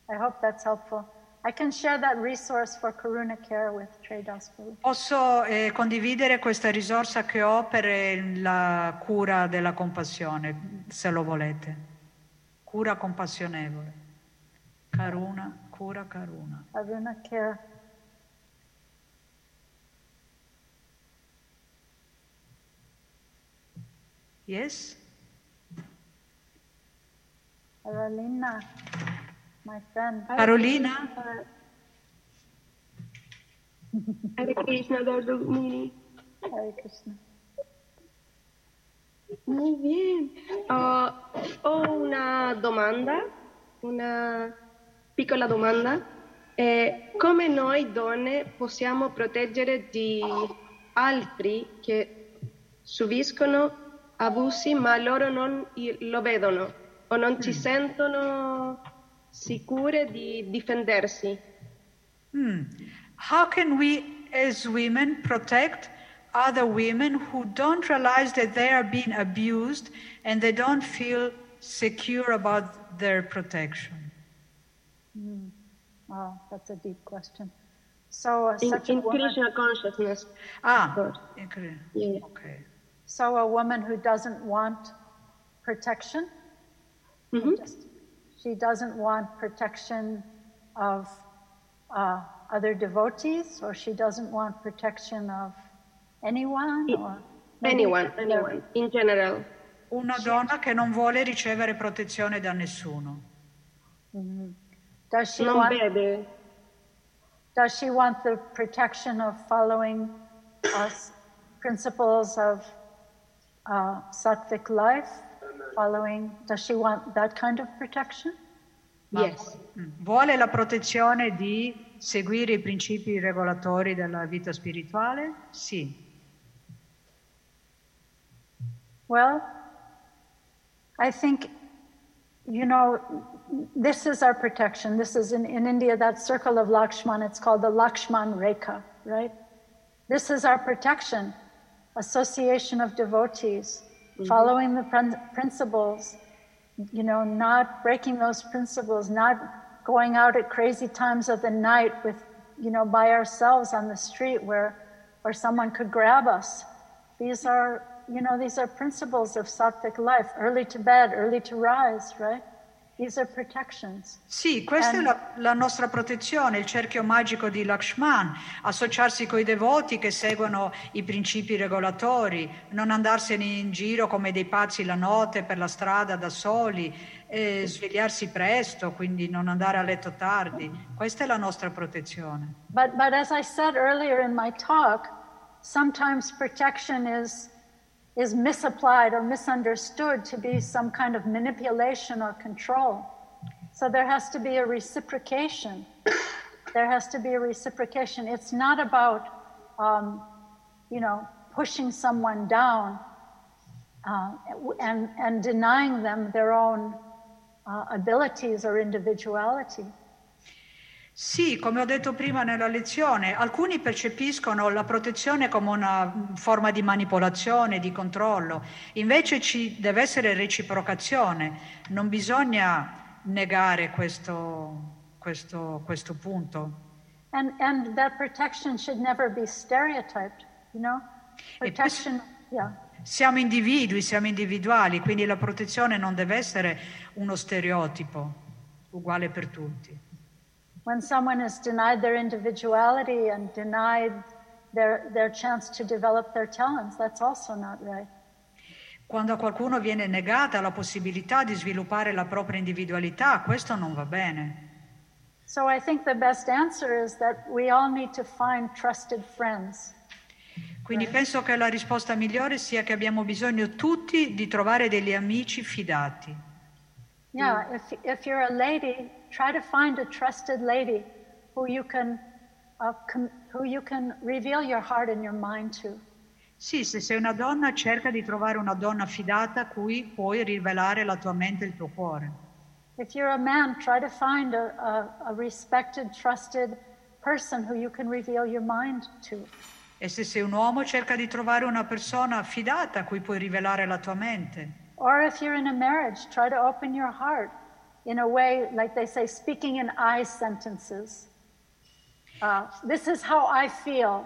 S2: I hope that's helpful. I can share that resource for Karuna Care with Trey Dasguru.
S6: Posso eh, condividere questa risorsa che ho per eh, la cura della compassione, se lo volete. Cura compassionevole. Karuna, cura Karuna.
S2: Karuna Care.
S6: Yes?
S2: Carolina.
S6: Carolina? [LAUGHS]
S11: Hare Krishna, Lord Rukmini.
S2: Hare Krishna.
S11: Muy bien. Ah, ho una domanda, una piccola domanda. Eh, come noi donne possiamo proteggere di altri che subiscono abusi, ma loro non lo vedono o non si sentono sicure di difendersi.
S6: Hmm. How can we as women protect other women who don't realize that they are being abused and they don't feel secure about their protection?
S2: Mm. Oh, that's a deep question. So, uh,
S11: In,
S2: such a
S11: in
S2: woman,
S11: Krishna consciousness.
S6: Ah, okay.
S11: Yeah.
S6: okay.
S2: so a woman who doesn't want protection,
S11: Mhm.
S2: just, she doesn't want protection of uh, other devotees, or she doesn't want protection of anyone, or
S11: Anyone, anyone, in general.
S6: Una donna che non vuole ricevere protezione da nessuno.
S2: Mhm. Does she
S11: Non
S2: want?
S11: vede.
S2: Does she want the protection of following us principles of uh, sattvic life? Following, does she want that kind of protection?
S11: Yes.
S6: Vuole la protezione di seguire i principi regolatori della vita spirituale? Sì.
S2: Well, I think, you know, this is our protection. This is in, in India, that circle of Lakshman, it's called the Lakshman Rekha, right? This is our protection. Association of devotees, Mm-hmm. following the prin- principles, you know, not breaking those principles, not going out at crazy times of the night with, you know, by ourselves on the street where, where someone could grab us. These are, you know, these are principles of sattvic life. Early to bed, early to rise, right?
S6: Sì, questa è
S2: And-
S6: la, la nostra protezione, il cerchio magico di Lakshman, associarsi con i devoti che seguono i principi regolatori, non andarsene in giro come dei pazzi la notte per la strada da soli, e svegliarsi presto, quindi non andare a letto tardi. Questa è la nostra protezione.
S2: But, but as I said earlier in my talk, sometimes protection is, is misapplied or misunderstood to be some kind of manipulation or control. So there has to be a reciprocation. There has to be a reciprocation. It's not about, um, you know, pushing someone down uh, and, and denying them their own uh, abilities or individuality.
S6: Sì, come ho detto prima nella lezione, alcuni percepiscono la protezione come una forma di manipolazione, di controllo, invece ci deve essere reciprocazione, non bisogna negare questo, questo, questo punto.
S2: And, and that protection should never be stereotyped, you know? Protection, yeah.
S6: Siamo individui, siamo individuali, quindi la protezione non deve essere uno stereotipo uguale per tutti.
S2: When someone is denied their individuality and denied their, their chance to develop their talents, that's also not right.
S6: Quando a qualcuno viene negata la possibilità di sviluppare la propria individualità, questo non va bene.
S2: So I think the best answer is that we all need to find trusted friends.
S6: Quindi penso che la risposta migliore sia che abbiamo bisogno tutti di trovare degli amici fidati.
S2: Yeah, if, if you're a lady, try to find a trusted lady who you can, uh, com- who you can reveal your heart and your mind to.
S6: Sì, se sei una donna, cerca di trovare una donna fidata a cui puoi rivelare la tua mente e il tuo cuore.
S2: If you're a man, try to find a, a, a respected, trusted person who you can reveal your mind to.
S6: E se sei un uomo, cerca di trovare una persona fidata a cui puoi rivelare la tua mente.
S2: Or if you're in a marriage, try to open your heart in a way, like they say, speaking in I sentences. Uh, this is how I feel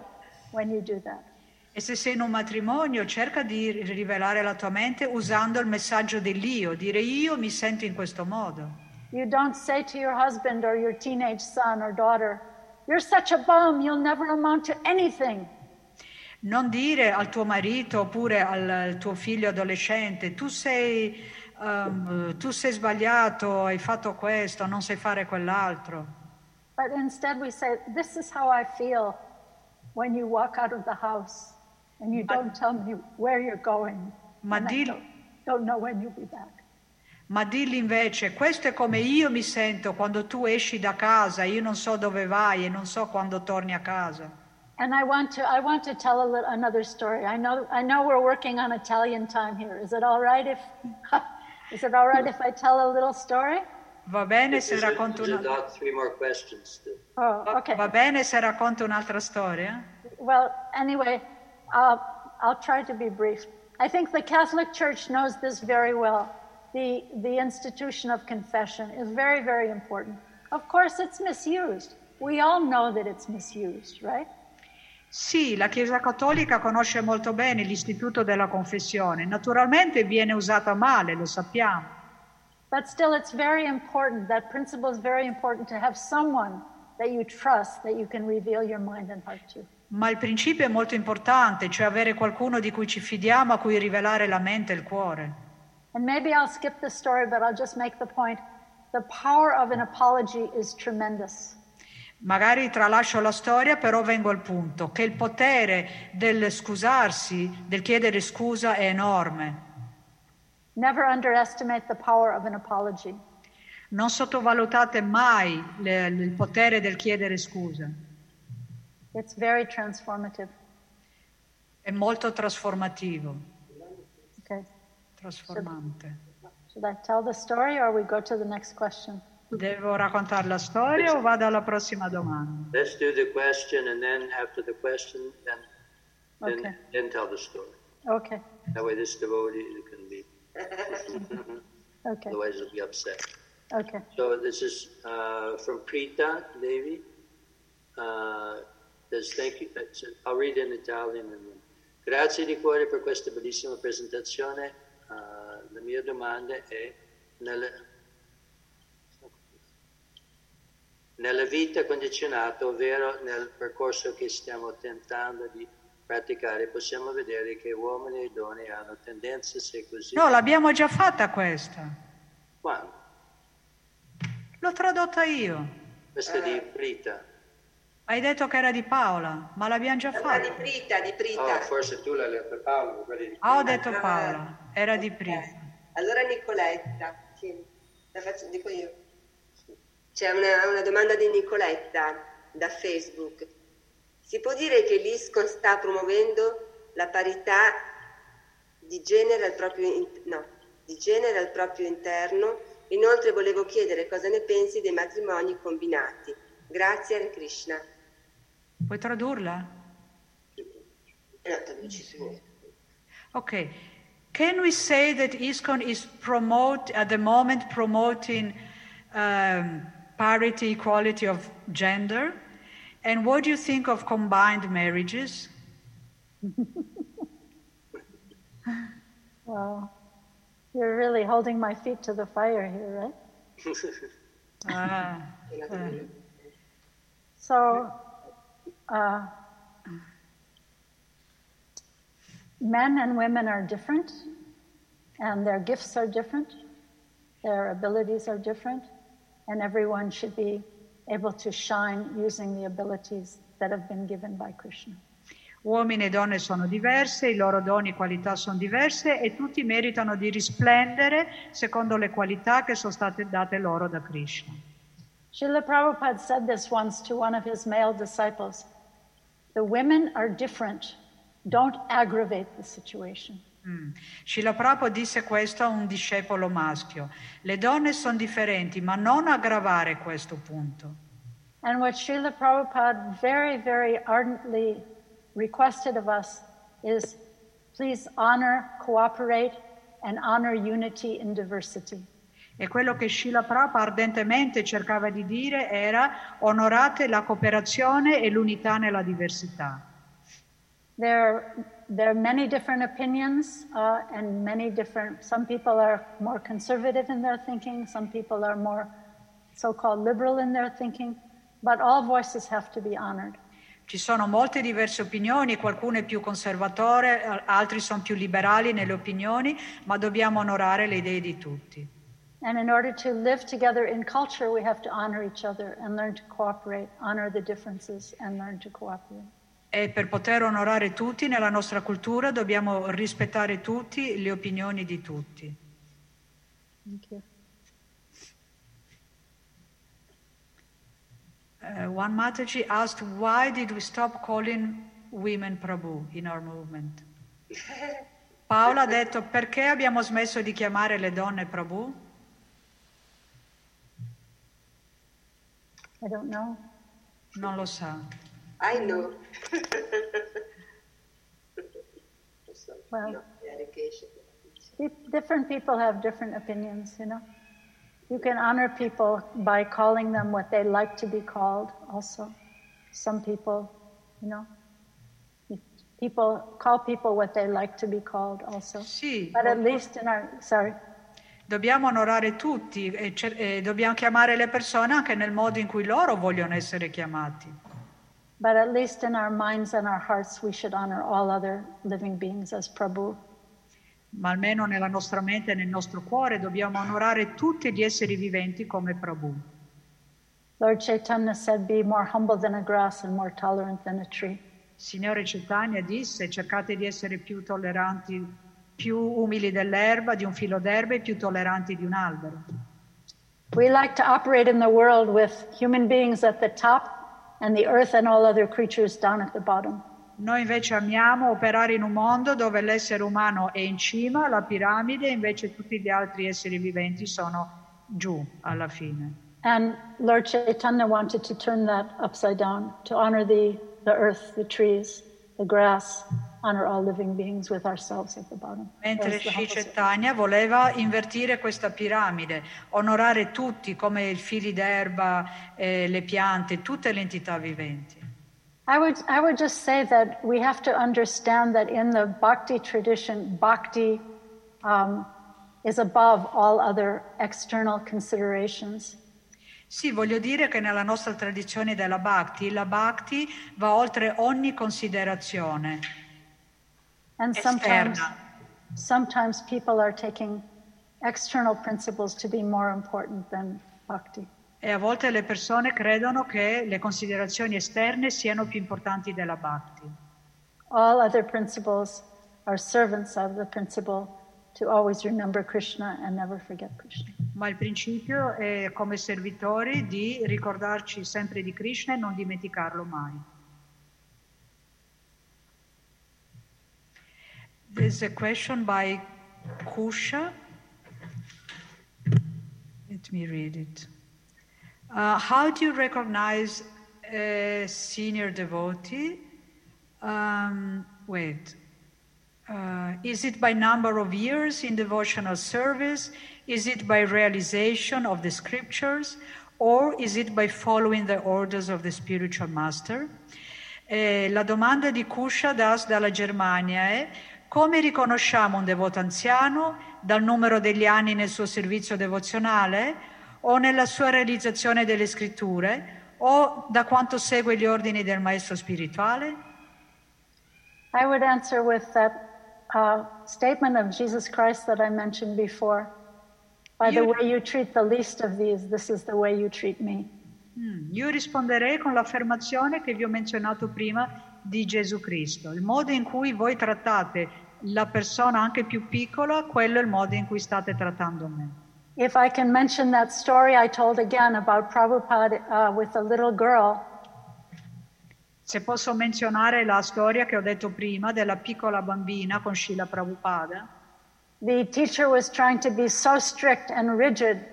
S2: when you do that.
S6: E se sei in un matrimonio, cerca di rivelare la tua mente usando il messaggio dell'io, dire io mi sento in questo modo.
S2: You don't say to your husband or your teenage son or daughter, You're such a bum, you'll never amount to anything.
S6: Non dire al tuo marito oppure al, al tuo figlio adolescente, tu sei, um, tu sei sbagliato, hai fatto questo, non sai fare quell'altro.
S2: But instead, we say, This is how I feel when you walk out of the house and you don't tell me where you're going.
S6: Ma
S2: and I
S6: dillo-
S2: don't, don't know when you'll be back.
S6: Ma dilli invece, questo è come io mi sento quando tu esci da casa, io non so dove vai e non so quando torni a casa.
S2: And I want to I want to tell a lit- another story. I know I know we're working on Italian time here. Is it all right if [LAUGHS] is it all right if I tell a little story?
S6: Va bene se racconto
S3: there's
S6: una...
S3: three more questions.
S2: Oh, okay.
S6: Va bene se racconto un'altra storia?
S2: Well, anyway, uh, I'll try to be brief. I think the Catholic Church knows this very well. The, the institution of confession is very, very important. Of course, it's misused. We all know that it's misused, right?
S6: Sì, la Chiesa Cattolica conosce molto bene l'istituto della confessione. Naturalmente viene usata male, lo sappiamo.
S2: But still, it's very important. That principle is very important to have someone that you trust that you can reveal your mind and heart to.
S6: Ma il principio è molto importante, cioè avere qualcuno di cui ci fidiamo, a cui rivelare la mente e il cuore.
S2: And maybe I'll skip the story, but I'll just make the point. The power of an apology is tremendous.
S6: Magari tralascio la storia, però vengo al punto, che il potere del scusarsi, del chiedere scusa è enorme.
S2: Never underestimate the power of an apology.
S6: Non sottovalutate mai le- il potere del chiedere scusa,
S2: It's very transformative.
S6: è molto trasformativo,
S2: Okay.
S6: trasformante.
S2: Should I tell the story or we go to the next question?
S6: Devo raccontare la storia o vado alla prossima domanda?
S3: let's do the question, and then after the question, then then,
S2: Okay.
S3: then tell the story.
S2: Okay.
S3: That way, this devotee can be. [LAUGHS]
S2: Okay.
S3: Otherwise, he'll be upset.
S2: Okay.
S3: So this is uh, from Prita Devi. Uh, says, thank you. it's- I'll read in Italian. and then- Grazie di cuore per questa bellissima presentazione. Uh, la mia domanda è nella, nella vita condizionata, ovvero nel percorso che stiamo tentando di praticare, possiamo vedere che uomini e donne hanno tendenze se così.
S6: No, l'abbiamo già fatta questa.
S3: Quando?
S6: L'ho tradotta io.
S3: Questa è di Prita.
S6: Hai detto che era di Paola, ma l'abbiamo già
S1: Ah, di
S6: fatta.
S1: Prita, di Prita.
S3: Oh, forse tu l'hai letto Paolo, di
S6: Ah, ho detto Paola, era di
S1: Ok.
S6: prima.
S1: Allora Nicoletta, sì, la faccio, dico io. C'è una, una domanda di Nicoletta da Facebook. Si può dire che l'ISCON sta promuovendo la parità di genere al proprio, in- no, di genere al proprio interno? Inoltre volevo chiedere cosa ne pensi dei matrimoni combinati. Grazie Hare Krishna.
S6: Puoi tradurla?
S1: Eh, no, traduci tu.
S6: Okay. Can we say that ISKCON is promote at the moment promoting um, parity, equality of gender? And what do you think of combined marriages? [LAUGHS]
S2: well, You're really holding my feet to the fire here, right? [LAUGHS]
S6: Ah, eh.
S2: So, uh, men and women are different, and their gifts are different, their abilities are different, and everyone should be able to shine using the abilities that have been given by Krishna.
S6: Uomini e donne sono diverse, i loro doni e qualità sono diverse e tutti meritano di risplendere secondo le qualità che sono state date loro da Krishna.
S2: Srila Prabhupada said this once to one of his male disciples The women are different. Don't aggravate the situation.
S6: Mm. Srila Prabhupada disse questo a un discepolo maschio. Le donne sono differenti, ma non aggravare questo punto.
S2: And what Srila Prabhupada very, very ardently requested of us is please honor, cooperate, and honor unity in diversity.
S6: E quello che Srila Prabhupada ardentemente cercava di dire era onorate la cooperazione e l'unità nella diversità.
S2: There, there are many different opinions uh, and many different, some people are more conservative in their thinking, some people are more so called liberal in their thinking, but all voices have to be honored.
S6: Ci sono molte diverse opinioni, qualcuno è più conservatore, altri sono più liberali nelle opinioni, ma dobbiamo onorare le idee di tutti.
S2: And in order to live together in culture, we have to honor each other and learn to cooperate, honor the differences and learn to cooperate.
S6: E per poter onorare tutti nella nostra cultura dobbiamo rispettare tutti le opinioni di tutti. Uh, one Mataji asked, why did we stop calling women Prabhu in our movement? [LAUGHS] Paola ha detto, perché abbiamo smesso di chiamare le donne Prabhu?
S2: I don't know.
S6: Non lo sa.
S1: I know.
S2: Well, [LAUGHS]
S1: no,
S2: Different people have different opinions, you know. You can honor people by calling them what they like to be called, also. Some people, you know, people call people what they like to be called, also.
S6: Sì,
S2: But at least in our, sorry,
S6: dobbiamo onorare tutti e, cer- e dobbiamo chiamare le persone anche nel modo in cui loro vogliono essere chiamati.
S2: But at least in our minds and our hearts, we should honor all other living beings as Prabhu.
S6: Ma almeno nella nostra mente e nel nostro cuore dobbiamo onorare tutti gli esseri viventi come Prabhu.
S2: Lord Chaitanya said, Be more humble than a grass and more tolerant than a tree.
S6: Signore Chaitanya disse cercate di essere più tolleranti, più umili dell'erba, di un filo d'erba e più tolleranti di un albero.
S2: We like to operate in the world with human beings at the top and the earth and all other creatures down at the bottom.
S6: Noi invece amiamo operare in un mondo dove l'essere umano è in cima, la piramide, e invece tutti gli altri esseri viventi sono giù alla fine.
S2: And Lord Chaitanya wanted to turn that upside down, to honor the, the earth, the trees, the grass, honor all living beings with ourselves at the bottom.
S6: Mentre Sri Chaitanya voleva invertire questa piramide, onorare tutti come i fili d'erba, eh, le piante, tutte le entità viventi.
S2: I would, I would just say that we have to understand that in the bhakti tradition, bhakti um, is above all other external considerations.
S6: Sì, voglio dire che nella nostra tradizione della Bhakti, la Bhakti va oltre ogni considerazione.
S2: And sometimes, sometimes people are taking external principles to be more important than bhakti.
S6: E a volte le persone credono che le considerazioni esterne siano più importanti della Bhakti.
S2: All other principles are servants of the principle to always remember Krishna and never forget Krishna.
S6: Ma il principio è come servitori di ricordarci sempre di Krishna e non dimenticarlo mai. There's a question by Kusha. Let me read it. Uh, how do you recognize a senior devotee? Um, wait. Uh, is it by number of years in devotional service? Is it by realization of the scriptures? Or is it by following the orders of the spiritual master? Eh, la domanda di Kusha Das dalla Germania è come riconosciamo un devoto anziano dal numero degli anni nel suo servizio devozionale o nella sua realizzazione delle scritture o da quanto segue gli ordini del maestro spirituale?
S2: I would answer with that uh, statement of Jesus Christ that I mentioned before. By the way you treat the least of these, this is the way you treat me.
S6: Mm, Io risponderei con l'affermazione che vi ho menzionato prima di Gesù Cristo. Il modo in cui voi trattate la persona anche più piccola, quello è il modo in cui state trattando me.
S2: If I can mention that story I told again about Prabhupada uh, with a little girl,
S6: Se posso menzionare la storia che ho detto prima della piccola bambina con Srila Prabhupada,
S2: the teacher was trying to be so strict and rigid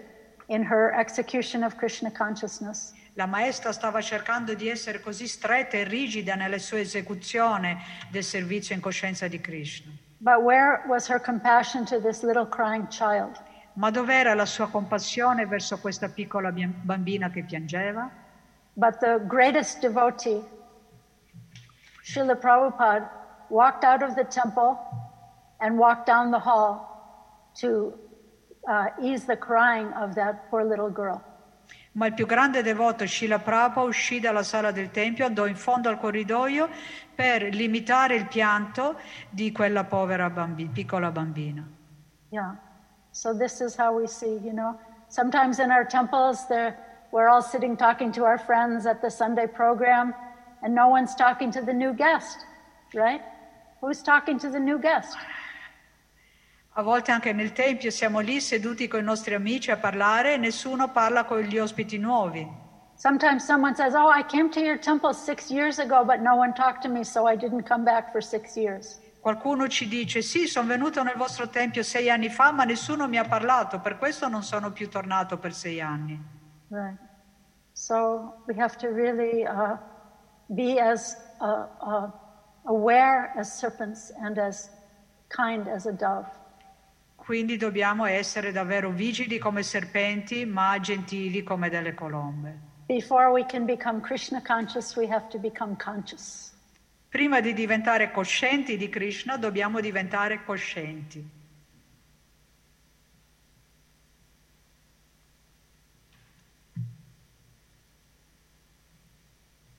S2: in her execution of Krishna consciousness.
S6: La maestra stava cercando di essere così stretta e rigida nella sua esecuzione del servizio in coscienza di Krishna.
S2: But where was her compassion to this little crying child?
S6: Ma dov'era la sua compassione verso questa piccola bambina che piangeva?
S2: But the greatest devotee, Srila Prabhupada, walked out of the temple and walked down the hall to uh, ease the crying of that poor little girl.
S6: Ma il più grande devoto, Srila Prabhupada, uscì dalla sala del Tempio, andò in fondo al corridoio per limitare il pianto di quella povera bambi- piccola bambina.
S2: Yeah. So this is how we see, you know. Sometimes in our temples, there, we're all sitting talking to our friends at the Sunday program, and no one's talking to the new guest, right? Who's talking to the new guest?
S6: A volte anche nel Tempio siamo lì seduti con i nostri amici a parlare e nessuno parla con gli ospiti nuovi.
S2: Sometimes someone says, Oh, I came to your temple six years ago, but no one talked to me, so I didn't come back for six years.
S12: Qualcuno ci dice sì, sono venuto nel vostro tempio sei anni fa, ma nessuno mi ha parlato, per questo non sono più tornato per sei anni.
S2: Right. So we have to really uh, be as uh, uh, aware as serpents and as kind as a dove.
S12: Quindi dobbiamo essere davvero vigili come serpenti, ma gentili come delle colombe.
S2: Before we can become Krishna conscious, we have to become conscious.
S12: Prima di diventare coscienti di Krishna dobbiamo diventare coscienti.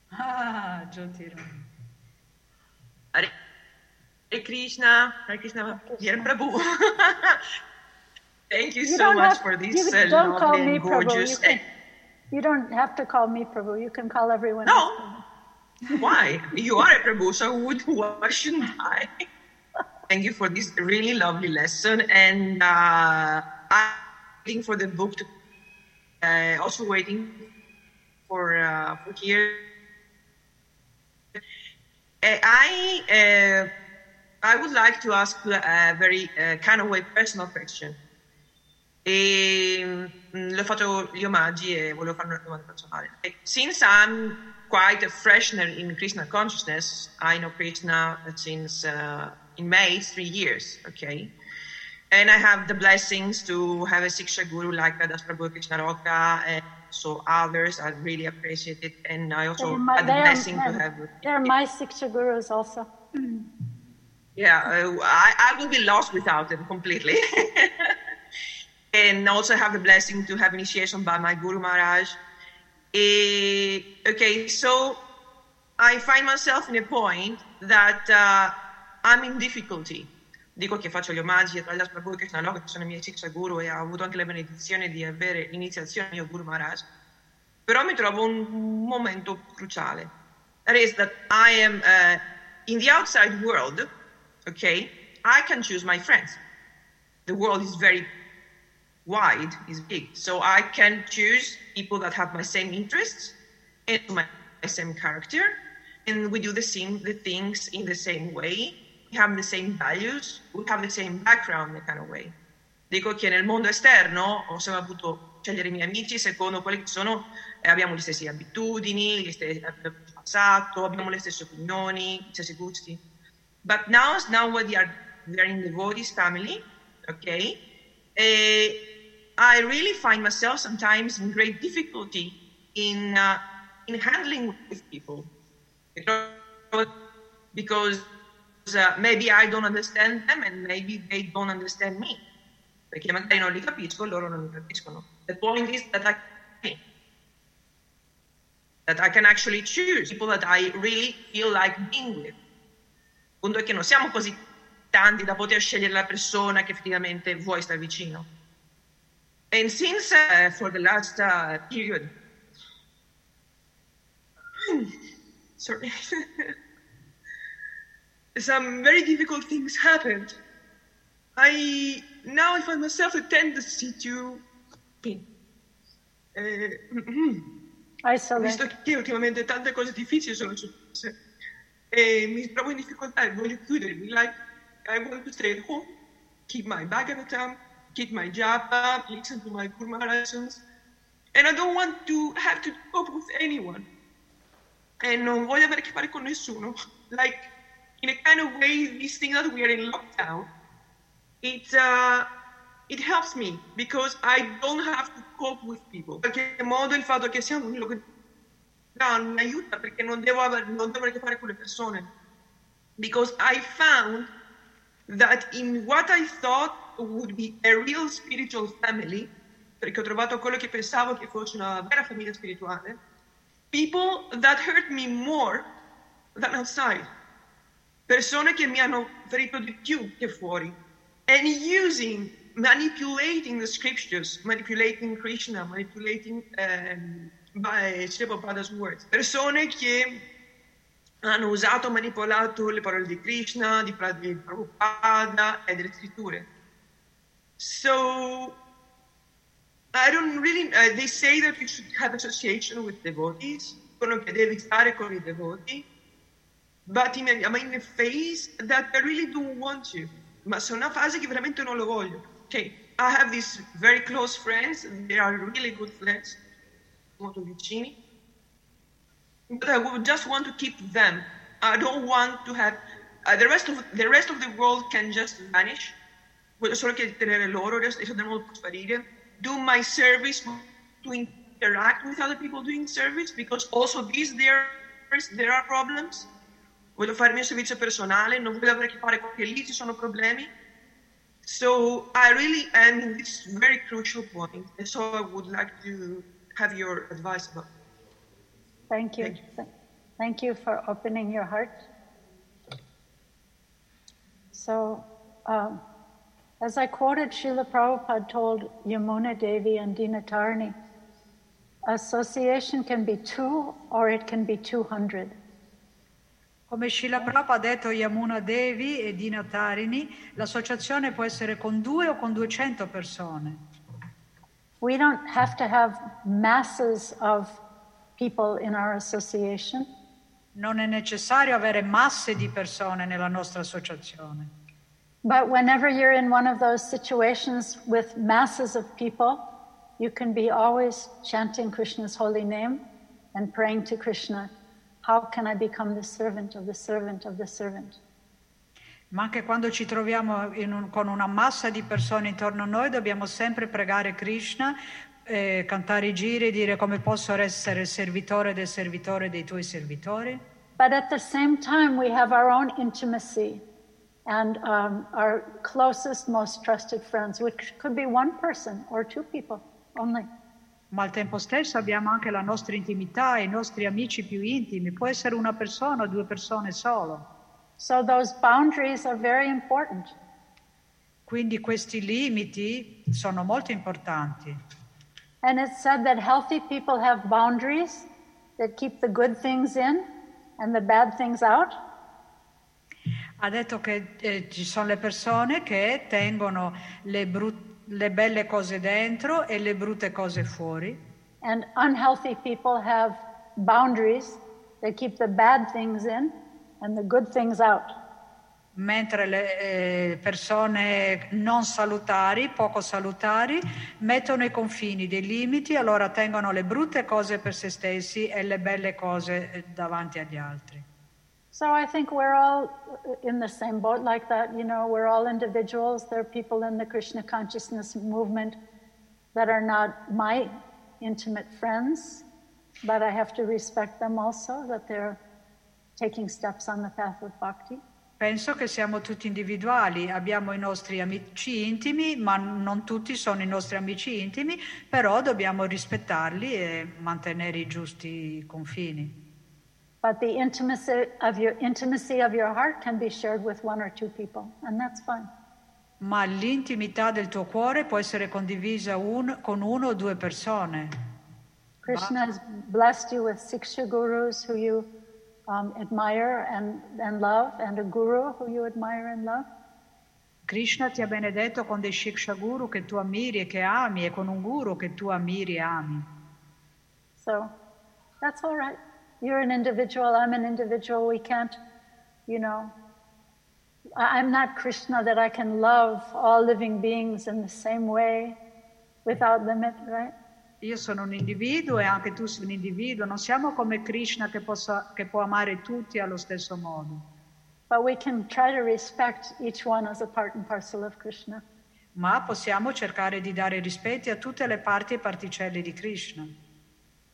S12: Ah, Jyotira.
S13: Hare Hare Krishna, Hare Krishna, dear Prabhu. [LAUGHS] Thank you,
S2: You
S13: so much
S2: have-
S13: for this
S2: you
S13: uh,
S2: don't call
S13: lovely
S2: me
S13: and
S2: Prabhu.
S13: gorgeous.
S2: You, can, you don't have to call me Prabhu. You can call everyone
S13: No.
S2: else.
S13: Why? You are a Prabhu, so would, why shouldn't I? Thank you for this really lovely lesson. And uh, I'm waiting for the book to, uh, also waiting for, uh, for here. Uh, I, uh, I would like to ask you a very uh, kind of way personal question. E mm, le ho fatto gli omaggi e volevo fare una domanda personale. E Since I'm quite a freshener in Krishna consciousness, I know Krishna since uh, in May three years, okay? And I have the blessings to have a Siksha Guru like Vedas Prabhu Krishna Roka and so others. I really appreciate it. And I also
S2: They're my,
S13: had the
S2: they're,
S13: blessing to have
S2: they're my Siksha gurus also.
S13: Yeah, uh, I, I will be lost without them completely. [LAUGHS] and also have the blessing to have initiation by my Guru Maharaj. Eh, okay, so I find myself in a point that uh, I'm in difficulty. Dico che faccio gli omaggi a Taglias Prabhu Krishna Loka, che sono i miei Siksha Guru e ho avuto anche la benedizione di avere l'iniziazione mio Guru Maharaj. Però mi trovo un momento cruciale. That is that I am uh, in the outside world, okay, I can choose my friends. The world is very wide, is big. So I can choose people that have my same interests and my, my same character, and we do the same the things in the same way. We have the same values, we have the same background in a kind of way. Dico che nel mondo esterno ho sempre avuto scegliere i miei amici secondo quelli che sono, eh, abbiamo le stesse abitudini, gli stessi passato, abbiamo le stesse opinioni, gli stessi gusti. But now, now we are, we are in the devotees family, okay? Eh, I really find myself sometimes in great difficulty in uh, in handling with people because, uh, maybe I don't understand them and maybe they don't understand me. Perché magari non li capisco, loro non capiscono. The point is that I that I can actually choose people that I really feel like being with. Il punto è che non siamo così tanti da poter scegliere la persona che effettivamente vuoi stare vicino. And since uh, for the last uh, period, [SIGHS] sorry, [LAUGHS] some very difficult things happened. I now I find myself a tendency to eh,
S2: Isolate.
S13: visto che ultimamente tante cose difficili sono successe e mi trovo in difficoltà e voglio chiudermi. Like, I want to stay at home, keep my Bhagavatam, keep my japa, listen to my Guru lessons, and I don't want to have to cope with anyone. E non voglio avere a che fare con nessuno. Like, in a kind of way, this thing that we are in lockdown, it, uh, it helps me because I don't have to cope with people. Modo il fatto che siamo in lockdown mi aiuta perché non devo avere, non devo avere a che fare con le persone. Because I found that in what I thought would be a real spiritual family, perché ho trovato quello che pensavo che fosse una vera famiglia spirituale, people that hurt me more than outside. Persone che mi hanno ferito di più che fuori. And using, manipulating the scriptures, manipulating Krishna, manipulating um, by Sri Prabhupada's words. Persone che hanno usato, manipolato le parole di Krishna, di Pra- di Prabhupada e delle scritture. So I don't really, uh, they say that you should have association with devotees, dicono che devi stare con i devoti, but in I'm in a phase that I really don't want to. Ma sono una fase che veramente non lo voglio. Okay, I have these very close friends, they are really good friends, molto vicini, but I would just want to keep them. I don't want to have, uh, the, rest of, the rest of the world can just vanish. Voglio solo che tenere loro, mondo può sparire. Do my service to interact with other people doing service, because also these there, there are problems. Voglio fare il mio servizio personale, non voglio avere a che fare con che lì ci sono problemi. So I really am in this very crucial point, and so I would like to have your advice about.
S2: Thank you.
S13: Thank
S2: Th- Thank you for opening your heart. So, um, as I quoted, Srila Prabhupada told Yamuna Devi and Dinatarni, association can be two or it can be 200.
S6: Come Srila Prabhupada ha detto Yamuna Devi e Dina Tarini, l'associazione può essere con due o con 200 persone.
S2: We don't have to have masses of people in our association.
S6: Non è necessario avere masse di persone nella nostra associazione.
S2: But whenever you're in one of those situations with masses of people, you can be always chanting Krishna's holy name and praying to Krishna, how can I become the servant of the servant of the servant?
S6: Ma anche quando ci troviamo un- con una massa di persone intorno a noi, dobbiamo sempre pregare Krishna, eh, cantare i giri e dire come posso essere il servitore del servitore dei tuoi servitori.
S2: But at the same time, we have our own intimacy and um, our closest, most trusted friends, which could be one person or two people only.
S6: Ma al tempo stesso abbiamo anche la nostra intimità, i nostri amici più intimi. Può essere una persona o due persone solo.
S2: So those boundaries are very important.
S6: Quindi questi limiti sono molto importanti.
S2: And it's said that healthy people have boundaries that keep the good things in and the bad things out.
S6: Ha detto che eh, ci sono le persone che tengono le, bru- le belle cose dentro e le brutte cose fuori.
S2: And unhealthy people have boundaries that keep the bad things in and the good things out.
S6: Mentre le eh, persone non salutari, poco salutari, mettono i confini, dei limiti, allora tengono le brutte cose per se stessi e le belle cose eh, davanti agli altri.
S2: So I think we're all in the same boat like that. You know, we're all individuals. There are people in the Krishna consciousness movement that are not my intimate friends, but I have to respect them also, that they're taking steps on the path of bhakti.
S6: Penso che siamo tutti individuali, abbiamo i nostri amici intimi, ma non tutti sono i nostri amici intimi, però dobbiamo rispettarli e mantenere i giusti confini.
S2: But the intimacy of your intimacy of your heart can be shared with one or two people, and that's fine.
S6: Ma l'intimità del tuo cuore può essere condivisa un- con uno o due persone.
S2: Krishna has blessed you with six gurus who you um, admire and, and love, and a guru who you admire and love.
S6: Krishna ti ha benedetto con dei Shiksha Guru che tu ammiri e che ami e con un guru che tu ammiri e ami.
S2: So that's all right. You're an individual, I'm an individual. We can't, you know, I'm not Krishna that I can love all living beings in the same way without limit, right?
S6: Io sono un individuo e anche tu sei un individuo, non siamo come Krishna che, possa- che può amare tutti allo stesso modo, ma possiamo cercare di dare rispetti a tutte le parti e particelle di Krishna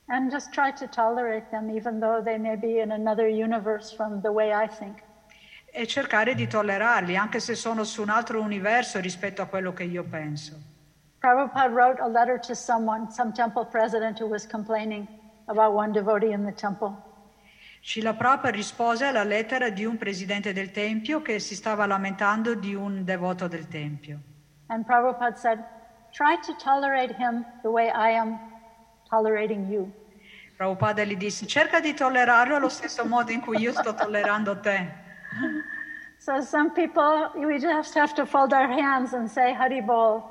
S2: And just try to tolerate them, even though they may be in another universe from the way I think.
S6: e cercare di tollerarli, anche se sono su un altro universo rispetto a quello che io penso.
S2: Prabhupada wrote a letter to someone, some temple president who was complaining about one devotee in the temple.
S6: Srila Prabhupada rispose alla lettera di un presidente del Tempio che si stava lamentando di un devoto del Tempio.
S2: And Prabhupada said, Try to tolerate him the way I am tolerating you.
S6: Prabhupada gli disse, cerca di tollerarlo allo stesso modo in cui io sto tollerando te. [LAUGHS]
S2: So some people, we just have to fold our hands and say, Hari Bol.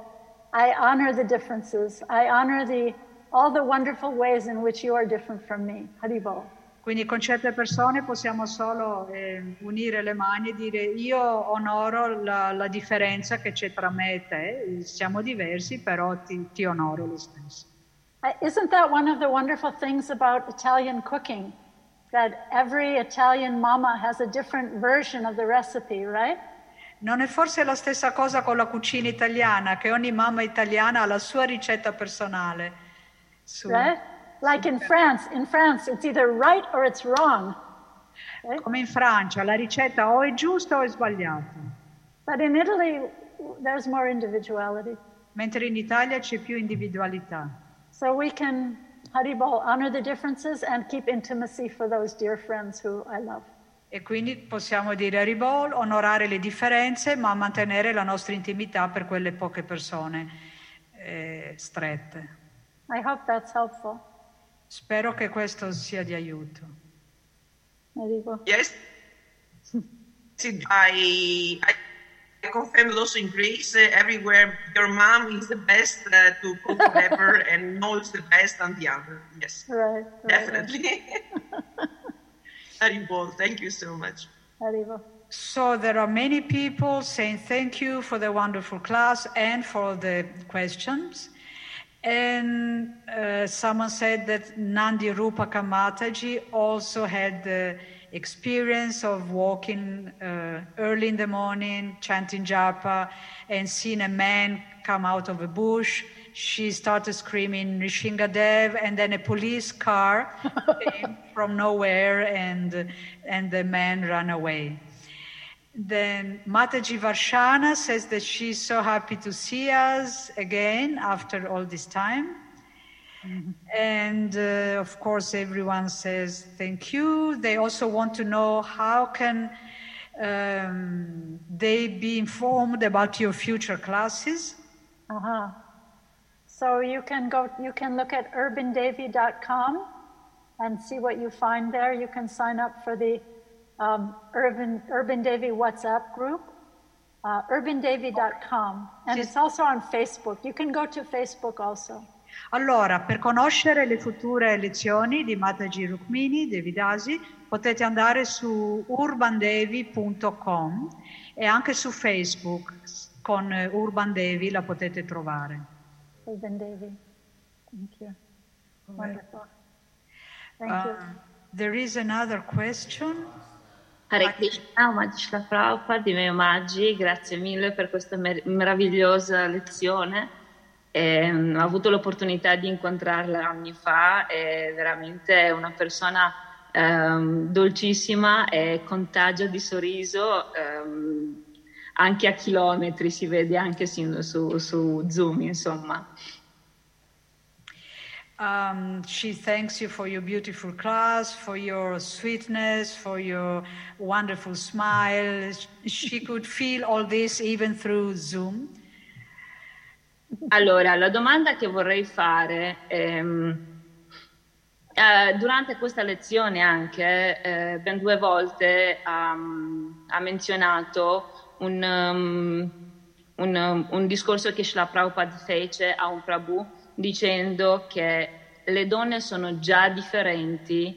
S2: I honor the differences. I honor the, all the wonderful ways in which you are different from me. Haribol.
S6: Quindi con certe persone possiamo solo eh, unire le mani e dire io onoro la, la, differenza che c'è tra me e te, siamo diversi, però ti, ti onoro lo stesso.
S2: Isn't that one of the wonderful things about Italian cooking? That every Italian mama has a different version of the recipe, right?
S6: Non è forse la stessa cosa con la cucina italiana, che ogni mamma italiana ha la sua ricetta personale.
S2: Su... Right? Like in France, in France it's either right or it's wrong.
S6: Right? Come in Francia, la ricetta o è giusta o è sbagliata.
S2: But in Italy there's more individuality.
S6: Mentre in Italia c'è più individualità.
S2: So we can, Haribol, honor the differences and keep intimacy for those dear friends who I love.
S6: E quindi possiamo dire a Ribol, onorare le differenze, ma mantenere la nostra intimità per quelle poche persone eh, strette.
S2: I hope that's helpful.
S6: Spero che questo sia di aiuto.
S13: Yes. [LAUGHS] I, I confirm also in Greece, uh, everywhere your mom is the best uh, to cook whatever [LAUGHS] and knows the best than the other. Yes.
S2: Right. right
S13: Definitely. [LAUGHS] Haribol, thank you so much.
S2: Haribol.
S6: So there are many people saying thank you for the wonderful class and for the questions. And uh, someone said that Nandi Rupa Kamataji also had the experience of walking uh, early in the morning, chanting japa, and seeing a man come out of a bush she started screaming Nishingadev, and then a police car [LAUGHS] came from nowhere, and and the man ran away. Then Mataji Varshana says that she's so happy to see us again after all this time. Mm-hmm. And uh, of course, everyone says thank you. They also want to know how can um, they be informed about your future classes.
S2: Uh-huh. So you can go, you can look at urbandevi.com and see what you find there. You can sign up for the um, Urban, Urban Devi WhatsApp group, uh, urbandevi.com. And it's also on Facebook. You can go to Facebook also.
S6: Allora, per conoscere le future lezioni di Mataji Rukmini, Devidasi, potete andare su urbandevi.com e anche su Facebook con Urban Devi la potete trovare.
S2: Ruben Devi. Thank you. Wonderful. Thank uh, you.
S6: There is another question.
S14: Hare Krishna, Omagishla Prabhupada, i miei omaggi, grazie mille per questa mer- meravigliosa lezione. Eh, ho avuto l'opportunità di incontrarla anni fa, è veramente una persona ehm, dolcissima e contagio di sorriso. Ehm, anche a chilometri, si vede anche su, su, su Zoom, insomma.
S6: Um, she thanks you for your beautiful class, for your sweetness, for your wonderful smile. She could feel all this even through Zoom.
S14: Allora, la domanda che vorrei fare, ehm, eh, durante questa lezione anche, eh, ben due volte um, ha menzionato un, um, un, um, un discorso che Srila Prabhupada fece a un Prabhu dicendo che le donne sono già differenti,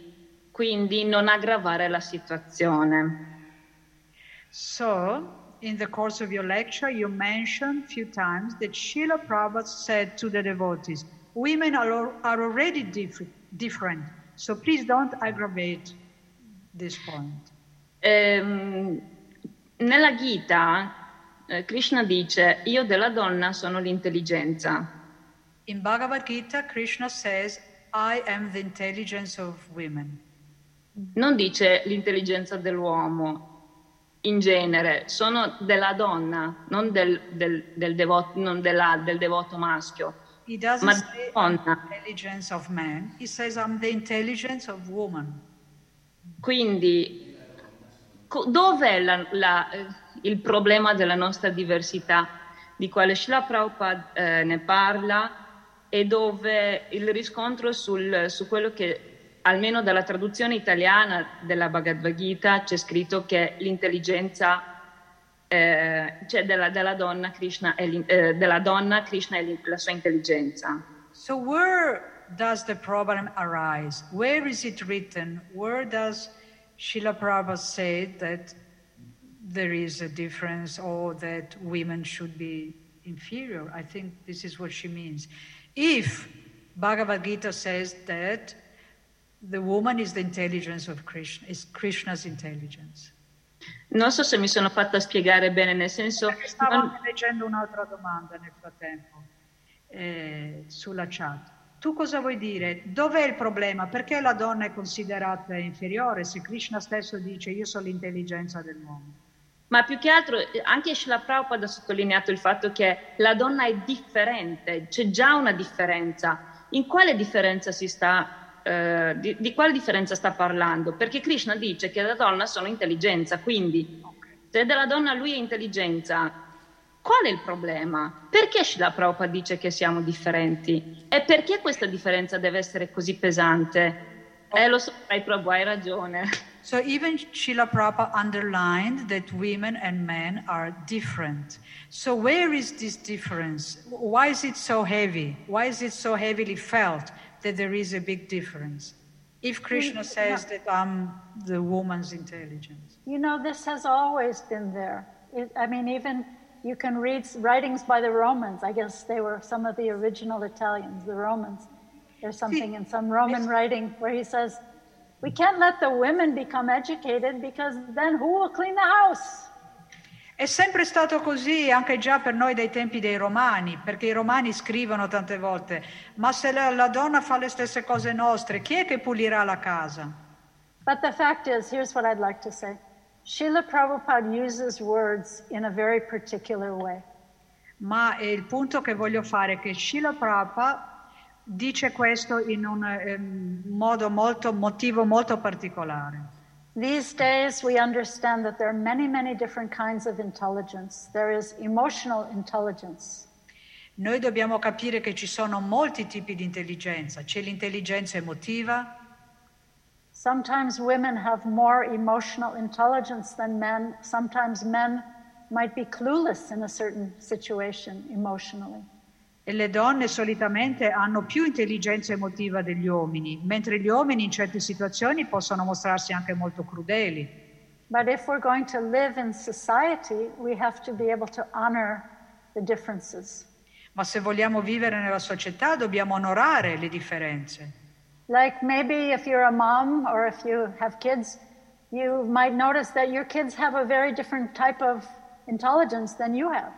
S14: quindi non aggravare la situazione.
S6: So, in the course of your lecture, you mentioned a few times that Srila Prabhupada said to the devotees, women are, are already diff- different, so please don't aggravate this point.
S14: Um, nella Gita eh, Krishna dice io della donna sono l'intelligenza.
S6: In Bhagavad Gita Krishna says I am the intelligence of women.
S14: Non dice l'intelligenza dell'uomo in genere, sono della donna, non del, del, del, devoto, non della, del devoto maschio.
S6: He doesn't ma say donna. intelligence of man, he says I'm the intelligence of woman.
S14: Quindi dov'è la, la, il problema della nostra diversità, di quale Srila Prabhupada eh, ne parla e dove il riscontro sul, su quello che almeno dalla traduzione italiana della Bhagavad Gita c'è scritto che l'intelligenza eh, cioè della, della, donna Krishna e eh, della donna Krishna e la sua intelligenza.
S6: So where does the problem arise? Where is it written? Where does Srila Prabhupada say that there is a difference or that women should be inferior? I think this is what she means. If Bhagavad Gita says that the woman is the intelligence of Krishna, is Krishna's intelligence.
S14: Non so se mi sono fatta spiegare bene, nel senso...
S6: Stavo non... leggendo un'altra domanda nel frattempo eh, sulla chat. Tu cosa vuoi dire? Dov'è il problema? Perché la donna è considerata inferiore se Krishna stesso dice io sono l'intelligenza dell'uomo?
S14: Ma più che altro anche Srila Prabhupada ha sottolineato il fatto che la donna è differente, c'è già una differenza. In quale differenza si sta, eh, di, di, quale differenza sta parlando? Perché Krishna dice che la donna sono intelligenza, quindi se della donna lui è intelligenza, Qual è il problema? Perché Srila Prabhupada dice che siamo differenti? E perché questa differenza deve essere così pesante? Eh, lo so, hai Prabhu, hai ragione.
S6: So even Srila Prabhupada underlined that women and men are different. So where is this difference? Why is it so heavy? Why is it so heavily felt that there is a big difference? If Krishna says that I'm the woman's intelligence.
S2: You know, this has always been there. It, I mean, even you can read writings by the Romans. I guess they were some of the original Italians, the Romans. There's something in some Roman writing where he says, We can't let the women become educated because then who will clean the house?
S6: È sempre stato così anche già per noi dai tempi dei romani, perché i romani scrivono tante volte, ma se la, la donna fa le stesse cose nostre, chi è che pulirà la casa?
S2: But the fact is, here's what I'd like to say. Srila Prabhupada uses words in a very particular way.
S6: Ma il punto che voglio fare è che Srila Prabhupada dice questo in un eh, modo molto, motivo molto particolare.
S2: These days we understand that there are many, many different kinds of intelligence. There is emotional intelligence.
S6: Noi dobbiamo capire che ci sono molti tipi di intelligenza. C'è l'intelligenza emotiva,
S2: Sometimes women have more emotional intelligence than men. Sometimes men might be clueless in a certain situation emotionally.
S6: E le donne solitamente hanno più intelligenza emotiva degli uomini, mentre gli uomini in certe situazioni possono mostrarsi anche molto crudeli.
S2: But if we're going to live in society, we have to be able to honor the differences.
S6: Ma se vogliamo vivere nella società dobbiamo onorare le differenze.
S2: Like maybe if you're a mom or if you have kids, you might notice that your kids have a very different type of intelligence than you have.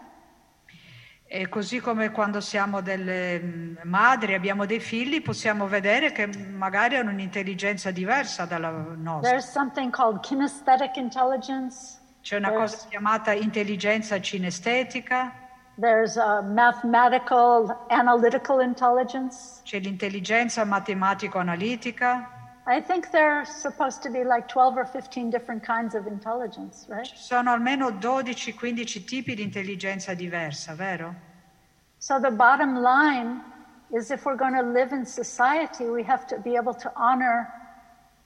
S6: E così come quando siamo delle mm, madri, abbiamo dei figli, possiamo vedere che magari hanno un'intelligenza diversa dalla nostra.
S2: There's something called kinesthetic intelligence.
S6: C'è una There's... cosa chiamata intelligenza cinestetica.
S2: There's a mathematical analytical intelligence.
S6: C'è l'intelligenza matematico-analitica.
S2: I think there are supposed to be like 12 or 15 different kinds of intelligence, right?
S6: Ci sono almeno 12-15 tipi di intelligenza diversa, vero?
S2: So the bottom line is if we're going to live in society, we have to be able to honor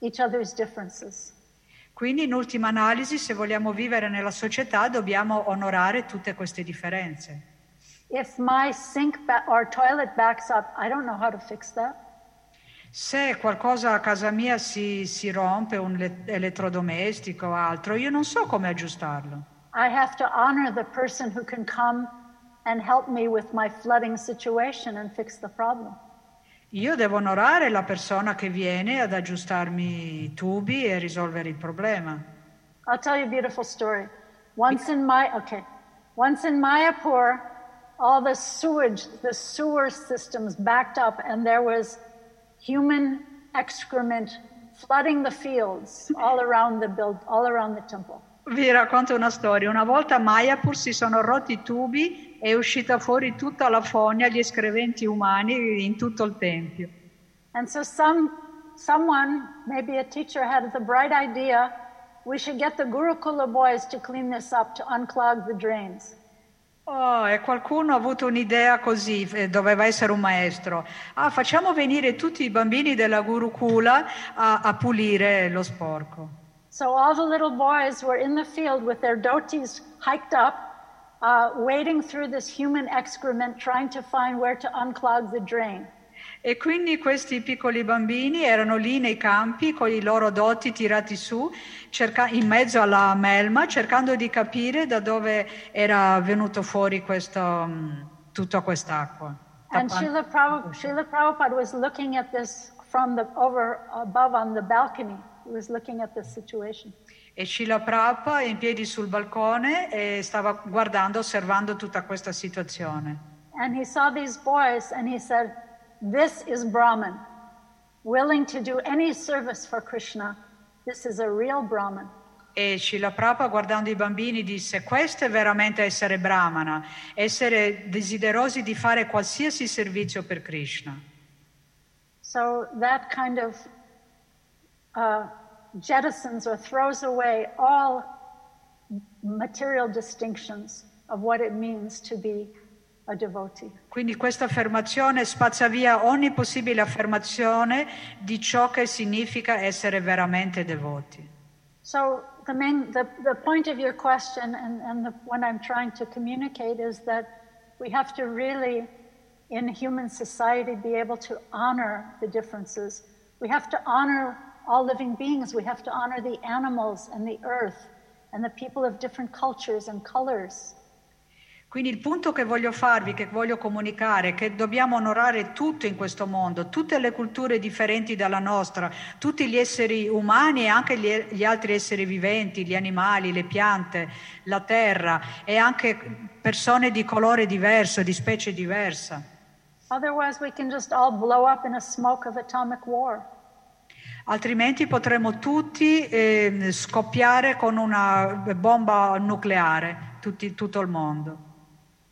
S2: each other's differences.
S6: Quindi in ultima analisi, se vogliamo vivere nella società, dobbiamo onorare tutte queste differenze.
S2: If my sink ba- or toilet backs up, I don't know how to fix that.
S6: Se qualcosa a casa mia si, si rompe, un le- elettrodomestico o altro, io non so come aggiustarlo.
S2: I have to honor the person who can come and help me with my flooding situation and fix the problem.
S6: Io devo onorare la persona che viene ad aggiustarmi i tubi e risolvere il problema.
S2: I'll tell you a beautiful story. Once in my okay, once in Mayapur, all the sewage, the sewer systems backed up, and there was human excrement flooding the fields all around the build, all around the temple.
S6: Vi racconto una storia. Una volta a Mayapur si sono rotti i tubi è uscita fuori tutta la fogna, gli escrementi umani in tutto il tempio.
S2: And so some, someone, maybe a teacher, had the bright idea, we should get the Gurukula boys to clean this up, to unclog the drains.
S6: Oh, e qualcuno ha avuto un'idea così, eh, doveva essere un maestro. Ah, facciamo venire tutti i bambini della Gurukula a, a pulire lo sporco.
S2: So all the little boys were in the field with their dhotis hiked up, uh, wading through this human excrement, trying to find where to unclog the drain.
S6: E quindi questi piccoli bambini erano lì nei campi con i loro doti tirati su, cerca- in mezzo alla melma, cercando di capire da dove era venuto fuori questo, mm, tutta quest'acqua.
S2: And Srila Srila Prabhupada was looking at this from the over above on the balcony. He was looking at this situation.
S6: E Shila Prabhupada è in piedi sul balcone e stava guardando, osservando tutta questa situazione.
S2: And he saw these boys and he said, This is Brahman, willing to do any service for Krishna. This is a real Brahman.
S6: E Shila Prabhupada guardando i bambini disse questo è veramente essere brahmana, essere desiderosi di fare qualsiasi servizio per Krishna.
S2: So that kind of uh, jettisons or throws away all material distinctions of what it means to be a devotee.
S6: Quindi questa affermazione spazza via ogni possibile affermazione di ciò che significa essere veramente devoti.
S2: So the main, the, the point of your question and, and the one I'm trying to communicate is that we have to really, in human society, be able to honor the differences. We have to honor all living beings. We have to honor the animals and the earth and the people of different cultures and colors.
S6: Quindi il punto che voglio farvi, che voglio comunicare, è che dobbiamo onorare tutto in questo mondo, tutte le culture differenti dalla nostra, tutti gli esseri umani e anche gli, gli altri esseri viventi, gli animali, le piante, la terra e anche persone di colore diverso, di specie diversa.
S2: Otherwise, we can just all blow up in a smoke of atomic war.
S6: Altrimenti potremmo tutti eh, scoppiare con una bomba nucleare, tutti- tutto il mondo.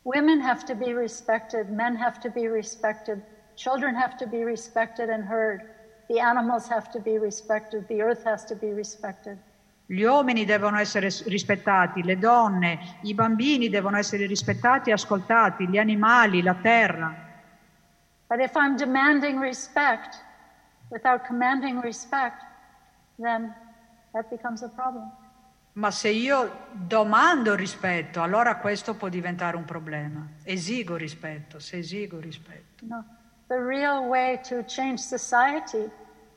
S2: Women have to be respected, men have to be respected, children have to be respected and heard, the animals have to be respected, the earth has to be respected.
S6: Gli uomini devono essere rispettati, le donne, i bambini devono essere rispettati e ascoltati, gli animali, la terra.
S2: But if I'm demanding respect without commanding respect, then that becomes a problem.
S6: Ma se io domando rispetto, allora questo può diventare un problema. Esigo rispetto, se esigo rispetto.
S2: No. The real way to change society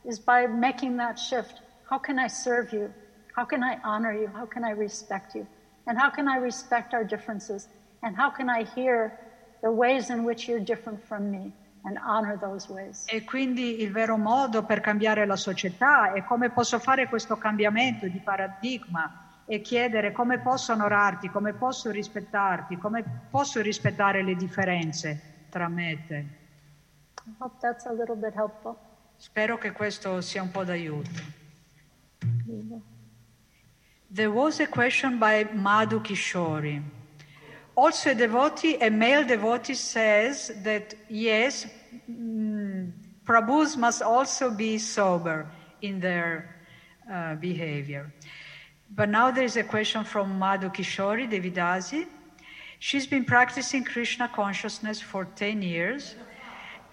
S2: is by making that shift. How can I serve you? How can I honor you? How can I respect you? And how can I respect our differences? And how can I hear the ways in which you're different from me and honor those ways?
S6: E quindi il vero modo per cambiare la società è come posso fare questo cambiamento di paradigma e chiedere come posso onorarti, come posso rispettarti, come posso rispettare le differenze tra me e te. Spero che questo sia un po' d'aiuto. There was a question by Madhu Kishori. Also, a devotee, a male devotee says that yes, mm, Prabhus must also be sober in their uh, behavior. But now there is a question from Madhu Kishori Devidasi. She's been practicing Krishna consciousness for 10 years,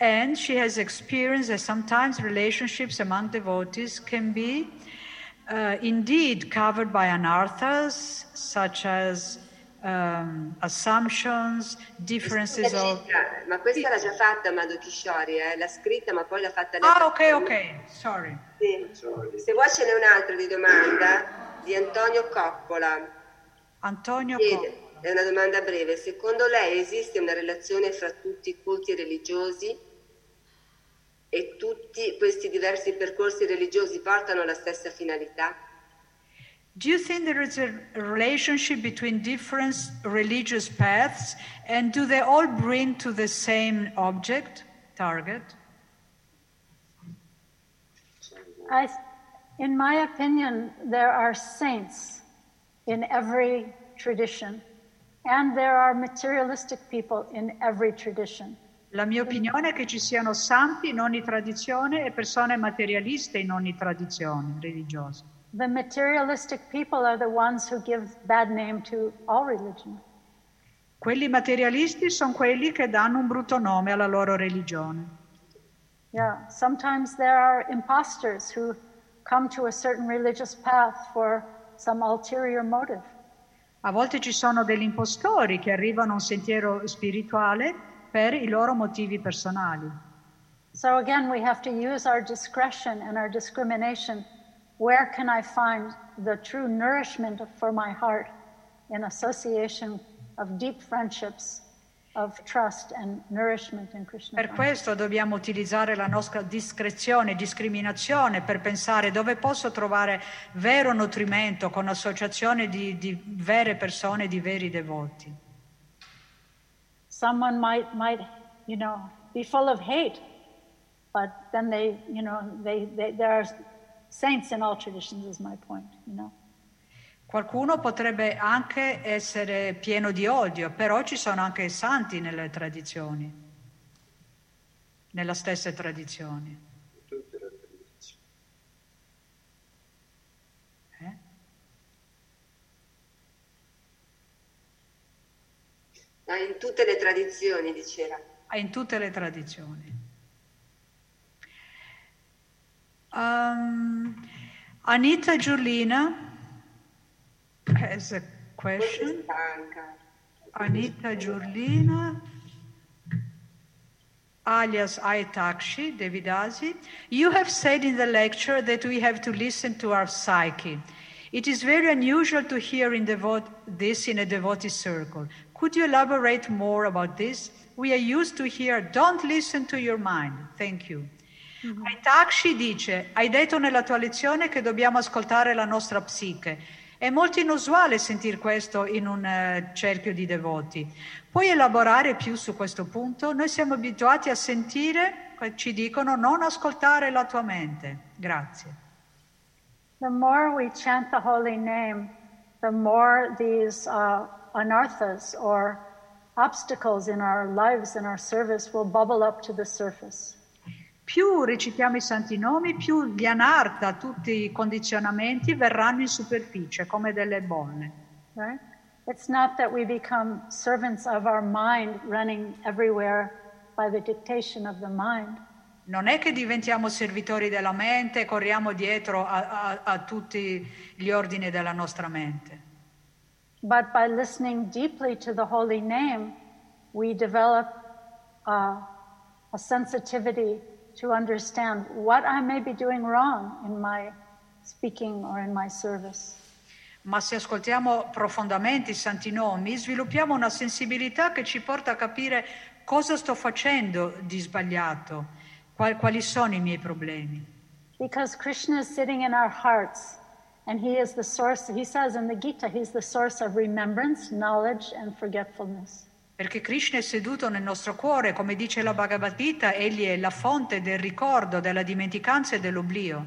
S6: and she has experienced that sometimes relationships among devotees can be uh, indeed covered by anarthas, such as um, assumptions, differences of.
S1: Ma questa l'ha già fatta Madhu Kishori, eh? l'ha scritta ma poi l'ha fatta
S6: Ah, ok, ok, sorry.
S1: Sì. Se vuoi ce n'è un'altra di domanda di Antonio Coppola.
S6: Antonio
S1: Chiede, è una domanda breve. Secondo lei esiste una relazione fra tutti i culti religiosi e tutti questi diversi percorsi religiosi portano alla stessa finalità?
S6: Do you think there is a relationship between different religious paths and do they all bring to the same object, target?
S2: I, in my opinion, there are saints in every tradition, and there are materialistic people in every tradition.
S6: La mia opinione è che ci siano santi in ogni tradizione e persone materialiste in ogni tradizione religiosa.
S2: The materialistic people are the ones who give bad name to all religion.
S6: Quelli materialisti sono quelli che danno un brutto nome alla loro religione.
S2: Yeah, sometimes there are imposters who come to a certain religious path for some ulterior motive.
S6: A volte ci sono degli impostori che arrivano a un sentiero spirituale per i loro motivi personali.
S2: So again, we have to use our discretion and our discrimination. Where can I find the true nourishment for my heart in association of deep friendships, of trust and nourishment in Krishna?
S6: Per questo dobbiamo utilizzare la nostra discrezione e discriminazione per pensare dove posso trovare vero nutrimento con associazione di, di vere persone, di veri devoti.
S2: Someone might, might, you know, be full of hate, but then they, you know, they, they, there are saints in all traditions, is my point, you know.
S6: Qualcuno potrebbe anche essere pieno di odio, però ci sono anche santi nelle tradizioni, nella stessa tradizione.
S3: Tutte le tradizioni.
S6: Eh?
S1: No, in tutte le tradizioni, diceva.
S6: Ah, In tutte le tradizioni. Um, Anita Giuliana has a question. Anita Giurlina, alias Aitakshi Devidasi, you have said in the lecture that we have to listen to our psyche. It is very unusual to hear in devote, this in a devotee circle. Could you elaborate more about this? We are used to hear, don't listen to your mind. Thank you. Aitakshi dice, hai detto nella tua lezione che dobbiamo ascoltare la nostra psiche. È molto inusuale sentir questo in un eh, cerchio di devoti. Puoi elaborare più su questo punto? Noi siamo abituati a sentire, ci dicono, non ascoltare la tua mente. Grazie.
S2: The more we chant the holy name, the more these uh, anarthas or obstacles in our lives and our service will bubble up to the surface.
S6: Più recitiamo i santi nomi, più gli anarta, tutti i condizionamenti verranno in superficie come delle bolle.
S2: Right? It's not that we become servants of our mind running everywhere by the dictation of the mind.
S6: Non è che diventiamo servitori della mente e corriamo dietro a, a- a tutti gli ordini della nostra mente,
S2: But by listening deeply to the holy name, we develop uh, a sensitivity to understand what I may be doing wrong in my speaking or in my service.
S6: ma se ascoltiamo profondamente i santi nomi, sviluppiamo una sensibilità che ci porta a capire cosa sto facendo di sbagliato, qual- quali sono i miei problemi.
S2: Because Krishna is sitting in our hearts, and He is the source, He says in the Gita, He's the source of remembrance, knowledge, and forgetfulness.
S6: Perché Krishna è seduto nel nostro cuore, come dice la Bhagavad Gita, egli è la fonte del ricordo, della dimenticanza e dell'oblio.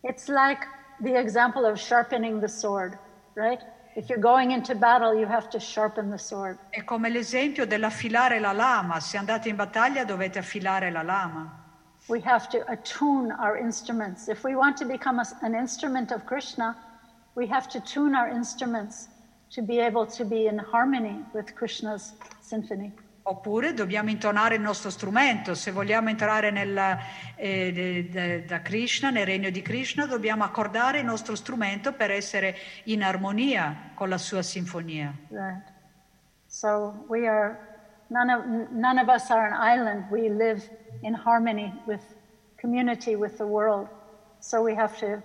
S2: It's like the example of sharpening the sword, right? If you're going into battle, you have to sharpen the sword.
S6: È come l'esempio dell'affilare la lama, se andate in battaglia dovete affilare la lama.
S2: We have to attune our instruments. If we want to become a- an instrument of Krishna, we have to tune our instruments to be able to be in harmony with Krishna's symphony.
S6: Oppure dobbiamo intonare il nostro strumento, se vogliamo entrare nella, eh, de- de- da Krishna, nel regno di Krishna, dobbiamo accordare il nostro strumento per essere in armonia con la sua sinfonia.
S2: Right. So we are, none of, none of us are an island. We live in harmony with community, with the world. So we have to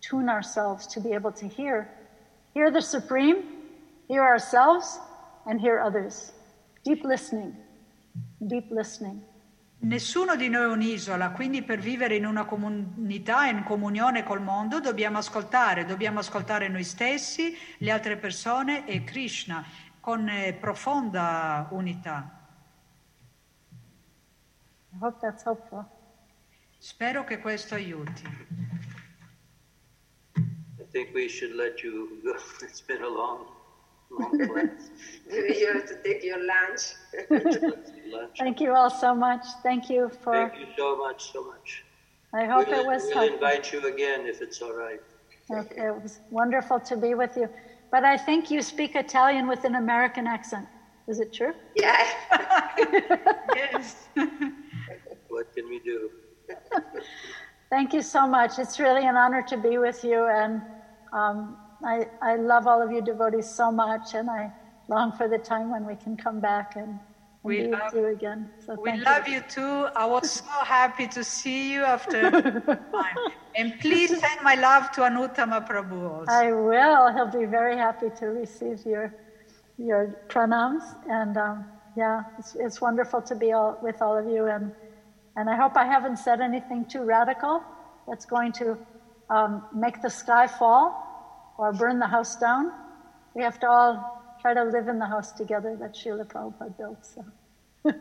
S2: tune ourselves to be able to hear, hear the Supreme, hear ourselves, and hear others. Deep listening, deep listening.
S6: Nessuno di noi è un'isola, quindi per vivere in una comunità, in comunione col mondo, dobbiamo ascoltare, dobbiamo ascoltare noi stessi, le altre persone e Krishna con eh, profonda unità. Spero che questo aiuti.
S3: I think we should let you go. [LAUGHS] It's been a long, long [LAUGHS] class.
S1: Maybe you have to take your lunch.
S3: Lunch.
S2: Thank you all so much. Thank you for,
S3: Thank you so much, so much.
S2: I hope
S3: we'll,
S2: it was
S3: we'll
S2: helpful.
S3: invite you again if it's all right.
S2: Okay, It was wonderful to be with you. But I think you speak Italian with an American accent. Is it true?
S1: Yeah. [LAUGHS]
S6: Yes.
S3: What can we do?
S2: Thank you so much. It's really an honor to be with you, and um, I, I love all of you devotees so much, and I long for the time when we can come back and, and
S6: We
S2: be
S6: love-
S2: with you again. So
S6: We love you too. I was so happy to see you after time. [LAUGHS] And please send my love to Anuttama Prabhu also.
S2: I will. He'll be very happy to receive your your pranams, and um, yeah, it's, it's wonderful to be all, with all of you, and and I hope I haven't said anything too radical that's going to um, make the sky fall or burn the house down. We have to all try to live in the house together that Srila Prabhupada built. So. [LAUGHS]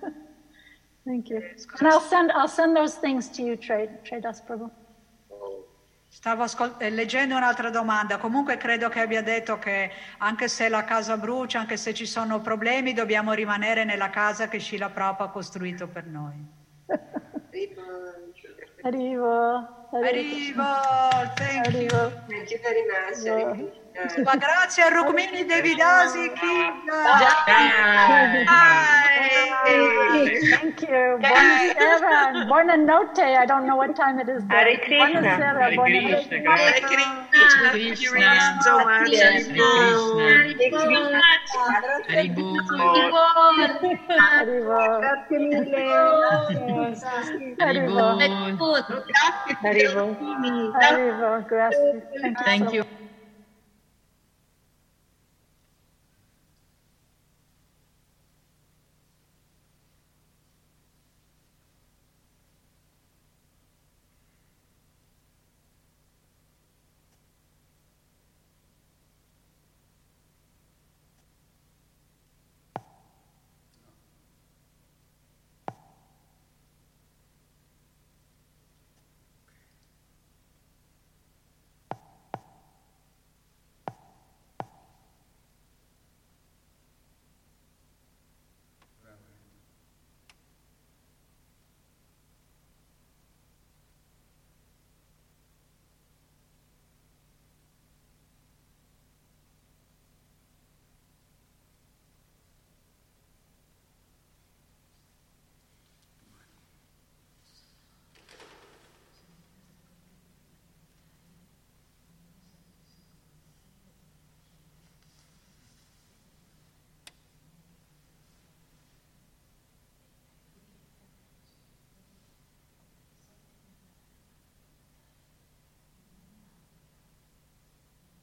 S2: Thank you. And I'll send I'll send those things to you, Trade Tradas Prabhu.
S6: Stavo ascol- eh, leggendo un'altra domanda. Comunque credo che abbia detto che anche se la casa brucia, anche se ci sono problemi, dobbiamo rimanere nella casa che Shila Prabhupada ha costruito per noi. [LAUGHS]
S2: Arrivo.
S6: Arrivo, thank you.
S1: Thank you very much. Krishna.
S6: Ma grazie a Rukmini Devidasi Kinga.
S2: Thank you. Buonasera. and Buonanotte. I don't know what time it is there.
S13: Hare Krishna.
S2: Buonasera.
S13: Hare
S2: Buonanotte.
S13: Krishna. Grazie
S9: mille.
S2: Arrivo.
S9: Arrivo.
S2: Grazie. Thank you.